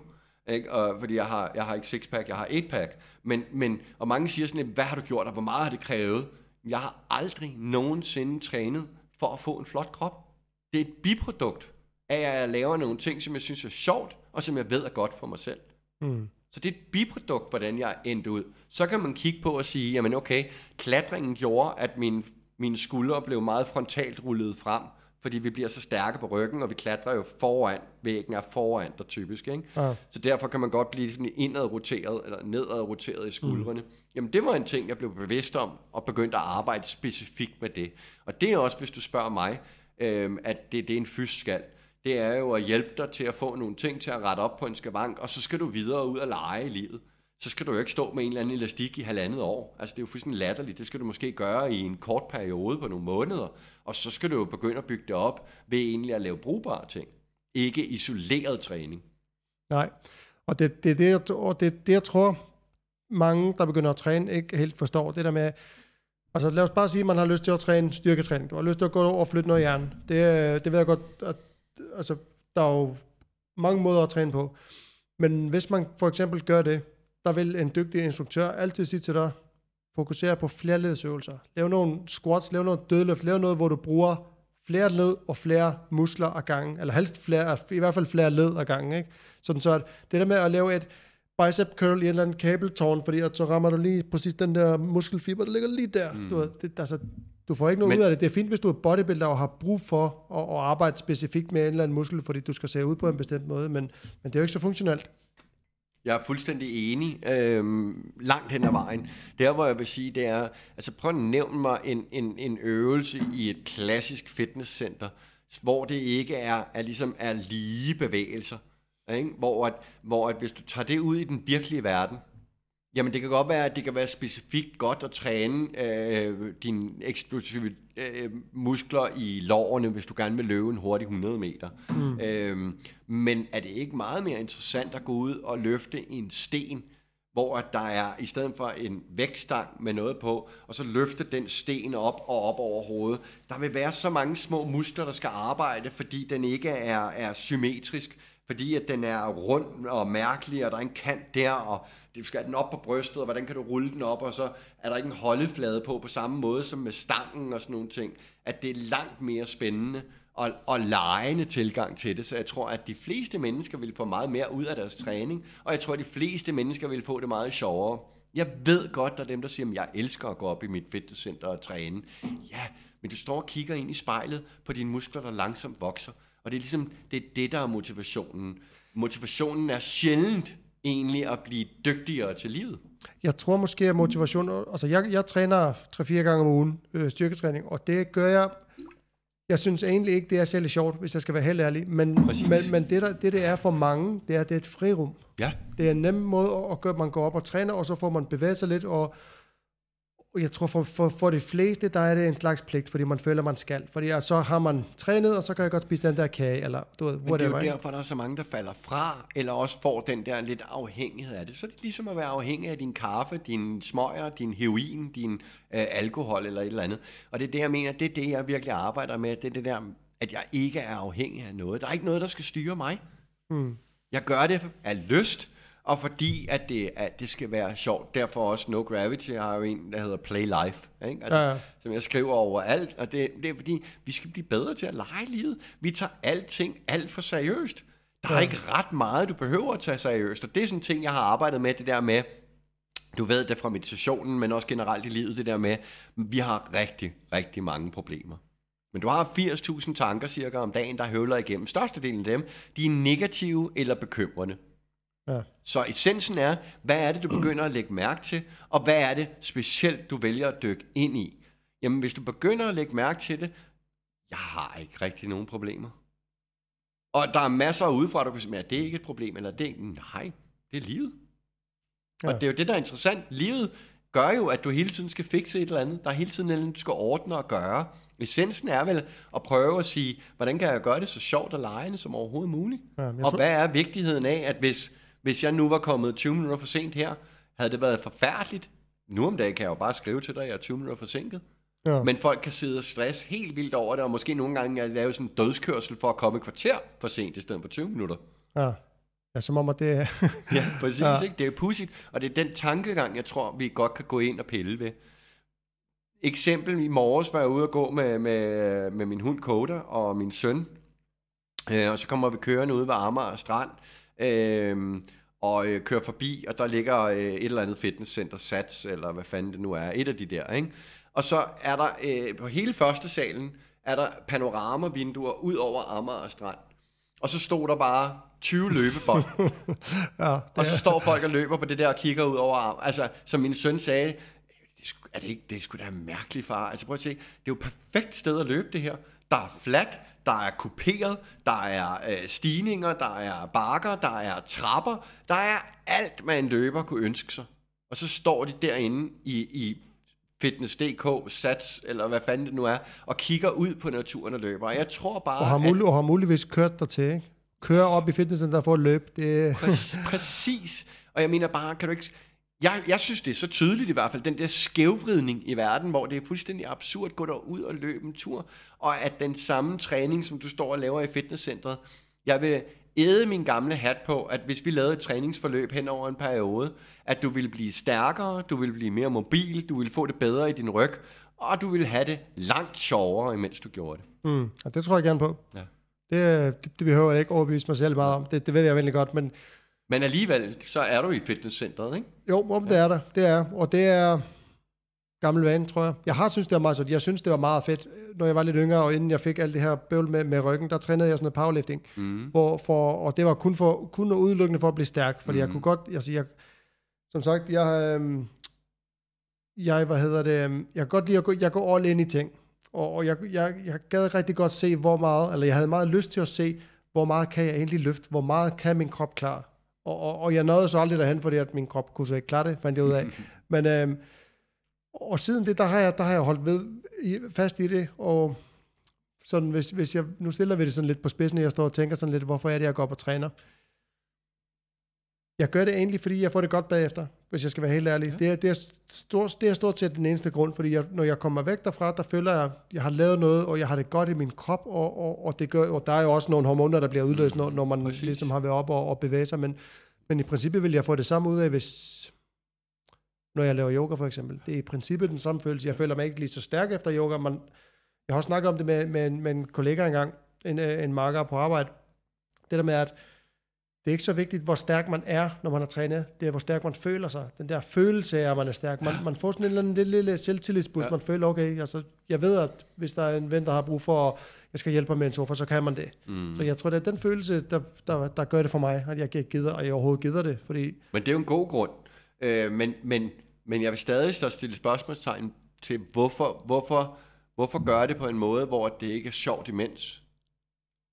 ikke? Og, fordi jeg har, jeg har ikke sixpack, jeg har eightpack, men, men, og mange siger sådan lidt, hvad har du gjort, og hvor meget har det krævet? Jeg har aldrig nogensinde trænet for at få en flot krop. Det er et biprodukt af, at jeg laver nogle ting, som jeg synes er sjovt, og som jeg ved er godt for mig selv. Mm. Så det er et biprodukt, hvordan jeg er endt ud. Så kan man kigge på og sige, jamen okay, klatringen gjorde, at mine, mine skuldre blev meget frontalt rullet frem, fordi vi bliver så stærke på ryggen, og vi klatrer jo foran, væggen er foran der typisk, ikke? Ja. Så derfor kan man godt blive sådan indad roteret, eller nedad roteret i skuldrene. Mm. Jamen det var en ting, jeg blev bevidst om, og begyndte at arbejde specifikt med det. Og det er også, hvis du spørger mig, øhm, at det, det er en fys skal. Det er jo at hjælpe dig til at få nogle ting til at rette op på en skavank, og så skal du videre ud og lege i livet. Så skal du jo ikke stå med en eller anden elastik i halvandet år. Altså det er jo fuldstændig latterligt. Det skal du måske gøre i en kort periode på nogle måneder. Og så skal du jo begynde at bygge det op ved egentlig at lave brugbare ting. Ikke isoleret træning. Nej, og det, det, er det, jeg, og det, det, jeg tror, mange, der begynder at træne, ikke helt forstår. Det der med, altså lad os bare sige, at man har lyst til at træne styrketræning. Du har lyst til at gå over og flytte noget jern. Det, det ved jeg godt, at, altså, der er jo mange måder at træne på. Men hvis man for eksempel gør det, der vil en dygtig instruktør altid sige til dig, fokusere på flerledsøvelser. Lav nogle squats, lav noget dødløft, lav noget, hvor du bruger flere led og flere muskler ad gangen, eller helst flere, i hvert fald flere led ad gangen, ikke? Sådan så at det der med at lave et bicep curl i en eller anden kabeltårn, fordi at så rammer du lige præcis den der muskelfiber, der ligger lige der. Mm. Du, det, altså, du får ikke noget Men, ud af det. Det er fint, hvis du er bodybuilder og har brug for at, at arbejde specifikt med en eller anden muskel, fordi du skal se ud på en bestemt måde, men, men det er jo ikke så funktionelt. Jeg er fuldstændig enig øhm, langt hen ad vejen. Der, hvor jeg vil sige, det er, altså prøv at nævne mig en, en, en øvelse i et klassisk fitnesscenter, hvor det ikke er, er, ligesom er lige bevægelser. Ikke? Hvor, at, hvor at hvis du tager det ud i den virkelige verden, Jamen det kan godt være, at det kan være specifikt godt at træne øh, dine eksplosive øh, muskler i lårene, hvis du gerne vil løbe en hurtig 100 meter. Mm. Øhm, men er det ikke meget mere interessant at gå ud og løfte en sten, hvor at der er, i stedet for en vægtstang med noget på, og så løfte den sten op og op over hovedet. Der vil være så mange små muskler, der skal arbejde, fordi den ikke er, er symmetrisk, fordi at den er rund og mærkelig, og der er en kant der, og det skal den op på brystet, og hvordan kan du rulle den op, og så er der ikke en holdeflade på, på samme måde som med stangen og sådan nogle ting, at det er langt mere spændende og, og lejende tilgang til det, så jeg tror, at de fleste mennesker vil få meget mere ud af deres træning, og jeg tror, at de fleste mennesker vil få det meget sjovere. Jeg ved godt, der er dem, der siger, at jeg elsker at gå op i mit fitnesscenter og træne. Ja, men du står og kigger ind i spejlet på dine muskler, der langsomt vokser, og det er ligesom, det er det, der er motivationen. Motivationen er sjældent egentlig at blive dygtigere til livet. Jeg tror måske, at motivation... Altså, jeg, jeg træner 3-4 gange om ugen øh, styrketræning, og det gør jeg... Jeg synes egentlig ikke, det er særlig sjovt, hvis jeg skal være helt ærlig. Men, Præcis. men, men det, der, det, det er for mange, det er, det er et frirum. Ja, Det er en nem måde at gøre, man går op og træner, og så får man bevæget sig lidt, og jeg tror for, for, for de fleste, der er det en slags pligt, fordi man føler, man skal. Fordi ja, så har man trænet, og så kan jeg godt spise den der kage, eller du ved, men det er whatever. jo ikke? derfor, der er så mange, der falder fra, eller også får den der lidt afhængighed af det. Så er det ligesom at være afhængig af din kaffe, din smøger, din heroin, din øh, alkohol eller et eller andet. Og det er det, jeg mener, det er det, jeg virkelig arbejder med. Det er det der, at jeg ikke er afhængig af noget. Der er ikke noget, der skal styre mig. Hmm. Jeg gør det af lyst, og fordi at det, at det skal være sjovt. Derfor også No Gravity har jo en, der hedder Play Life, ikke? Altså, Ja, ja, som jeg skriver overalt. Og det, det er fordi, vi skal blive bedre til at lege livet. Vi tager alting alt for seriøst. Der er Ja. ikke ret meget, du behøver at tage seriøst. Og det er sådan en ting, jeg har arbejdet med, det der med, du ved det fra meditationen, men også generelt i livet, det der med, vi har rigtig, rigtig mange problemer. Men du har 80.000 tanker cirka om dagen, der høvler igennem. Størstedelen af dem, de er negative eller bekymrende. Ja. Så essensen er, hvad er det, du begynder at lægge mærke til, og hvad er det specielt, du vælger at dykke ind i? Jamen, hvis du begynder at lægge mærke til det, jeg har ikke rigtig nogen problemer. Og der er masser udefra, du kan sige, at det er ikke et problem, eller det er ikke, nej, det er livet. Ja. Og det er jo det, der er interessant. Livet gør jo, at du hele tiden skal fikse et eller andet. Der er hele tiden et eller andet, du skal ordne og gøre. Essensen er vel at prøve at sige, hvordan kan jeg gøre det så sjovt og lejende som overhovedet muligt? Ja, og tror- hvad er vigtigheden af, at hvis, hvis jeg nu var kommet 20 minutter for sent her, havde det været forfærdeligt. Nu om dagen kan jeg jo bare skrive til dig, at jeg er 20 minutter forsinket. Ja. Men folk kan sidde og stress helt vildt over det, og måske nogle gange lave sådan en dødskørsel for at komme et kvarter for sent i stedet for 20 minutter. ja. ja, som om, at det er... <laughs> Ja, præcis. Ja. Ikke? Det er pudsigt, og det er den tankegang, jeg tror, vi godt kan gå ind og pille ved. Eksempel i morges var jeg ude og gå med, med, med min hund Koda og min søn, øh, og så kommer vi kørende ude ved Amager Strand, øh, og øh, kører forbi, og der ligger øh, et eller andet fitnesscenter, Sats, eller hvad fanden det nu er, et af de der, ikke? Og så er der øh, på hele første salen, er der panoramavinduer ud over Amager Strand. Og så stod der bare 20 løbebånd. <laughs> ja, Og så står folk og løber på det der og kigger ud over arm. Altså, som min søn sagde, det er, sgu- er det ikke, det er sgu da mærkeligt, far. Altså, prøv at se, det er jo et perfekt sted at løbe det her. Der er fladt, der er kuperet, der er øh, stigninger, der er bakker, der er trapper. Der er alt, hvad en løber kunne ønske sig. Og så står de derinde i, i Fitness.dk, Sats, eller hvad fanden det nu er, og kigger ud på naturen og løber. Og jeg tror bare, og, har at- mulig, og har muligvis kørt der til, ikke? Køre op i fitnesscenter for at løbe, det Præcis, præcis. Og jeg mener bare, kan du ikke... Jeg, jeg synes, det er så tydeligt i hvert fald, den der skævvridning i verden, hvor det er fuldstændig absurd at gå derud og løbe en tur, og at den samme træning, som du står og laver i fitnesscentret, jeg vil æde min gamle hat på, at hvis vi lavede et træningsforløb hen over en periode, at du ville blive stærkere, du ville blive mere mobil, du ville få det bedre i din ryg, og du ville have det langt sjovere, imens du gjorde det. Mm. Og det tror jeg gerne på. Ja. Det, det, det behøver jeg ikke overbevise mig selv meget om. Det, det ved jeg virkelig godt, men Men alligevel, så er du i fitnesscenteret, ikke? jo, om det er der. Det er. Og det er gammel vane, tror jeg. Jeg har synes det var meget, jeg synes det var meget fedt, når jeg var lidt yngre, og inden jeg fik alt det her bøvl med, med ryggen, der trænede jeg sådan noget powerlifting. Mm. Hvor, for, og det var kun, for, kun udelukkende for at blive stærk, fordi mm. jeg kunne godt, altså jeg, som sagt, jeg, øhm, jeg, hvad hedder det, øhm, jeg kan godt lide at gå, jeg går all in i ting, og, og jeg, jeg, jeg gad rigtig godt se, hvor meget, eller jeg havde meget lyst til at se, hvor meget kan jeg egentlig løfte, hvor meget kan min krop klare. Og, og, og jeg nåede så aldrig derhen, fordi at min krop kunne så ikke klare det, fandt jeg ud af. <laughs> Men, øhm, og siden det, der har jeg, der har jeg holdt ved, i, fast i det, og sådan, hvis, hvis jeg, nu stiller vi det sådan lidt på spidsen, jeg står og tænker sådan lidt, hvorfor er det, jeg går op og træner? Jeg gør det egentlig, fordi jeg får det godt bagefter, hvis jeg skal være helt ærlig. Ja. Det, er, det, er stort, det er stort set den eneste grund, fordi jeg, når jeg kommer væk derfra, der føler jeg, jeg har lavet noget, og jeg har det godt i min krop, og, og, og, det gør, og der er jo også nogle hormoner, der bliver udløst, når, når man Præcis. ligesom har været op og, og bevæget sig, men, men i princippet vil jeg få det samme ud af, hvis, når jeg laver yoga for eksempel. Det er i princippet den samme følelse. Jeg føler mig ikke lige så stærk efter yoga. Man, jeg har også snakket om det med, med, en, med en kollega engang, en, øh, en marker på arbejde. Det der med, at det er ikke så vigtigt, hvor stærk man er, når man har trænet. Det er, hvor stærk man føler sig. Den der følelse af, at man er stærk. Man, man får sådan en eller anden lille, lille selvtillidsboost. Ja. Man føler, okay, altså, jeg ved, at hvis der er en ven, der har brug for, at jeg skal hjælpe med en sofa, så kan man det. Mm. Så jeg tror, det er den følelse, der, der, der gør det for mig, at jeg ikke gider, og jeg overhovedet gider det. Fordi, Men det er jo en god grund. Øh, men, men, men jeg vil stadig så stille spørgsmålstegn til, hvorfor, hvorfor, hvorfor gøre det på en måde, hvor det ikke er sjovt imens?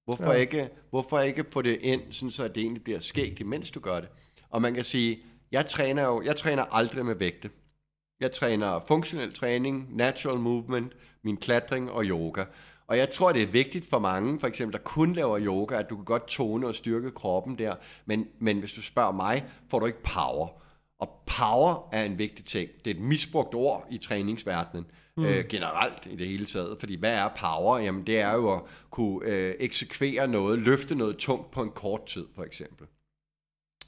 Hvorfor, Ja. ikke, hvorfor ikke få det ind, sådan så det egentlig bliver skægt, imens du gør det? Og man kan sige, jeg træner jo, jeg træner aldrig med vægte. Jeg træner funktionel træning, natural movement, min klatring og yoga. Og jeg tror, det er vigtigt for mange, for eksempel, der kun laver yoga, at du kan godt tone og styrke kroppen der. Men, men hvis du spørger mig, får du ikke power. Og power er en vigtig ting. Det er et misbrugt ord i træningsverdenen. Mm. Øh, generelt i det hele taget. Fordi hvad er power? Jamen det er jo at kunne øh, eksekvere noget, løfte noget tungt på en kort tid, for eksempel.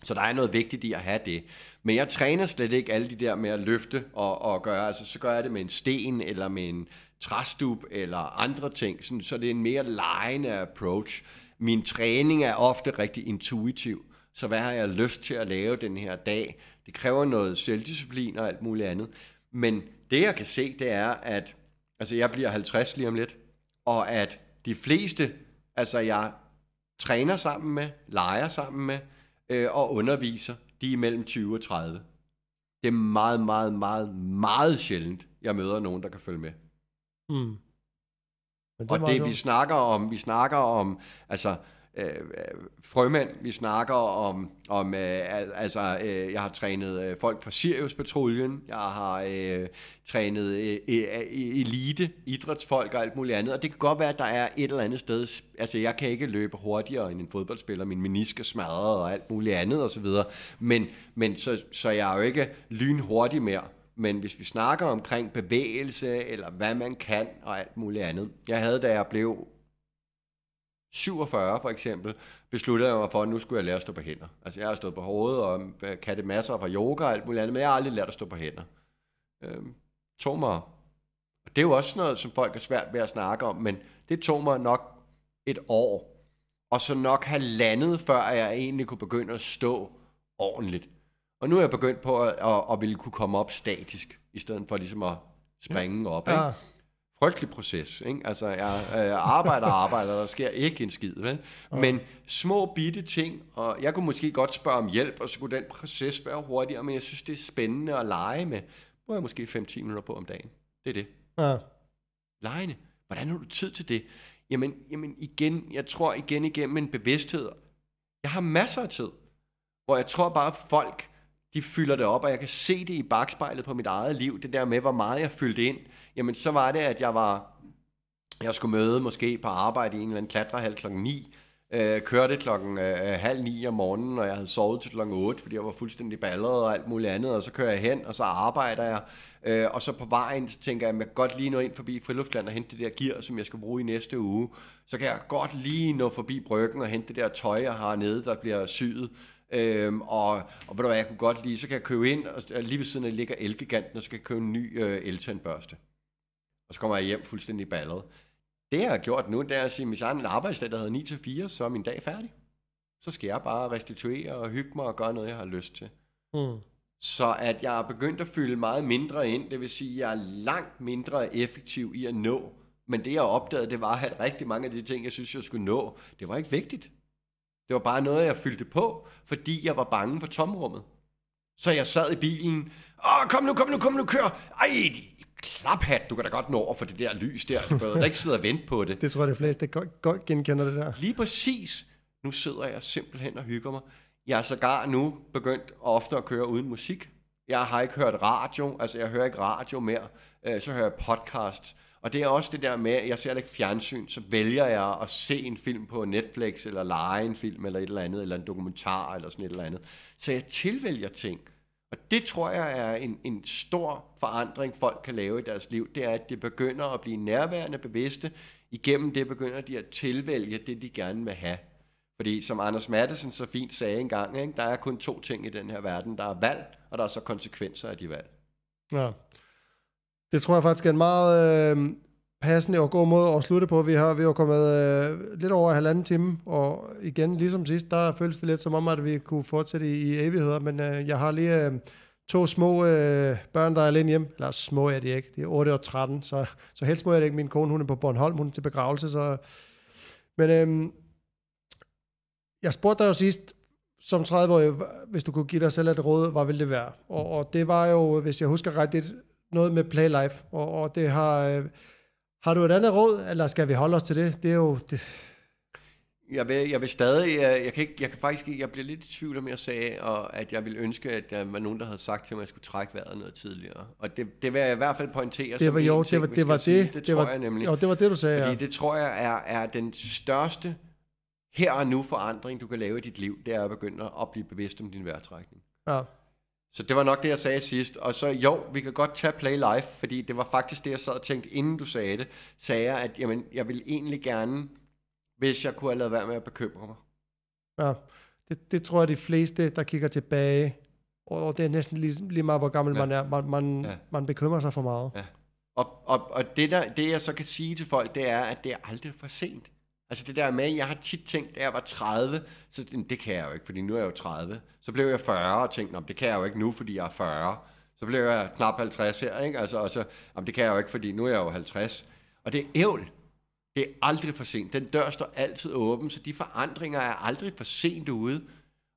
Så der er noget vigtigt i at have det. Men jeg træner slet ikke alle de der med at løfte og, og gøre. Altså, så gør jeg det med en sten, eller med en træstup, eller andre ting. Sådan, så det er en mere legende approach. Min træning er ofte rigtig intuitiv. Så hvad har jeg lyst til at lave den her dag? Det kræver noget selvdisciplin og alt muligt andet. Men det jeg kan se, det er, at altså, jeg bliver 50 lige om lidt, og at de fleste, altså jeg træner sammen med, leger sammen med, øh, og underviser, de er mellem 20 og 30. Det er meget, meget, meget, meget sjældent, jeg møder nogen, der kan følge med. mm. Men Og meget det, vi snakker om, vi snakker om, altså, Øh, øh, frømænd, vi snakker om, om øh, altså, øh, jeg har trænet øh, folk fra Sirius-patruljen, jeg har øh, trænet øh, øh, elite, idrætsfolk og alt muligt andet, og det kan godt være, at der er et eller andet sted, altså jeg kan ikke løbe hurtigere end en fodboldspiller, min menisk er smadret og alt muligt andet osv., men, men så, så jeg er jo ikke lynhurtig mere, men hvis vi snakker omkring bevægelse, eller hvad man kan, og alt muligt andet. Jeg havde, da jeg blev 47 for eksempel, besluttede jeg mig for, at nu skulle jeg lære at stå på hænder. Altså jeg har stået på hovedet, og øh, kan det masser fra yoga og alt muligt andet, men jeg har aldrig lært at stå på hænder. Øhm, tog mig, og det er jo også noget, som folk er svært ved at snakke om, men det tog mig nok et år, og så nok have landet, før jeg egentlig kunne begynde at stå ordentligt. Og nu er jeg begyndt på at, at, at ville kunne komme op statisk, i stedet for ligesom at springe op. Ikke? Ja. Frygtelig proces. Ikke? Altså, jeg øh, arbejder og arbejder, der sker ikke en skid. Vel? Men små bitte ting, og jeg kunne måske godt spørge om hjælp, og så kunne den proces være hurtigere, men jeg synes, det er spændende at lege med. Bruger jeg måske 5-10 minutter på om dagen. Det er det. Ja. Legende. Hvordan har du tid til det? Jamen, jamen igen, jeg tror igen igennem en bevidsthed. Jeg har masser af tid, hvor jeg tror bare, at folk, de fylder det op, og jeg kan se det i bagspejlet på mit eget liv, det der med, hvor meget jeg fyldte ind. Jamen, så var det, at jeg var, jeg skulle møde måske på arbejde i en eller anden klatrehal klokken 9, øh, kørte klokken øh, halv ni om morgenen, og jeg havde sovet til klokken 8, fordi jeg var fuldstændig balleret og alt muligt andet, og så kører jeg hen, og så arbejder jeg, øh, og så på vejen, så tænker jeg, at jeg kan godt lige nå ind forbi Friluftland og hente det der gear, som jeg skal bruge i næste uge. Så kan jeg godt lige nå forbi bryggen og hente det der tøj, jeg har nede, der bliver syet. Øhm, og, og ved du hvad, jeg kunne godt lige, så kan jeg købe ind, og lige ved siden af ligger Elgiganten, og så kan jeg købe en ny øh, eltandbørste. Og så kommer jeg hjem fuldstændig ballet. Det, jeg har gjort nu, det er at sige, hvis jeg har en arbejdsdag, der hedder 9-4, så er min dag færdig. Så skal jeg bare restituere og hygge mig og gøre noget, jeg har lyst til. Mm. Så at jeg er begyndt at fylde meget mindre ind, det vil sige, at jeg er langt mindre effektiv i at nå. Men det jeg opdagede, det var, at rigtig mange af de ting, jeg synes, jeg skulle nå, det var ikke vigtigt. Det var bare noget, jeg fyldte på, fordi jeg var bange for tomrummet. Så jeg sad i bilen, åh, kom nu, kom nu, kom nu, kør. Ej, klaphat, du kan da godt nå over for det der lys der. Du behøver da ikke sidde og vente på det. <laughs> Det tror jeg, de fleste godt, godt genkender det der. Lige præcis. Nu sidder jeg simpelthen og hygger mig. Jeg er sågar nu begyndt ofte at køre uden musik. Jeg har ikke hørt radio, altså jeg hører ikke radio mere, øh, så hører jeg podcast. Og det er også det der med, at jeg ser ikke fjernsyn, så vælger jeg at se en film på Netflix, eller lege en film, eller et eller andet, eller en dokumentar, eller sådan et eller andet. Så jeg tilvælger ting. Og det tror jeg er en, en stor forandring, folk kan lave i deres liv. Det er, at de begynder at blive nærværende bevidste. Igennem det begynder de at tilvælge det, de gerne vil have. Fordi som Anders Mattesen så fint sagde engang, ikke, der er kun to ting i den her verden. Der er valg, og der er så konsekvenser af de valg. Ja. Det tror jeg faktisk er en meget øh, passende og god måde at slutte på. Vi har, vi har kommet øh, lidt over en halvanden time, og igen, ligesom sidst, der føles det lidt som om, at vi kunne fortsætte i, i evigheder, men øh, jeg har lige øh, to små øh, børn, der er alene hjem. Eller små er de ikke, det er 8 og 13, så, så helt små er det ikke. Min kone, hun er på Bornholm, hun er til begravelse, så... Men øh, jeg spurgte dig jo sidst, som 30-årig, hvis du kunne give dig selv et råd, hvad ville det være? Og, og det var jo, hvis jeg husker rigtigt, noget med Play Life, og, og det har... Øh, har du et andet råd, eller skal vi holde os til det? Det er jo... Det... Jeg vil, jeg vil stadig, jeg, jeg, kan ikke, jeg kan faktisk ikke, jeg bliver lidt i tvivl om, jeg sagde, og at jeg vil ønske, at der var nogen, der havde sagt til mig, at jeg skulle trække vejret noget tidligere. Og det, det vil jeg i hvert fald pointere det var, som jo, ting, det var, det, var sige. det, det, det tror var, jeg nemlig. Jo, det var det, du sagde, Fordi ja. det tror jeg er, er den største her og nu forandring, du kan lave i dit liv, det er at begynde at blive bevidst om din vejrtrækning. ja. Så det var nok det, jeg sagde sidst. Og så jo, vi kan godt tage Play Life, fordi det var faktisk det, jeg sad og tænkte, inden du sagde det, sagde jeg, at jamen, jeg vil egentlig gerne, hvis jeg kunne have lavet være med at bekymre mig. ja. Det, det tror jeg, de fleste, der kigger tilbage, og, og det er næsten lige, lige meget, hvor gammel Ja. man er, man, man, Ja. man bekymrer sig for meget. Ja. Og, og, og det, der, det, jeg så kan sige til folk, det er, at det er aldrig for sent. Altså det der med, jeg har tit tænkt, da jeg var 30, så det, kan jeg jo ikke, fordi nu er jeg jo 30. Så blev jeg 40 og tænkte, det kan jeg jo ikke nu, fordi jeg er 40. Så blev jeg knap 50 her, ikke? Altså, og så, "Jamen, det kan jeg jo ikke, fordi nu er jeg jo 50. Og det er ævl. Det er aldrig for sent. Den dør står altid åben, så de forandringer er aldrig for sent ude.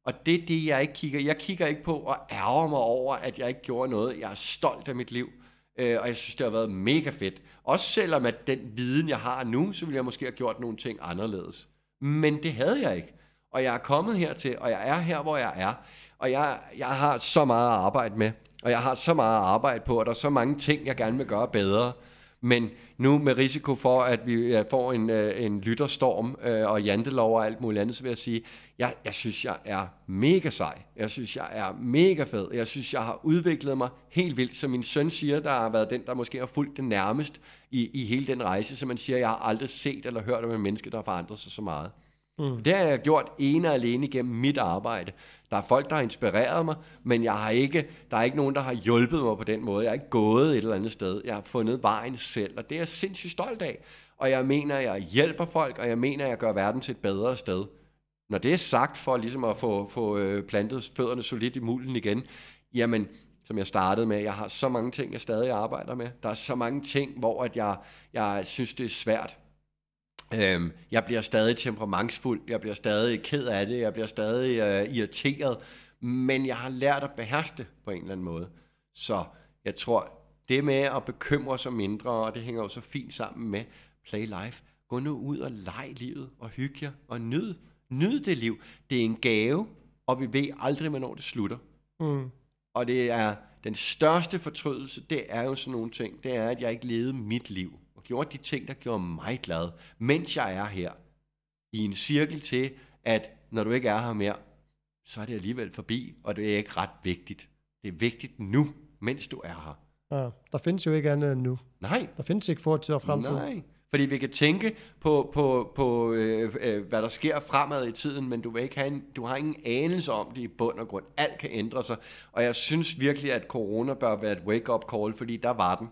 Og det er det, jeg ikke kigger. Jeg kigger ikke på og ærger mig over, at jeg ikke gjorde noget. Jeg er stolt af mit liv, øh, og jeg synes, det har været mega fedt. Også selvom at den viden, jeg har nu, så ville jeg måske have gjort nogle ting anderledes. Men det havde jeg ikke. Og jeg er kommet hertil, og jeg er her, hvor jeg er. Og jeg, jeg har så meget at arbejde med, og jeg har så meget at arbejde på, og der er så mange ting, jeg gerne vil gøre bedre. Men nu med risiko for, at vi får en, øh, en lytterstorm øh, og jantelov og alt muligt andet, så vil jeg sige, jeg, jeg synes, jeg er mega sej. Jeg synes, jeg er mega fed. Jeg synes, jeg har udviklet mig helt vildt. Som min søn siger, der har været den, der måske har fulgt det nærmest i, i hele den rejse, så man siger, jeg har aldrig set eller hørt om en menneske, der har forandret sig så meget. Mm. Det har jeg gjort ene og alene igennem mit arbejde. Der er folk, der har inspireret mig, men jeg har ikke, der er ikke nogen, der har hjulpet mig på den måde. Jeg er ikke gået et eller andet sted. Jeg har fundet vejen selv, og det er jeg sindssygt stolt af. Og jeg mener, at jeg hjælper folk, og jeg mener, at jeg gør verden til et bedre sted. Når det er sagt for ligesom at få, få øh, plantet fødderne solidt i mulden igen, jamen, som jeg startede med, jeg har så mange ting, jeg stadig arbejder med. Der er så mange ting, hvor at jeg, jeg synes, det er svært. Øhm, jeg bliver stadig temperamentsfuld, jeg bliver stadig ked af det, jeg bliver stadig øh, irriteret, men jeg har lært at beherske det på en eller anden måde. Så jeg tror, det med at bekymre sig mindre, og det hænger jo så fint sammen med Play Life, gå nu ud og leg livet, og hygge jer, og nyd, nyd det liv. Det er en gave, og vi ved aldrig, hvornår det slutter. Mm. Og det er den største fortrydelse, det er jo sådan nogle ting, det er, at jeg ikke levede mit liv, og gjorde de ting, der gjorde mig glad, mens jeg er her. I en cirkel til, at når du ikke er her mere, så er det alligevel forbi, og det er ikke ret vigtigt. Det er vigtigt nu, mens du er her. Ja. Der findes jo ikke andet end nu. Nej, Der findes ikke fortid og fremtid. Nej, fordi vi kan tænke på, på, på øh, øh, hvad der sker fremad i tiden, men du, vil ikke have en, du har ingen anelse om det i bund og grund. Alt kan ændre sig, og jeg synes virkelig, at corona bør være et wake-up call, fordi der var den.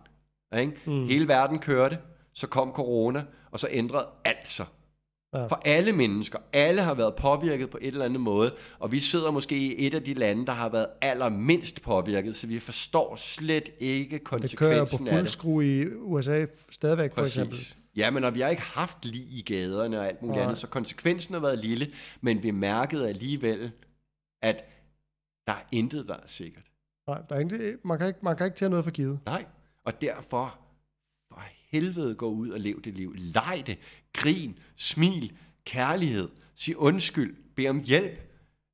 Ikke? Mm. Hele verden kørte, så kom corona, og så ændrede alt sig. Ja. For alle mennesker, alle har været påvirket på et eller andet måde, og vi sidder måske i et af de lande, der har været allermindst påvirket, så vi forstår slet ikke Det kører konsekvensen på af fuld det. skrue i USA stadigvæk, for eksempel. Ja, men og vi har ikke haft lige i gaderne og alt muligt Nej. andet, så konsekvensen har været lille, men vi mærkede alligevel, at der er intet, der er sikkert. Nej, der er ikke, man, kan ikke, man kan ikke tage noget for givet. Nej, og derfor, for helvede, gå ud og lev det liv. Leg det, grin, smil, kærlighed, sig undskyld, bed om hjælp,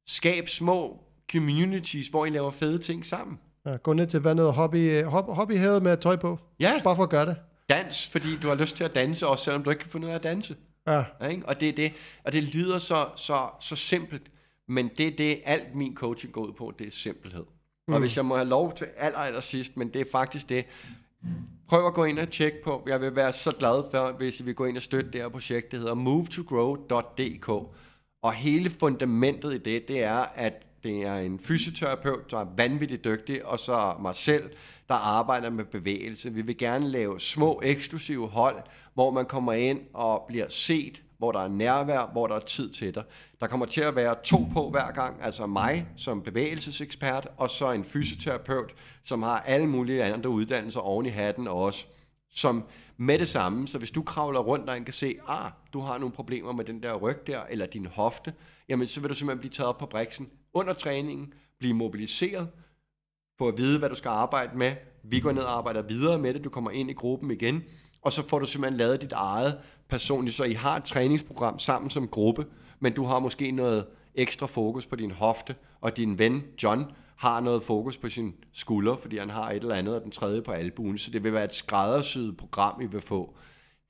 skab små communities, hvor I laver fede ting sammen. Ja, gå ned til vandet og hobby, hop, hobbyhavet med tøj på. Ja, Bare for at gøre det. Dans, fordi du har lyst til at danse, også selvom du ikke kan finde ud af at danse. Ja, Ja, ikke? Og, det er det, og det lyder så, så, så simpelt, men det er det, alt min coaching går ud på, det er simpelhed. Mm. Og hvis jeg må have lov til aller, aller sidst, men det er faktisk det, prøv at gå ind og tjekke på, jeg vil være så glad for, hvis I vil gå ind og støtte det her projekt, det hedder movetogrow.dk. Og hele fundamentet i det, det er, at det er en fysioterapeut, der er vanvittigt dygtig, og så mig selv, der arbejder med bevægelse. Vi vil gerne lave små, eksklusive hold, hvor man kommer ind og bliver set, hvor der er nærvær, hvor der er tid til dig. Der kommer til at være to på hver gang, altså mig som bevægelsesekspert, og så en fysioterapeut, som har alle mulige andre uddannelser oven i hatten også, som med det samme, så hvis du kravler rundt og kan se, ah, du har nogle problemer med den der ryg der, eller din hofte, jamen så vil du simpelthen blive taget op på briksen under træningen, blive mobiliseret, få at vide, hvad du skal arbejde med. Vi går ned og arbejder videre med det, du kommer ind i gruppen igen, og så får du simpelthen lavet dit eget personligt, så I har et træningsprogram sammen som gruppe, men du har måske noget ekstra fokus på din hofte, og din ven John har noget fokus på sin skulder, fordi han har et eller andet, og den tredje på albuen, så det vil være et skræddersyet program, I vil få.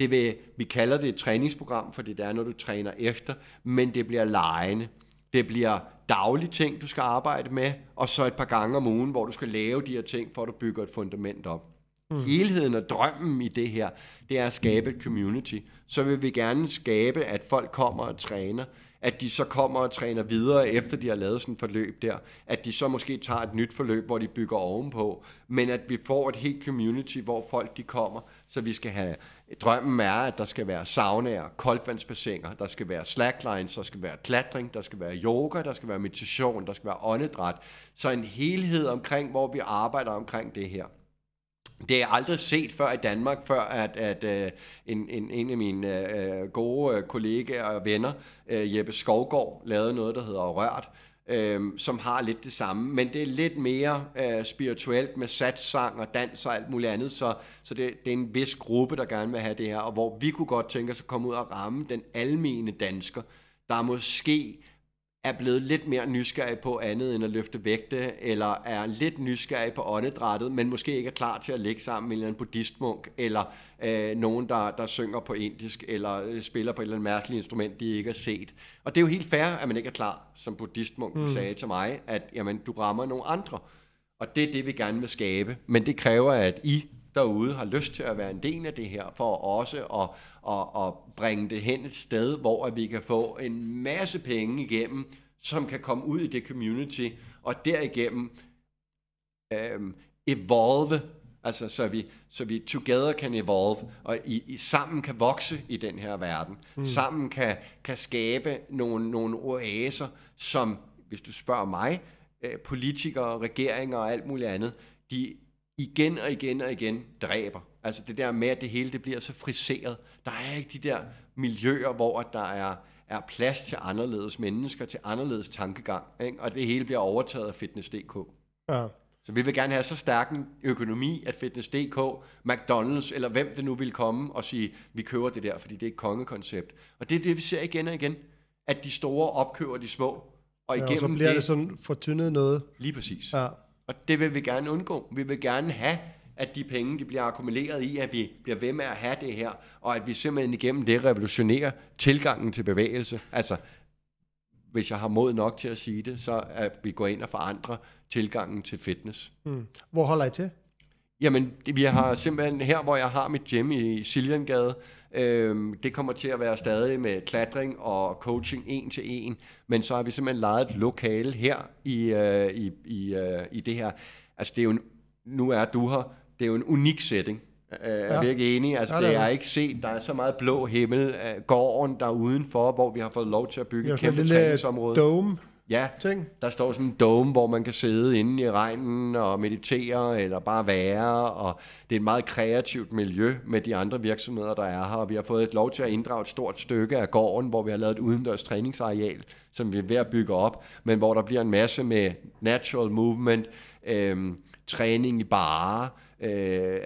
Det vil, vi kalder det et træningsprogram, fordi det er noget, du træner efter, men det bliver lejende. Det bliver daglige ting, du skal arbejde med, og så et par gange om ugen, hvor du skal lave de her ting, for at du bygger et fundament op. Mm. Helheden og drømmen i det her, det er at skabe et community. Så vil vi gerne skabe, at folk kommer og træner, at de så kommer og træner videre, efter de har lavet sådan et forløb der, at de så måske tager et nyt forløb, hvor de bygger ovenpå, men at vi får et helt community, hvor folk de kommer, så vi skal have, drømmen er, at der skal være saunaer, koldvandsbassiner, der skal være slacklines, der skal være klatring, der skal være yoga, der skal være meditation, der skal være åndedræt, så en helhed omkring, hvor vi arbejder omkring det her. Det er jeg aldrig set før i Danmark, før at, at øh, en, en, en af mine øh, gode øh, kollegaer og venner, Jeppe Skovgaard, lavede noget, der hedder Rørt, øhm, som har lidt det samme, men det er lidt mere øh, spirituelt med satsang og dans og alt muligt andet, så, så det, det er en vis gruppe, der gerne vil have det her, og hvor vi kunne godt tænke os at komme ud og ramme den almene dansker, der måske er blevet lidt mere nysgerrig på andet end at løfte vægte, eller er lidt nysgerrig på åndedrættet, men måske ikke er klar til at ligge sammen med en eller anden buddhistmunk, eller øh, nogen, der, der synger på indisk, eller øh, spiller på et eller andet mærkeligt instrument, de ikke har set. Og det er jo helt fair, at man ikke er klar, som buddhistmunken mm. sagde til mig, at jamen, du rammer nogle andre. Og det er det, vi gerne vil skabe. Men det kræver, at I derude har lyst til at være en del af det her, for også at, at, at bringe det hen et sted, hvor at vi kan få en masse penge igennem, som kan komme ud i det community, og derigennem øhm, evolve, altså så vi, så vi together kan evolve, og i, i sammen kan vokse i den her verden. Mm. Sammen kan, kan skabe nogle, nogle oaser, som, hvis du spørger mig, øh, politikere, regeringer og alt muligt andet, de igen og igen og igen dræber. Altså det der med, at det hele det bliver så friseret. Der er ikke de der miljøer, hvor der er, er plads til anderledes mennesker, til anderledes tankegang, ikke? og det hele bliver overtaget af Fitness.dk. ja. Så vi vil gerne have så stærk en økonomi, at Fitness.dk, McDonald's eller hvem det nu vil komme og sige, vi køber det der, fordi det er et kongekoncept. Og det er det, vi ser igen og igen, at de store opkøber de små. Og ja, igennem og så bliver det, det sådan fortyndet noget. Lige præcis. Ja. Og det vil vi gerne undgå. Vi vil gerne have, at de penge de bliver akkumuleret i, at vi bliver ved med at have det her, og at vi simpelthen igennem det revolutionerer tilgangen til bevægelse. Altså, hvis jeg har mod nok til at sige det, så at vi går ind og forandrer tilgangen til fitness. Mm. Hvor holder I til? Jamen, vi har simpelthen her, hvor jeg har mit gym i Silliangade, øhm, det kommer til at være stadig med klatring og coaching en til en, men så har vi simpelthen lejet et lokale her i, øh, i, i, øh, i det her. Altså, det er jo en, nu er du her, det er jo en unik setting. Øh, er vi ikke enige? Altså, Ja, det det er ikke set. Der er så meget blå himmel. Øh, gården der udenfor, hvor vi har fået lov til at bygge et kæmpe træningsområde. dome Ja, ting. der står sådan en dome, hvor man kan sidde inde i regnen og meditere, eller bare være, og det er et meget kreativt miljø med de andre virksomheder, der er her, og vi har fået et lov til at inddrage et stort stykke af gården, hvor vi har lavet et udendørs træningsareal, som vi er ved at bygge op, men hvor der bliver en masse med natural movement, øhm, træning i bare, øh,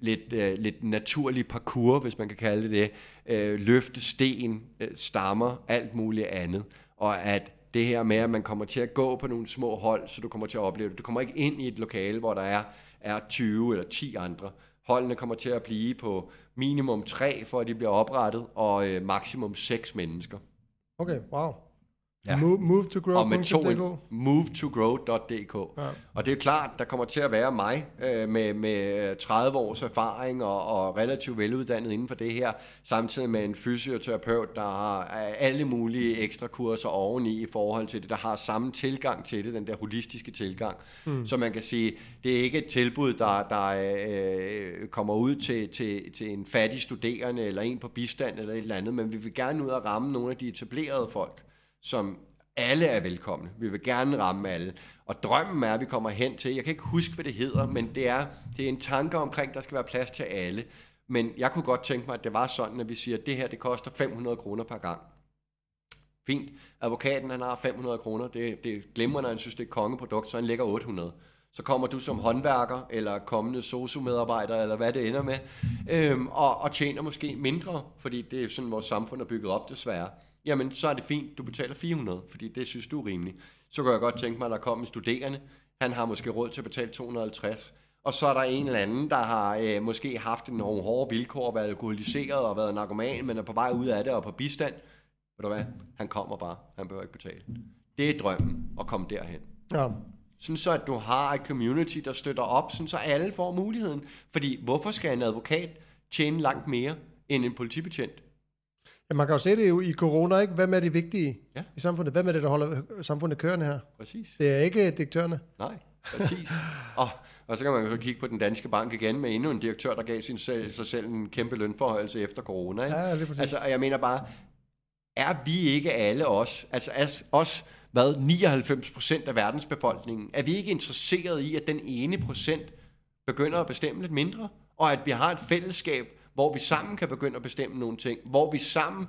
lidt, øh, lidt naturlig parkour, hvis man kan kalde det det, øh, løfte sten, øh, stammer, alt muligt andet, og at det her med, at man kommer til at gå på nogle små hold, så du kommer til at opleve det. Du kommer ikke ind i et lokale, hvor der er, er 20 eller 10 andre. Holdene kommer til at blive på minimum 3, for at de bliver oprettet, og øh, maksimum 6 mennesker. Okay, wow. Ja. Move, move to grow. Og med to DK. movetogrowth.dk. Ja. Og det er klart, der kommer til at være mig øh, med, med 30 års erfaring og, og relativt veluddannet inden for det her, samtidig med en fysioterapeut, der har øh, alle mulige ekstra kurser oveni i forhold til det, der har samme tilgang til det, den der holistiske tilgang. Mm. Så man kan sige, det er ikke et tilbud, der, der øh, kommer ud til, til, til en fattig studerende eller en på bistand eller et eller andet, men vi vil gerne ud og ramme nogle af de etablerede folk som alle er velkomne. Vi vil gerne ramme alle. Og drømmen er, at vi kommer hen til, jeg kan ikke huske, hvad det hedder, men det er, det er en tanke omkring, at der skal være plads til alle. Men jeg kunne godt tænke mig, at det var sådan, at vi siger, at det her, det koster 500 kroner per gang. Fint. Advokaten, han har 500 kroner. Det, det glemmer, når han synes, det er et kongeprodukt, så han lægger 800. Så kommer du som håndværker, eller kommende sosu-medarbejder, eller hvad det ender med, øhm, og, og tjener måske mindre, fordi det er sådan, vores samfund er bygget op desværre. Jamen, så er det fint, du betaler 400, fordi det synes du er rimeligt. Så kunne jeg godt tænke mig, at der kom en studerende, han har måske råd til at betale 250, og så er der en eller anden, der har øh, måske haft nogle hårde vilkår, været alkoholiseret og været narkoman, men er på vej ud af det og på bistand. Ved du hvad? Han kommer bare. Han behøver ikke betale. Det er drømmen at komme derhen. Ja. Sådan så, at du har et community, der støtter op, sådan så alle får muligheden. Fordi hvorfor skal en advokat tjene langt mere end en politibetjent? Man kan jo se det jo i corona, ikke? Hvem er de vigtige Ja. i samfundet? Hvem er det, der holder samfundet kørende her? Præcis. Det er ikke direktørerne. Nej, præcis. <laughs> og, og så kan man jo kigge på den danske bank igen med endnu en direktør, der gav sin selv, sig selv en kæmpe lønforhøjelse efter corona. Ikke? Ja, lige præcis. Altså, jeg mener bare, er vi ikke alle os, altså as, os, hvad, 99 procent af verdens befolkningen, er vi ikke interesseret i, at den ene procent begynder at bestemme lidt mindre? Og at vi har et fællesskab, hvor vi sammen kan begynde at bestemme nogle ting, hvor vi sammen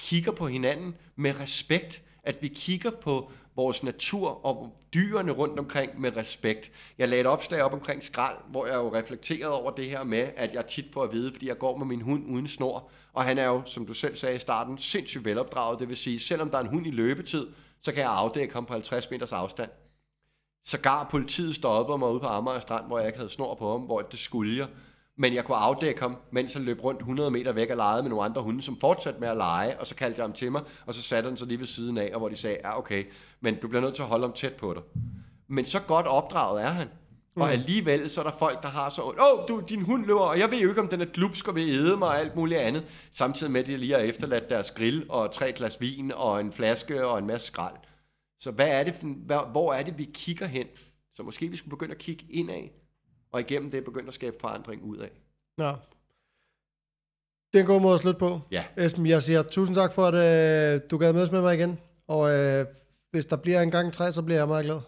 kigger på hinanden med respekt, at vi kigger på vores natur og dyrene rundt omkring med respekt. Jeg lagde et opslag op omkring skrald, hvor jeg jo reflekterede over det her med, at jeg tit får at vide, fordi jeg går med min hund uden snor, og han er jo, som du selv sagde i starten, sindssygt velopdraget. Det vil sige, selvom der er en hund i løbetid, så kan jeg afdække ham på 50 meters afstand. Sågar politiet stoppede mig ude på Amager Strand, hvor jeg ikke havde snor på ham, hvor det skulle jeg. Men jeg kunne afdække ham, mens han løb rundt 100 meter væk og legede med nogle andre hunde, som fortsatte med at lege, og så kaldte jeg ham til mig, og så satte han sig lige ved siden af, og hvor de sagde, ja okay, men du bliver nødt til at holde ham tæt på dig. Men så godt opdraget er han. Og alligevel så er der folk, der har så ondt. Åh, oh, du, din hund løber, og jeg ved jo ikke, om den er glupsk og vil æde mig og alt muligt andet. Samtidig med, at de lige har efterladt deres grill og tre glas vin og en flaske og en masse skrald. Så hvad er det, hvor er det, vi kigger hen? Så måske vi skulle begynde at kigge indad, og igennem det begynde at skabe forandring ud af. Ja. Det er en god måde at slutte på. Ja. Esben, jeg siger tusind tak for, at øh, du gad med med mig igen. Og øh, hvis der bliver en gang tre, så bliver jeg meget glad.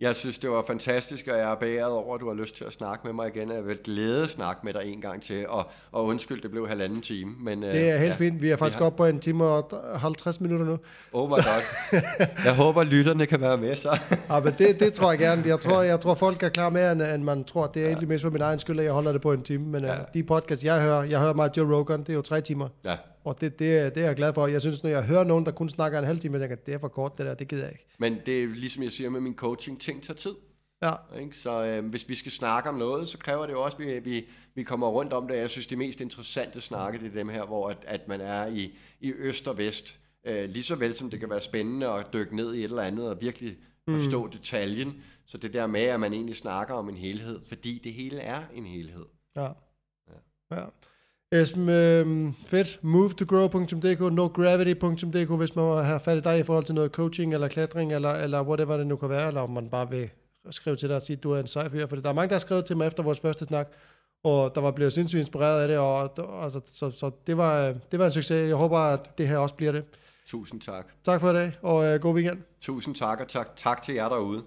Jeg synes, det var fantastisk, og jeg er beæret over, at du har lyst til at snakke med mig igen. Jeg vil glæde at snakke med dig en gang til, og, og undskyld, det blev halvanden time. Men, øh, Det er helt ja, fint. Vi er faktisk har- oppe på en time og 50 minutter nu. Oh my god. <laughs> Jeg håber, lytterne kan være med så. Ja, men det, det tror jeg gerne. Jeg <laughs> tror, jeg tror folk er klar mere, end, end man tror. Det er ja. egentlig mest for min egen skyld, at jeg holder det på en time. Men ja. Ja. uh, de podcasts, jeg hører, jeg hører meget Joe Rogan, det er jo tre timer. Ja, Og det, det, er- det er jeg glad for. Jeg synes, når jeg hører nogen, der kun snakker en halv time, jeg tænker, det er for kort, det der, det gider jeg ikke. men det er ligesom jeg siger med min coaching, ting tager tid. Ja, Ikke? Så øh, hvis vi skal snakke om noget, så kræver det jo også, at vi, vi, vi kommer rundt om det. Jeg synes, de mest interessante snakke, det er dem her, hvor at, at man er i, i øst og vest. Øh, lige så vel som det kan være spændende at dykke ned i et eller andet og virkelig forstå mm. detaljen. Så det der med, at man egentlig snakker om en helhed, fordi det hele er en helhed. ja. ja. Esben, øh, fedt. Movetogrow.dk, nogravity.dk, hvis man have fat i dig i forhold til noget coaching, eller klatring, eller, eller whatever det nu kan være, eller om man bare vil skrive til dig og sige, at du er en sej fyr. For der er mange, der har skrevet til mig efter vores første snak, og der var blevet sindssygt inspireret af det, og, og altså, så, så det, var, øh, det var en succes. Jeg håber, at det her også bliver det. Tusind tak. Tak for i dag, og øh, god weekend. Tusind tak, og tak, tak til jer derude.